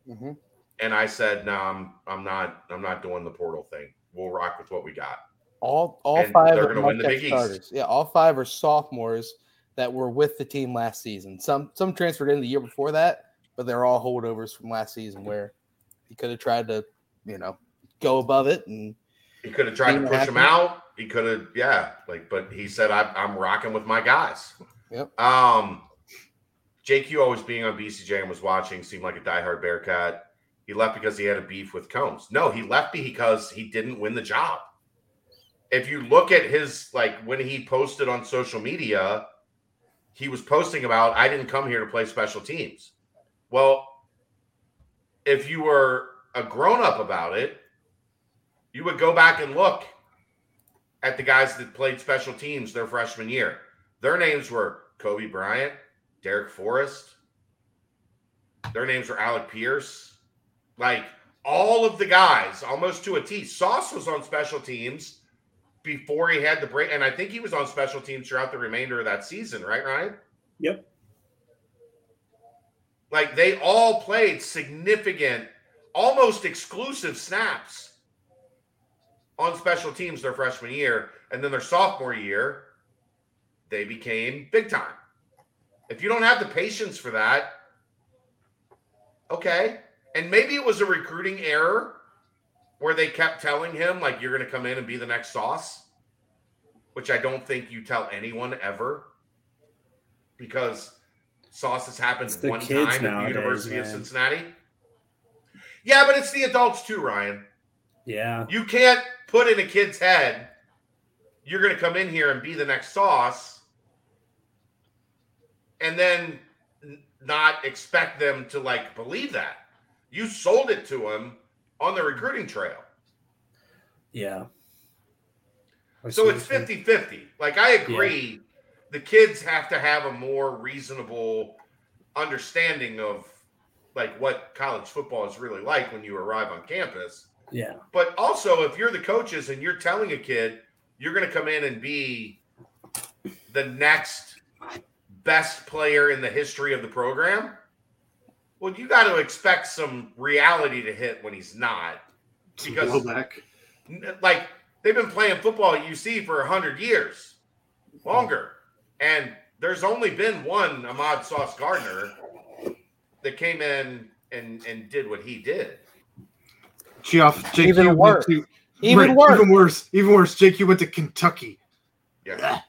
S2: Mm-hmm. And I said, no, I'm I'm not I'm not doing the portal thing. We'll rock with what we got.
S1: All all and five are going to win the Big starters. East. Yeah, all five are sophomores that were with the team last season. Some some transferred in the year before that, but they're all holdovers from last season where he could have tried to, you know, go above it and
S2: he could have tried to push him out he could have, yeah, like, but he said, I, am rocking with my guys.
S1: Yep.
S2: Um, JQ always being on BCJ and was watching seemed like a diehard Bearcat. He left because he had a beef with Combs. No, he left because he didn't win the job. If you look at his, like, when he posted on social media, he was posting about, I didn't come here to play special teams. Well, if you were a grown up about it, you would go back and look at the guys that played special teams their freshman year. Their names were Coby Bryant, Darrick Forrest. Their names were Alec Pierce. Like all of the guys, almost to a T. Sauce was on special teams before he had the break, and I think he was on special teams throughout the remainder of that season, right, Ryan?
S4: Yep.
S2: Like they all played significant, almost exclusive snaps on special teams their freshman year, and then their sophomore year, they became big time. If you don't have the patience for that, okay. And maybe it was a recruiting error where they kept telling him, like, you're going to come in and be the next sauce, which I don't think you tell anyone ever because sauce has happened one time at the University of. Cincinnati. Yeah, but it's the adults too, Ryan.
S4: Yeah.
S2: You can't put in a kid's head, you're going to come in here and be the next sauce, and then not expect them to like believe that. You sold it to them on the recruiting trail.
S4: Yeah. I
S2: So it's
S4: you're
S2: 50 50. Like, I agree. The kids have to have a more reasonable understanding of like what college football is really like when you arrive on campus.
S4: Yeah.
S2: But also, if you're the coaches and you're telling a kid you're going to come in and be the next best player in the history of the program, well, you got to expect some reality to hit when he's not. Because-
S3: blowback.
S2: Like they've been playing football at UC for hundred years, longer, and there's only been one Ahmad Sauce Gardner that came in and and did what he did.
S3: Geoff, Jake,
S1: Even worse.
S3: to
S1: Even
S3: right,
S1: worse.
S3: Even worse. Even worse. Jake, you went to Kentucky.
S2: Yeah,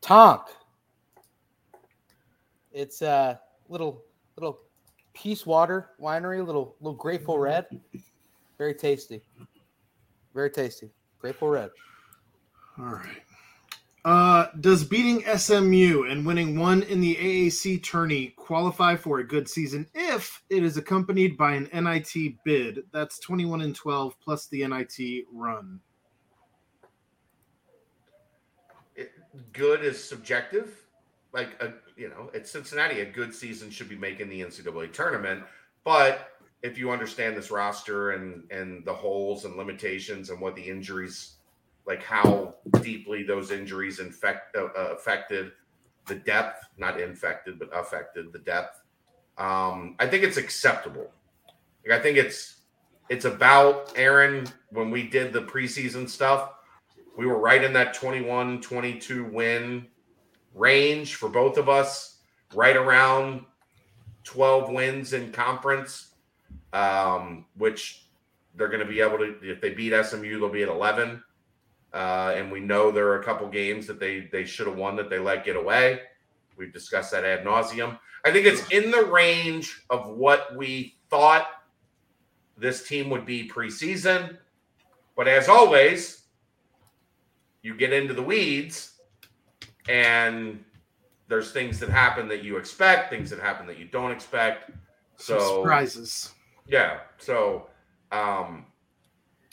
S1: Tonk. It's a little little Peace Water Winery, little little Grateful Red. Very tasty. Very tasty. Grateful Red.
S3: All right. Uh, does beating SMU and winning one in the AAC tourney qualify for a good season if it is accompanied by an NIT bid? That's 21 and 12 plus the NIT run.
S2: it, good is subjective. Like a you know, at Cincinnati, a good season should be making the NCAA tournament. But if you understand this roster and and the holes and limitations and what the injuries, like how deeply those injuries infect uh, uh, affected the depth, not infected, but affected the depth. Um, I think it's acceptable. Like, I think it's it's about Aaron when we did the preseason stuff we were right in that 21 22 win range for both of us right around 12 wins in conference um, which they're going to be able to if they beat smu they'll be at 11 uh, and we know there are a couple games that they they should have won that they let get away. We've discussed that ad nauseum. I think it's in the range of what we thought this team would be preseason. But as always you get into the weeds and there's things that happen that you expect, things that happen that you don't expect.
S3: Some
S2: So
S3: surprises.
S2: yeah, so um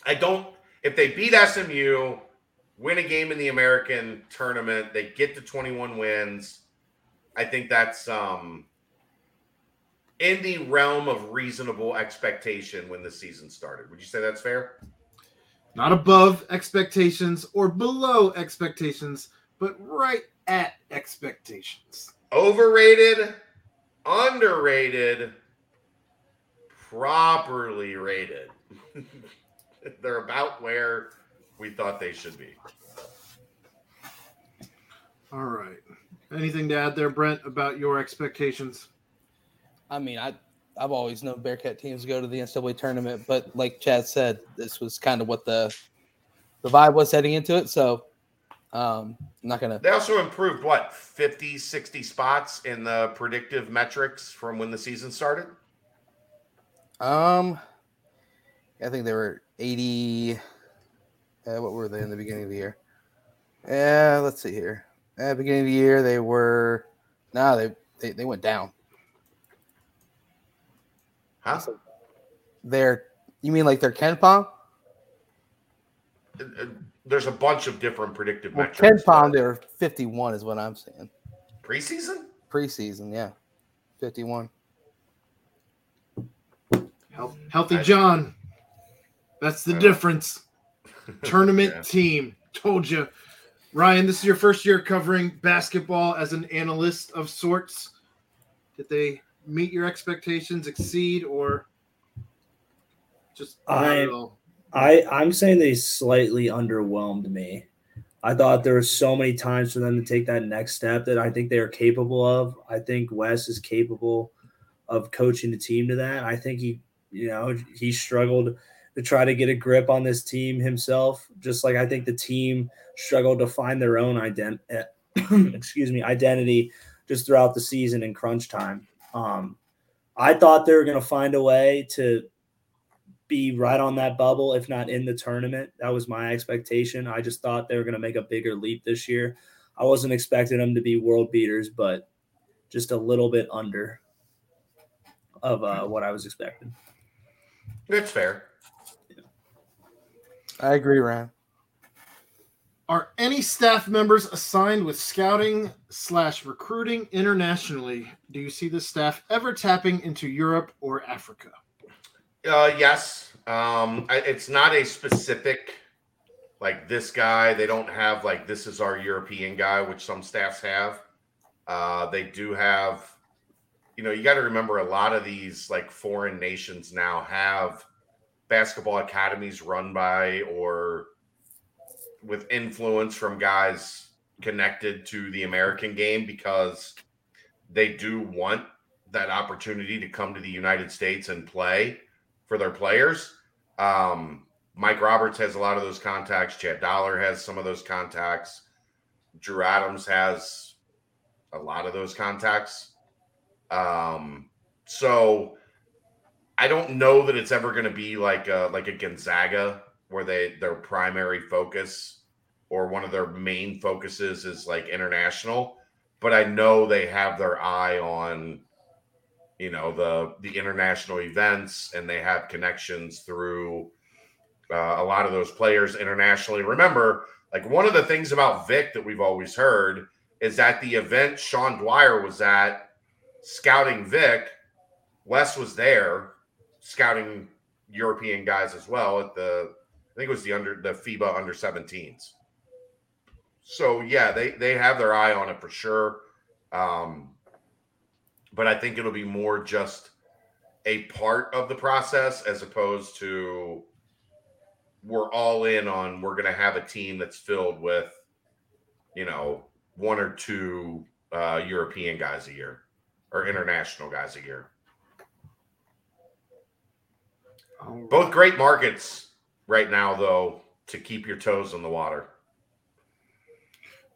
S2: I don't if they beat SMU, win a game in the American tournament, they get to 21 wins. I think that's um in the realm of reasonable expectation when the season started. Would you say that's fair?
S3: Not above expectations or below expectations, but right at expectations.
S2: Overrated, underrated, properly rated. They're about where we thought they should be.
S3: All right. Anything to add there, Brent, about your expectations?
S1: I mean, I I've always known Bearcat teams go to the NCAA tournament, but like Chad said, this was kind of what the the vibe was heading into it. So um, I'm not gonna.
S2: They also improved what 50, 60 spots in the predictive metrics from when the season started.
S1: Um, I think they were 80. Uh, what were they in the beginning of the year? Yeah, let's see here. At the beginning of the year, they were no, they they, they went down.
S2: Huh?
S1: They're you mean like their
S2: KenPom? There's a bunch of different predictive
S1: Well,
S2: metrics.
S1: Ken Pond, they're 51 is what I'm saying.
S2: Preseason?
S1: Preseason, yeah. 51.
S3: Health, healthy
S2: I-
S3: John. That's the
S2: I-
S3: difference. Tournament
S2: Yeah.
S3: team. Told you. Ryan, this is your first year covering basketball as an analyst of sorts. Did they meet your expectations, exceed, or just not
S4: I-
S3: at all?
S4: I I'm saying they slightly underwhelmed me. I thought there were so many times for them to take that next step that I think they are capable of. I think Wes is capable of coaching the team to that. I think he, you know, he struggled to try to get a grip on this team himself, just like I think the team struggled to find their own identity. excuse me, identity just throughout the season in crunch time. Um, I thought they were going to find a way to be right on that bubble, if not in the tournament. That was my expectation. I just thought they were going to make a bigger leap this year. I wasn't expecting them to be world beaters, but just a little bit under of uh, what I was expecting.
S2: That's fair.
S1: I agree, Ryan.
S3: Are any staff members assigned with scouting slash recruiting internationally? Do you see the staff ever tapping into Europe or Africa?
S2: Uh, yes. Um, it's not a specific like this guy. They don't have like this is our European guy, which some staffs have. Uh, they do have, you know, you got to remember a lot of these like foreign nations now have basketball academies run by or with influence from guys connected to the American game because they do want that opportunity to come to the United States and play for their players. Um, Mike Roberts has a lot of those contacts. Chad Dollar has some of those contacts. Drew Adams has a lot of those contacts. Um, so I don't know that it's ever going to be like a, like a Gonzaga where they their primary focus or one of their main focuses is like international. But I know they have their eye on you know the the international events and they have connections through uh, a lot of those players internationally. Remember like one of the things about vic that we've always heard is that the event sean dwyer was at scouting vic wes was there scouting european guys as well at the i think it was the under the fiba under 17s so yeah they they have their eye on it for sure. Um but I think it'll be more just a part of the process as opposed to we're all in on we're going to have a team that's filled with you know one or two uh, European guys a year or international guys a year. Both great markets right now, though, to keep your toes in the water.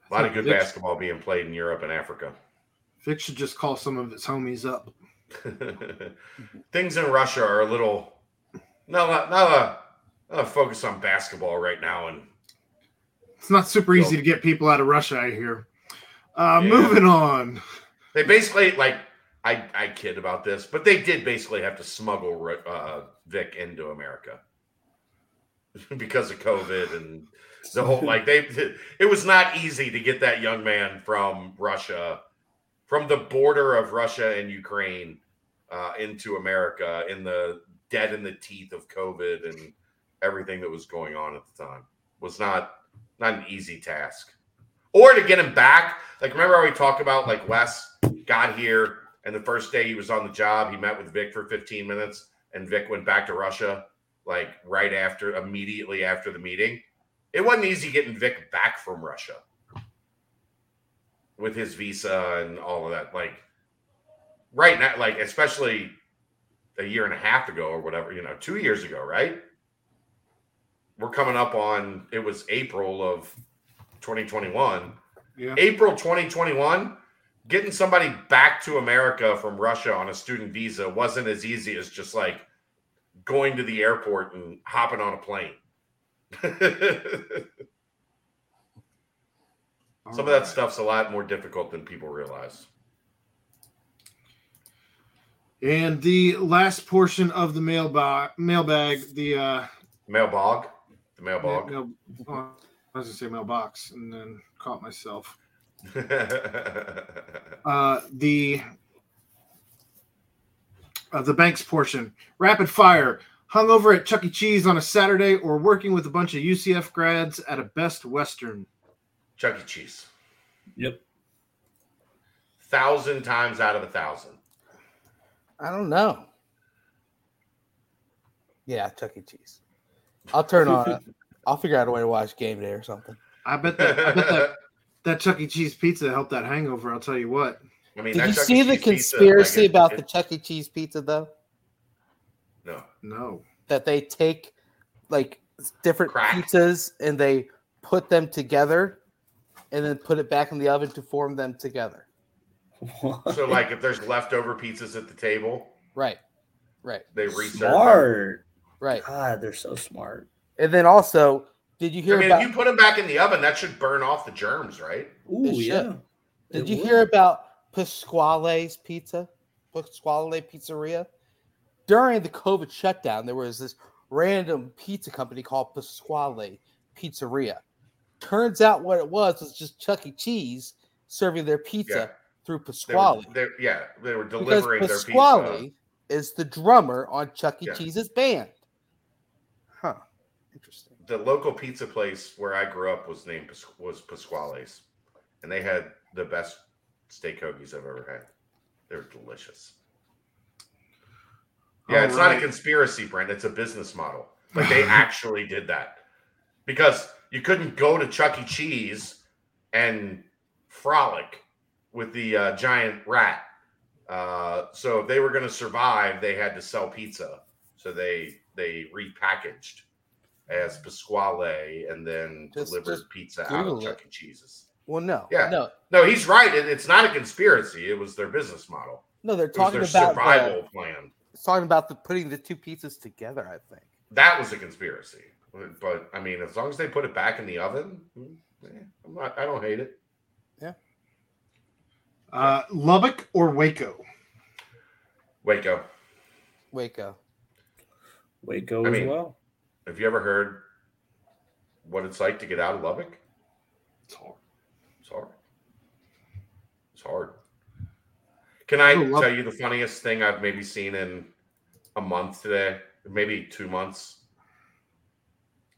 S2: A lot of good basketball being played in Europe and Africa.
S3: Vic should just call some of his homies up.
S2: Things in Russia are a little not not not a, not a focus on basketball right now, and
S3: It's not super easy to get people out of Russia, I hear. Uh,
S2: Yeah.
S3: Moving on.
S2: they basically like I I kid about this, but they did basically have to smuggle uh, Vic into America because of COVID and the whole like they it was not easy to get that young man from Russia from the border of Russia and Ukraine uh, into America in the dead in the teeth of COVID and everything that was going on at the time was not not an easy task. Or to get him back, like remember how we talked about like Wes got here and the first day he was on the job, he met with Vic for 15 minutes and Vic went back to Russia like right after immediately after the meeting. It wasn't easy getting Vic back from Russia with his visa and all of that. Like right now, like especially a year and a half ago or whatever, you know, two years ago, right? We're coming up on it was April of 2021.
S3: Yeah.
S2: April 2021, getting somebody back to America from Russia on a student visa wasn't as easy as just like going to the airport and hopping on a plane. Some of that stuff's a lot more difficult than people realize.
S3: And the last portion of the mailbag, mailbag the uh,
S2: Mailbag. The mailbag.
S3: Mail, well, I was gonna say mailbox, and then caught myself. Uh, the uh, the banks portion. Rapid fire. Hung over at Chuck E. Cheese on a Saturday, or working with a bunch of UCF grads at a Best Western.
S2: Chuck E. Cheese.
S4: Yep.
S2: Thousand times out of a thousand.
S1: I don't know. Yeah, Chuck E. Cheese. I'll turn on. I'll figure out a way to watch game day or something.
S3: I bet that. I bet that that Chuck E. Cheese pizza helped that hangover. I'll tell you what.
S2: I mean,
S1: Did you
S2: Chuck E.
S1: see the
S2: Cheese pizza,
S1: conspiracy
S2: like, it-
S1: about
S2: it-
S1: the Chuck E. Cheese pizza though?
S2: No.
S3: No.
S1: That they take like different
S2: Crack.
S1: pizzas and they put them together and then put it back in the oven to form them together.
S2: So, like, if there's leftover pizzas at the table,
S1: Right. Right.
S2: they reserve. them.
S4: smart.
S1: Right.
S4: God, they're so smart.
S1: And then also, did you hear?
S2: I mean,
S1: about
S2: if you put them back in the oven, that should burn off the germs, right?
S4: Ooh,
S1: It should.
S4: yeah.
S1: Did
S4: It
S1: you
S4: would.
S1: hear about Pasquale's Pizza? Pasquale Pizzeria? During the COVID shutdown, there was this random pizza company called Pasquale Pizzeria. Turns out what it was was just Chuck E. Cheese serving their pizza
S2: Yeah.
S1: through
S2: They
S1: Pasquale.
S2: were, they, yeah, they were
S1: Because
S2: delivering their pizza.
S1: Pasquale is the drummer on Chuck E.
S2: Yeah.
S1: Cheese's band. Huh. Interesting.
S2: The local pizza place where I grew up was named Pas- was Pasquale's, and they had the best steak hoagies I've ever had. They're delicious. Yeah,
S3: All
S2: it's not a conspiracy, Brent. It's a business model. Like they actually did that because you couldn't go to Chuck E. Cheese and frolic with the uh, giant rat. Uh, so if they were going to survive, they had to sell pizza. So they they repackaged as Pasquale and then
S1: Just-
S2: delivered
S1: just
S2: pizza out of
S1: it.
S2: Chuck E. Cheese's.
S1: Well, no.
S2: Yeah.
S1: No.
S2: No, he's right. It, it's not a conspiracy. It was their business model.
S1: No, they're
S2: It was
S1: talking
S2: their
S1: about
S2: survival
S1: the,
S2: plan.
S1: it's talking about the putting the two pizzas together, I think.
S2: That was a conspiracy. But, but, I mean, as long as they put it back in the oven, I'm not, I don't hate it. Yeah.
S3: Uh, Lubbock or Waco?
S2: Waco.
S1: Waco.
S4: Waco
S2: I
S4: as
S2: mean-
S4: well.
S2: Have you ever heard what it's like to get out of Lubbock?
S3: It's hard.
S2: It's hard. It's hard. Can I tell you the funniest thing I've maybe seen in a month today? Maybe two months.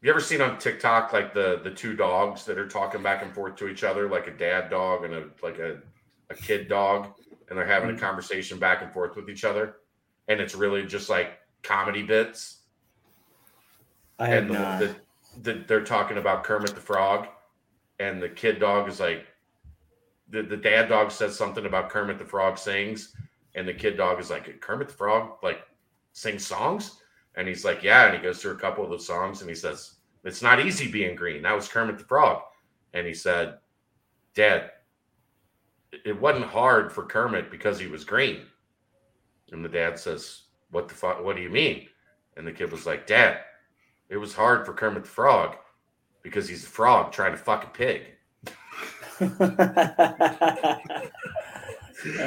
S2: You ever seen on TikTok like the the two dogs that are talking back and forth to each other, like a dad dog and a like a, a kid dog, and they're having a mm-hmm. conversation back and forth with each other, and it's really just like comedy bits.
S4: I have
S2: and the,
S4: not.
S2: the, the, they're talking about Kermit the Frog, and the kid dog is like, the, the dad dog says something about Kermit the Frog sings, and the kid dog is like, Kermit the Frog like sings songs, and he's like, yeah, and he goes through a couple of those songs, and he says, it's not easy being green. That was Kermit the Frog, and he said, Dad, it wasn't hard for Kermit because he was green, and the dad says, what the fuck? What do you mean? And the kid was like, Dad, it was hard for Kermit the Frog because he's a frog trying to fuck a pig. and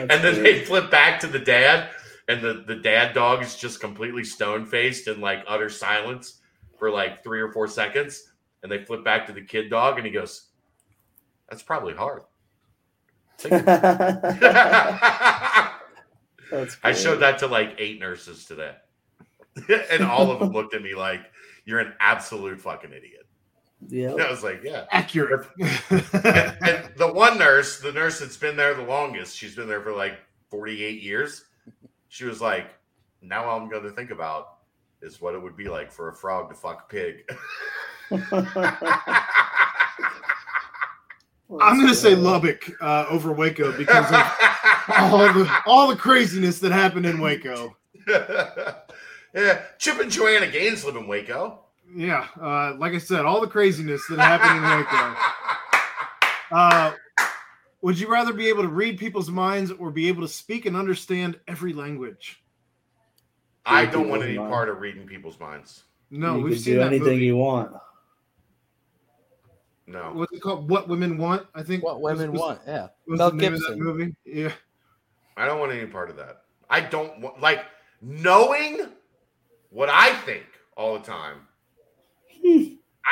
S2: then they flip back to the dad, and the, the dad dog is just completely stone faced in like utter silence for like three or four seconds. And they flip back to the kid dog, and he goes, That's probably hard. I showed that to like eight nurses today. and all of them looked at me like, You're an absolute fucking idiot.
S4: Yeah.
S2: And I was like, Yeah.
S3: Accurate.
S2: and, and the one nurse, the nurse that's been there the longest, she's been there for like 48 years. She was like, now all I'm going to think about is what it would be like for a frog to fuck a pig.
S3: I'm gonna say Lubbock uh, over Waco because of all the all the craziness that happened in Waco.
S2: yeah, Chip and Joanna Gaines live in Waco.
S3: Yeah, uh, like I said, all the craziness that happened in Waco. Uh, would you rather be able to read people's minds or be able to speak and understand every language?
S2: I don't want any
S4: minds.
S2: part of reading people's minds.
S3: No,
S4: you
S3: we've
S4: can
S3: seen
S4: do
S3: that
S4: anything
S3: movie.
S4: you want.
S2: No.
S3: What's it called? What Women Want? I think.
S1: What women
S3: was-
S1: want, yeah.
S3: Was
S1: Mel
S3: the name of that
S1: Gibson.
S3: movie? Yeah.
S2: I don't want any part of that. I don't want like knowing what I think all the time. Hmm.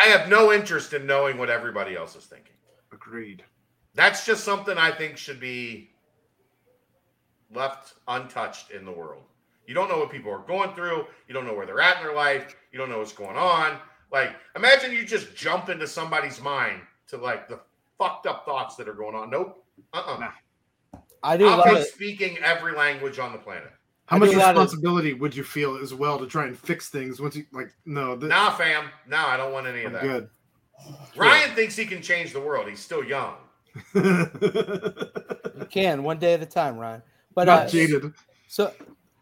S2: I have no interest in knowing what everybody else is thinking.
S3: Agreed.
S2: That's just something I think should be left untouched in the world. You don't know what people are going through. You don't know where they're at in their life. You don't know what's going on. Like, imagine you just jump into somebody's mind to like the fucked up thoughts that are going on. Nope. Uh-uh.
S3: Nah.
S1: I do a
S2: I'll
S1: lot
S2: take
S1: of,
S2: speaking every language on the planet.
S3: How
S1: I
S3: much
S1: do a of-
S3: responsibility would you feel as well to try and fix things once you like? No, th-
S2: Nah, fam. Nah, I don't want any
S3: I'm
S2: of that.
S3: good.
S2: Ryan thinks he can change the world. He's still young.
S1: You can one day at a time, Ryan. But
S3: Not
S1: uh,
S3: jaded.
S1: So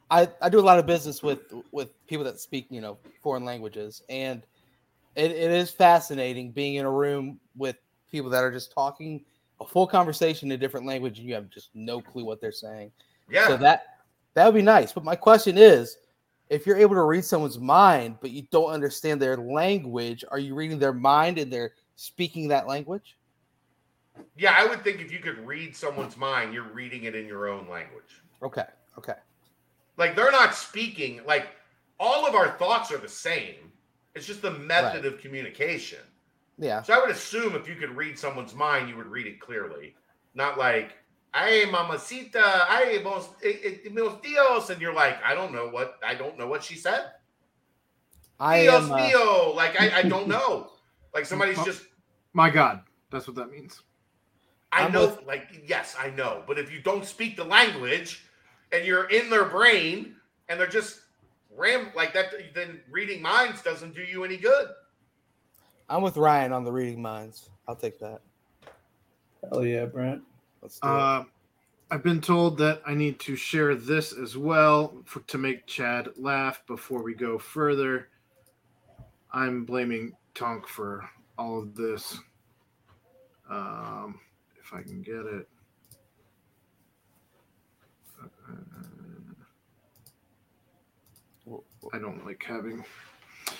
S1: I, I do a lot of business with with people that speak, you know, foreign languages. And it, it is fascinating being in a room with people that are just talking a full conversation in a different language and you have just no clue what they're saying.
S2: Yeah.
S1: So that that would be nice. But my question is, if you're able to read someone's mind, but you don't understand their language, are you reading their mind and they're speaking that language?
S2: Yeah, I would think if you could read someone's mind, you're reading it in your own language.
S1: Okay. Okay.
S2: Like they're not speaking, like all of our thoughts are the same. It's just the method of communication.
S1: Yeah.
S2: So I would assume if you could read someone's mind, you would read it clearly. Not like, ay, mamacita, ay, mos, eh, eh, mos dios. And you're like, I don't know what, I don't know what she said.
S1: I
S2: Dios
S1: am uh,
S2: mío. Like, I, I don't know. Like somebody's just,
S3: My God, that's what that means.
S2: I
S1: I'm
S2: know,
S1: with-
S2: like, yes, I know. But if you don't speak the language and you're in their brain and they're just ram like that, then reading minds doesn't do you any good.
S1: I'm with Ryan on the reading minds. I'll take that.
S4: Hell yeah, Brent.
S1: Let's do it.
S3: Uh, I've been told that I need to share this as well for, to make Chad laugh before we go further. I'm blaming Tonk for all of this. Um, if I can get it. I don't like having.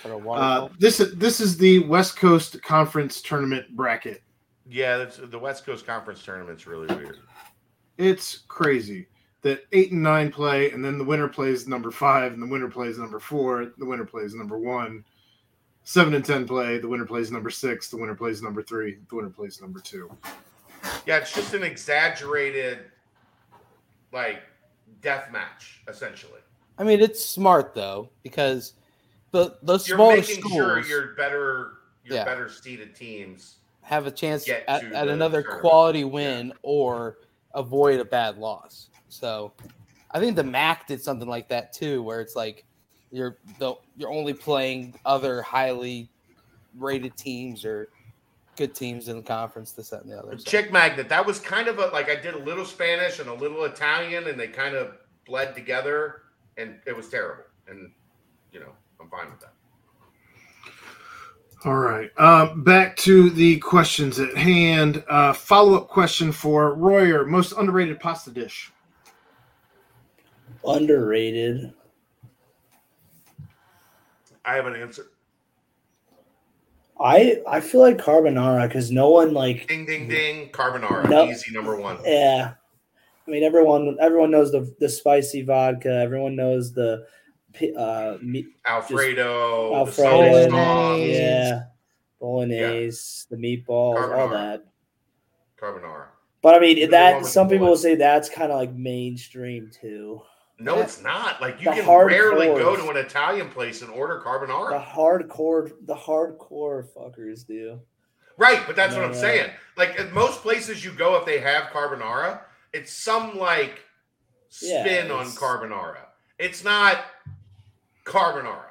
S3: Uh, this is this is the West Coast Conference tournament bracket.
S2: Yeah, that's, the West Coast Conference tournament's really weird.
S3: It's crazy that eight and nine play, and then the winner plays number five, and the winner plays number four, the winner plays number one. Seven and ten play, the winner plays number six, the winner plays number three, the winner plays number two.
S2: Yeah, it's just an exaggerated, like, death match, essentially.
S1: I mean, it's smart though because the those
S2: You're
S1: smaller
S2: making
S1: schools
S2: sure your better, your
S1: Yeah.
S2: better seeded teams.
S1: have a chance
S2: get
S1: at,
S2: to
S1: at another
S2: tournament.
S1: quality win or avoid a bad loss. So, I think the MAC did something like that too, where it's like you're the you're only playing other highly rated teams or good teams in the conference. This that and the other. So,
S2: Chick Magnet, that was kind of a like I did a little Spanish and a little Italian, and they kind of bled together, and it was terrible. And you know, I'm fine with that.
S3: All right. Um, back to the questions at hand. Uh, Follow up question for Royer: Most underrated pasta dish.
S4: Underrated.
S2: I have an answer.
S4: I I feel like carbonara because no one like
S2: Ding, ding, ding. Carbonara,
S4: No.
S2: easy number one.
S4: yeah. I mean everyone everyone knows the the spicy vodka. Everyone knows the uh meat,
S2: Alfredo, the
S4: Alfredo,
S1: Bolognese.
S4: yeah, bolognese, the meatballs, all that.
S2: carbonara.
S4: But I mean that some people will say that's kind of like mainstream too.
S2: No,
S1: Yeah.
S2: it's not. Like you
S4: The
S2: can rarely go to an Italian place and order carbonara.
S4: The hardcore the hardcore fuckers do.
S2: Right, but that's what I'm
S4: Yeah.
S2: saying. Like at most places you go, if they have carbonara, it's some like
S4: Yeah,
S2: spin on carbonara. It's not carbonara.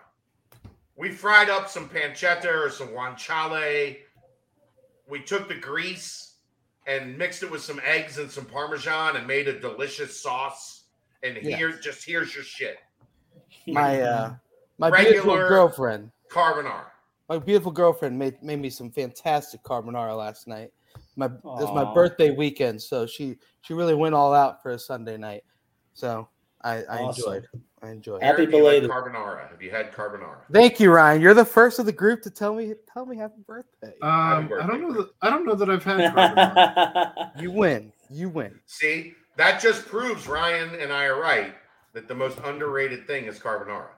S2: We fried up some pancetta or some guanciale. We took the grease and mixed it with some eggs and some parmesan and made a delicious sauce. And
S1: Yeah.
S2: here, just here's your shit,
S1: my uh, my
S2: Regular-
S1: beautiful girlfriend,
S2: carbonara.
S1: my beautiful girlfriend made made me some fantastic carbonara last night. My it was my birthday weekend, so she she really went all out for a Sunday night. So I, I
S4: Awesome.
S1: enjoyed. I enjoyed.
S4: Happy
S2: Aaron, like
S4: belated.
S2: carbonara. Have you had carbonara?
S1: Thank you, Ryan. You're the first of the group to tell me tell me happy birthday.
S3: Um, I
S2: birthday,
S3: don't know that I don't know that I've had carbonara.
S1: you win. You win.
S2: See, that just proves Ryan and I are right that the most underrated thing is carbonara.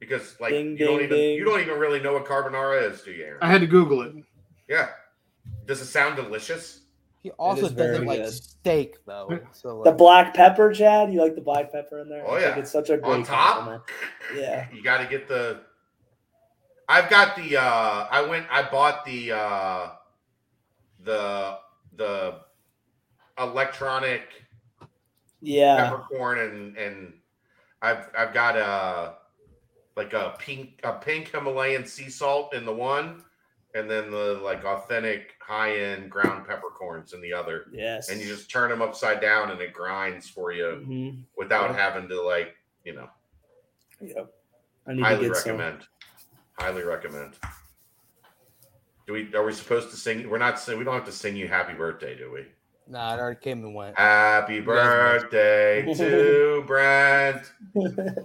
S2: because like
S4: Ding,
S2: you don't
S4: ding,
S2: even
S4: ding.
S2: you don't even really know what carbonara is, do you? Aaron?
S3: I had to Google it.
S2: yeah. Does it sound delicious?
S1: He also
S4: is
S1: doesn't like
S4: good.
S1: steak though. So
S4: The black pepper, Chad. You like the black pepper in there?
S2: Oh
S4: I think
S2: yeah.
S4: it's such a great
S2: On top.
S4: compliment. Yeah.
S2: You got to get the. I've got the. uh I went. I bought the. uh The the electronic
S4: Yeah.
S2: peppercorn and and I've I've got a like a pink a pink Himalayan sea salt in the one, and then the like authentic high end ground peppercorns in the other,
S4: Yes.
S2: and you just turn them upside down and it grinds for you
S4: Mhm.
S2: without having to like you know.
S4: Yep. I need
S2: Highly
S4: to get some.
S2: recommend. Highly recommend. Do we are we supposed to sing? We're not saying we don't have to sing you happy birthday, do we?
S1: Nah, it already came and went.
S2: Happy birthday to Brent.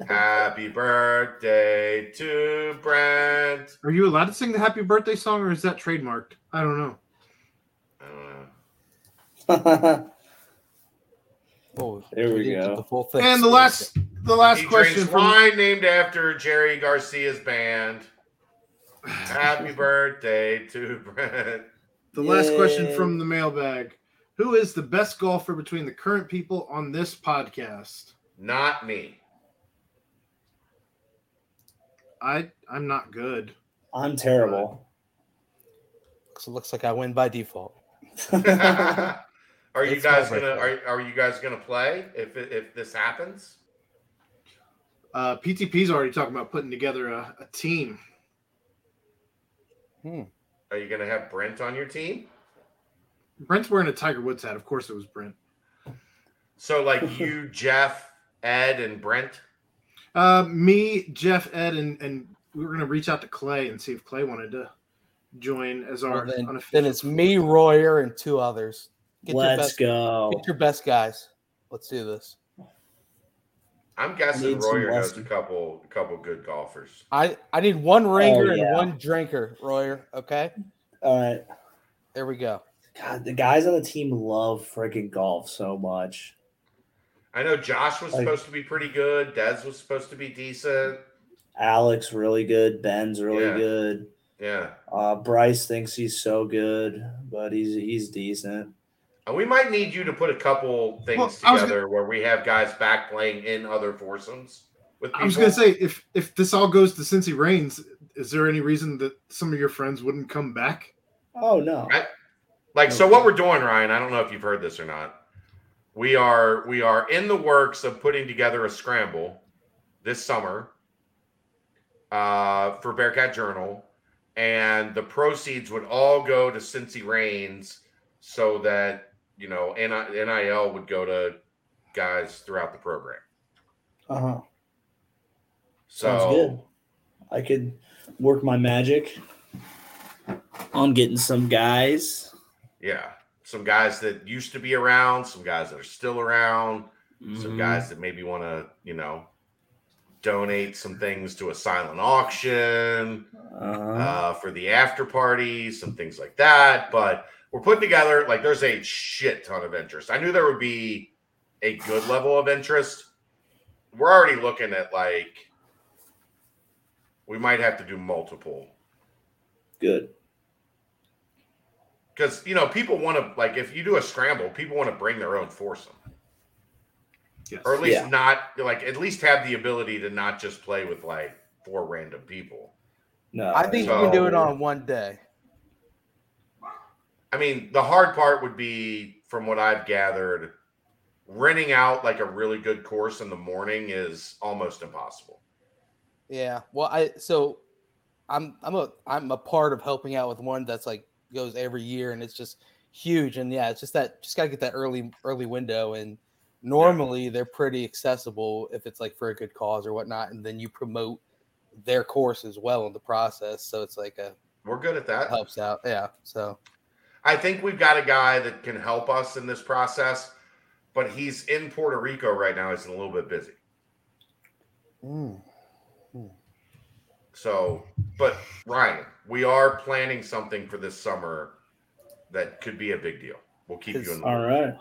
S2: Happy birthday to Brent.
S3: Are you allowed to sing the happy birthday song or is that trademarked? I don't know.
S2: I don't know.
S1: Oh,
S4: There we go.
S1: The full thing.
S3: And the last the last
S2: He
S3: question
S2: drinks
S3: from
S2: wine named after Jerry Garcia's band. Happy birthday to Brent.
S3: the last question from the mailbag. Who is the best golfer between the current people on this podcast?
S2: Not me.
S3: I I'm not good.
S4: I'm terrible.
S1: So it looks like I win by default.
S2: are you
S1: It's
S2: guys gonna are, are you guys gonna play if if this happens?
S3: Uh, PTP's already talking about putting together a, a team.
S1: Hmm.
S2: Are you gonna have Brent on your team?
S3: Brent's wearing a Tiger Woods hat. Of course, it was Brent.
S2: So like you, Jeff, Ed, and Brent.
S3: Uh, me, Jeff, Ed, and and we were gonna reach out to Clay and see if Clay wanted to join as our
S1: Well, then,
S3: unofficial.
S1: then it's me, Royer, and two others. Get your
S4: Let's
S1: best,
S4: go.
S1: Get your best guys. Let's do this.
S2: I'm guessing
S4: Need some
S2: Royer knows a
S4: lesson.
S2: couple couple good golfers.
S1: I I need one ringer
S4: Oh, yeah.
S1: and one drinker, Royer. Okay,
S4: All right.
S1: there we go.
S4: God, the guys on the team love freaking golf so much.
S2: I know Josh was
S4: Like-
S2: supposed to be pretty good. Dez was supposed to be decent.
S4: Alex really good. Ben's really
S2: Yeah.
S4: good.
S2: Yeah.
S4: Uh, Bryce thinks he's so good, but he's he's decent.
S2: We might need you to put a couple things
S3: Well, I was
S2: together where we have guys back playing in other foursomes with people.
S3: I was gonna say if if this all goes to Cincy Reigns, is there any reason that some of your friends wouldn't come back?
S4: Oh no.
S2: I- like so what we're doing, Ryan, I don't know if you've heard this or not. We are we are in the works of putting together a scramble this summer uh, for Bearcat Journal, and the proceeds would all go to Cincy Reigns, so that you know NIL would go to guys throughout the program.
S4: Uh huh.
S2: So
S4: Sounds good. I could work my magic on getting some guys.
S2: Yeah, some guys that used to be around, some guys that are still around, some
S4: Mhm.
S2: guys that maybe want to you know donate some things to a silent auction.
S4: Uh-huh.
S2: uh, for the after party, some things like that. But we're putting together like there's a shit ton of interest. I knew there would be a good level of interest. We're already looking at like we might have to do multiple
S4: good.
S2: Because you know people want to like if you do a scramble, people want to bring their own foursome
S3: Yes.
S2: or at least
S4: Yeah.
S2: not like at least have the ability to not just play with like four random people.
S4: No,
S1: I think you can do it on one day.
S2: I mean, the hard part would be, from what I've gathered, renting out like a really good course in the morning is almost impossible.
S1: Yeah. Well, I so I'm I'm a I'm a part of helping out with one that's like goes every year and it's just huge and yeah, it's just that just got to get that early early window and normally they're pretty accessible if it's like for a good cause or whatnot and then you promote their course as well in the process so it's like a
S2: We're good at that.
S1: helps out yeah so
S2: I think we've got a guy that can help us in this process, but he's in Puerto Rico right now. He's a little bit busy.
S1: mm,
S2: So, but Ryan, we are planning something for this summer that could be a big deal. We'll keep you in the
S4: All
S2: loop.
S4: right.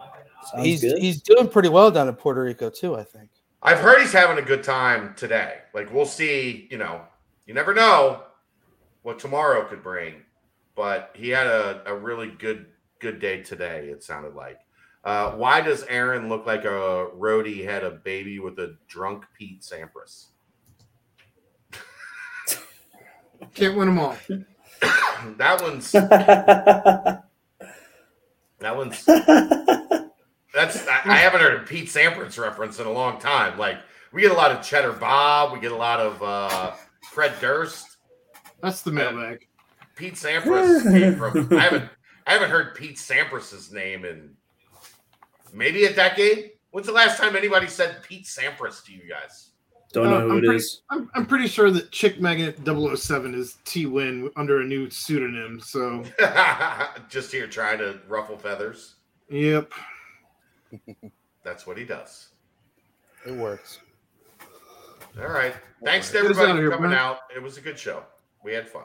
S4: Sounds
S1: he's
S4: good.
S1: he's doing pretty well down in Puerto Rico too I think
S2: I've heard he's having a good time today. Like we'll see, you know, you never know what tomorrow could bring. But he had a, a really good good day today, it sounded like. Uh, why does Aaron look like a roadie had a baby with a drunk Pete Sampras?
S3: Can't win them all.
S2: that one's that one's that's I, I haven't heard a Pete Sampras reference in a long time. Like we get a lot of Cheddar Bob, we get a lot of uh, Fred Durst.
S3: That's the mailbag.
S2: Pete Sampras came from. I haven't I haven't heard Pete Sampras's name in maybe a decade. When's the last time anybody said Pete Sampras to you guys?
S4: Don't know
S3: Uh,
S4: who
S3: I'm
S4: it
S3: pretty,
S4: is.
S3: I'm, I'm pretty sure that Chick Magnet 007 is T Win under a new pseudonym. So,
S2: Just here trying to ruffle feathers.
S3: yep.
S2: That's what he does.
S1: It works.
S2: All right. Thanks to everybody
S3: out
S2: for
S3: here,
S2: coming
S3: Brent.
S2: out. It was a good show. We had fun.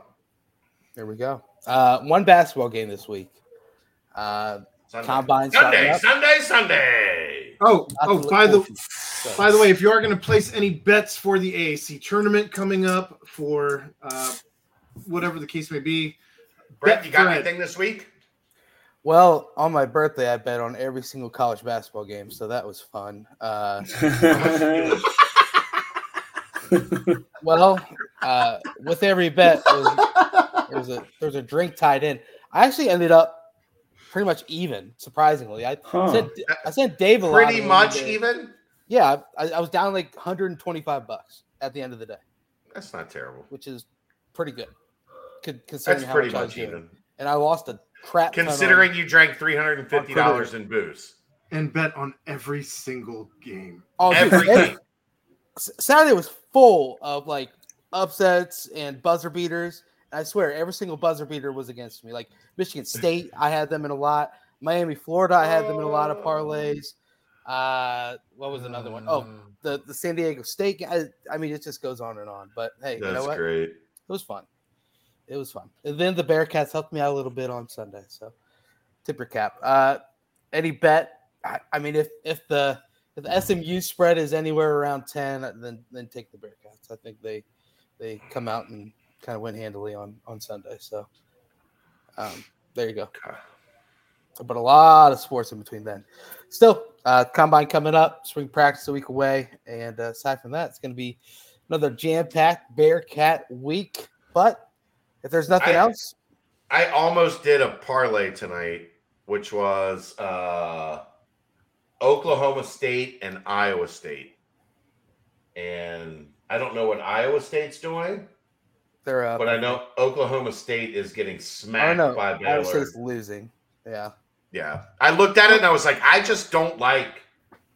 S1: There we go. Uh, one basketball game this week. Uh,
S2: Sunday.
S1: Combine
S2: Sunday. Sunday, Sunday.
S3: Oh, oh,
S1: to
S3: by the
S1: forward to. So,
S3: by the way, if you are going to place any bets for the AAC tournament coming up for uh, whatever the case may be,
S2: Brett, you got
S3: Fred.
S2: anything this week?
S1: well, on my birthday, I bet on every single college basketball game, so that was fun. Uh, well, uh, with every bet, there was, there was a there was a drink tied in. I actually ended up pretty much even, surprisingly. I
S4: Huh.
S1: sent I sent Dave a lot.
S2: Pretty
S1: at the end of
S2: much
S1: the day.
S2: even.
S1: Yeah, I, I was down like 125 bucks at the end of the day,
S2: That's not terrible.
S1: which is pretty good. Con- Considering
S2: That's
S1: how
S2: pretty
S1: much I was
S2: much
S1: doing.
S2: even.
S1: And I lost a crap. ton
S2: Considering you drank three hundred and fifty dollars in booze
S3: and bet on every single game.
S1: oh,
S2: every
S1: every-
S2: game.
S1: Saturday was full of like upsets and buzzer beaters. I swear, every single buzzer beater was against me. Like Michigan State, I had them in a lot. Miami, Florida, I had them in a lot of oh. parlays. Uh, what was another one? Oh, the the San Diego State. I, I mean, it just goes on and on. But hey, you know what?
S2: great.
S1: It was fun. It was fun. And then the Bearcats helped me out a little bit on Sunday. So tip your cap. Uh, any bet? I, I mean, if if the if the SMU spread is anywhere around ten, then then take the Bearcats. I think they they come out and kind of win handily on on Sunday. So um, there you go. But a lot of sports in between then. Still, uh, combine coming up, spring practice a week away, and uh, aside from that, it's going to be another jam-packed Bearcat week. But if there's nothing
S2: I-
S1: else,
S2: I almost did a parlay tonight, which was uh, Oklahoma State and Iowa State. And I don't know what Iowa State's doing,
S1: they're uh,
S2: but I know Oklahoma State is getting smacked
S1: know.
S2: by
S1: Iowa State's losing. Yeah,
S2: Yeah. I looked at it and I was like, I just don't like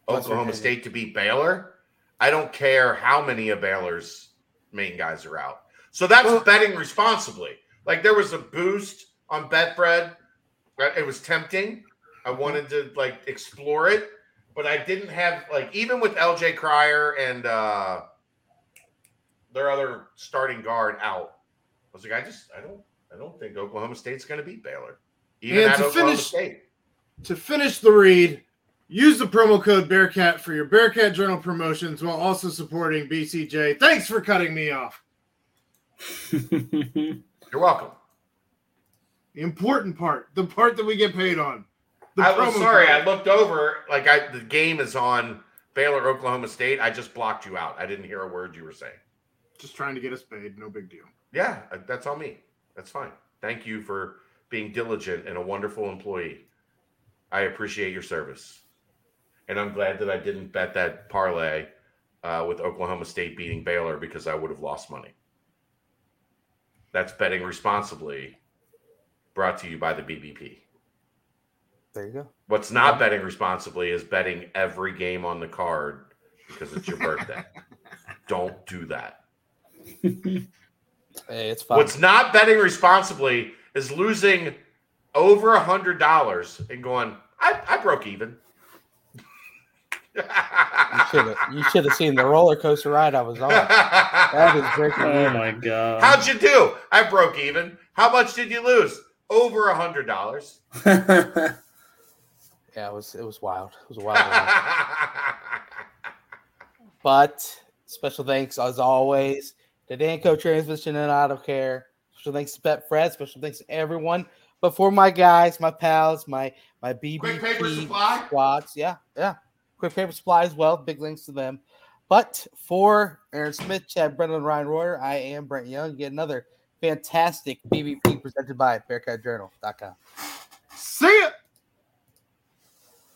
S2: Oklahoma State to beat Baylor. I don't care how many of Baylor's main guys are out. So that's
S3: Well-
S2: betting responsibly. Like there was a boost on Betfred. It was tempting. I wanted to like explore it, but I didn't have like even with LJ Cryer and uh their other starting guard out. I was like, I just I don't I don't think Oklahoma State's gonna beat Baylor. Even
S3: And
S2: at
S3: to
S2: Oklahoma
S3: finish-
S2: State.
S3: To finish the read, use the promo code Bearcat for your Bearcat Journal promotions while also supporting BCJ. Thanks for cutting me off.
S2: You're welcome.
S3: The important part, the part that we get paid on. The
S2: I was sorry.
S3: code.
S2: I looked over, like I the game is on Baylor, Oklahoma State. I just blocked you out. I didn't hear a word you were saying.
S3: Just trying to get us paid. No big deal.
S2: Yeah, that's on me. That's fine. Thank you for being diligent and a wonderful employee. I appreciate your service, and I'm glad that I didn't bet that parlay uh, with Oklahoma State beating Baylor because I would have lost money. That's betting responsibly. Brought to you by the BBP.
S1: there you go.
S2: What's not betting responsibly is betting every game on the card because it's your birthday. Don't do that.
S1: Hey, it's fine.
S2: What's not betting responsibly is losing over a hundred dollars and going, I, I broke even.
S1: you should have you should have seen the roller coaster ride I was on. That is breaking.
S4: oh my god.
S2: How'd you do? I broke even. How much did you lose? Over a hundred dollars.
S1: Yeah, it was it was wild. It was a wild. ride. But special thanks as always to Danco Transmission and Auto Care. Special thanks to Betfred. Special thanks to everyone. But for my guys, my pals, my my
S2: Quick paper
S1: BBP
S2: supply.
S1: squads, yeah, yeah, quick paper supply as well. Big links to them. But for Aaron Smith, Chad Brennan, Ryan Royer, I am Brent Young. Get another fantastic BBP presented by BearcatJournal.com.
S3: See ya.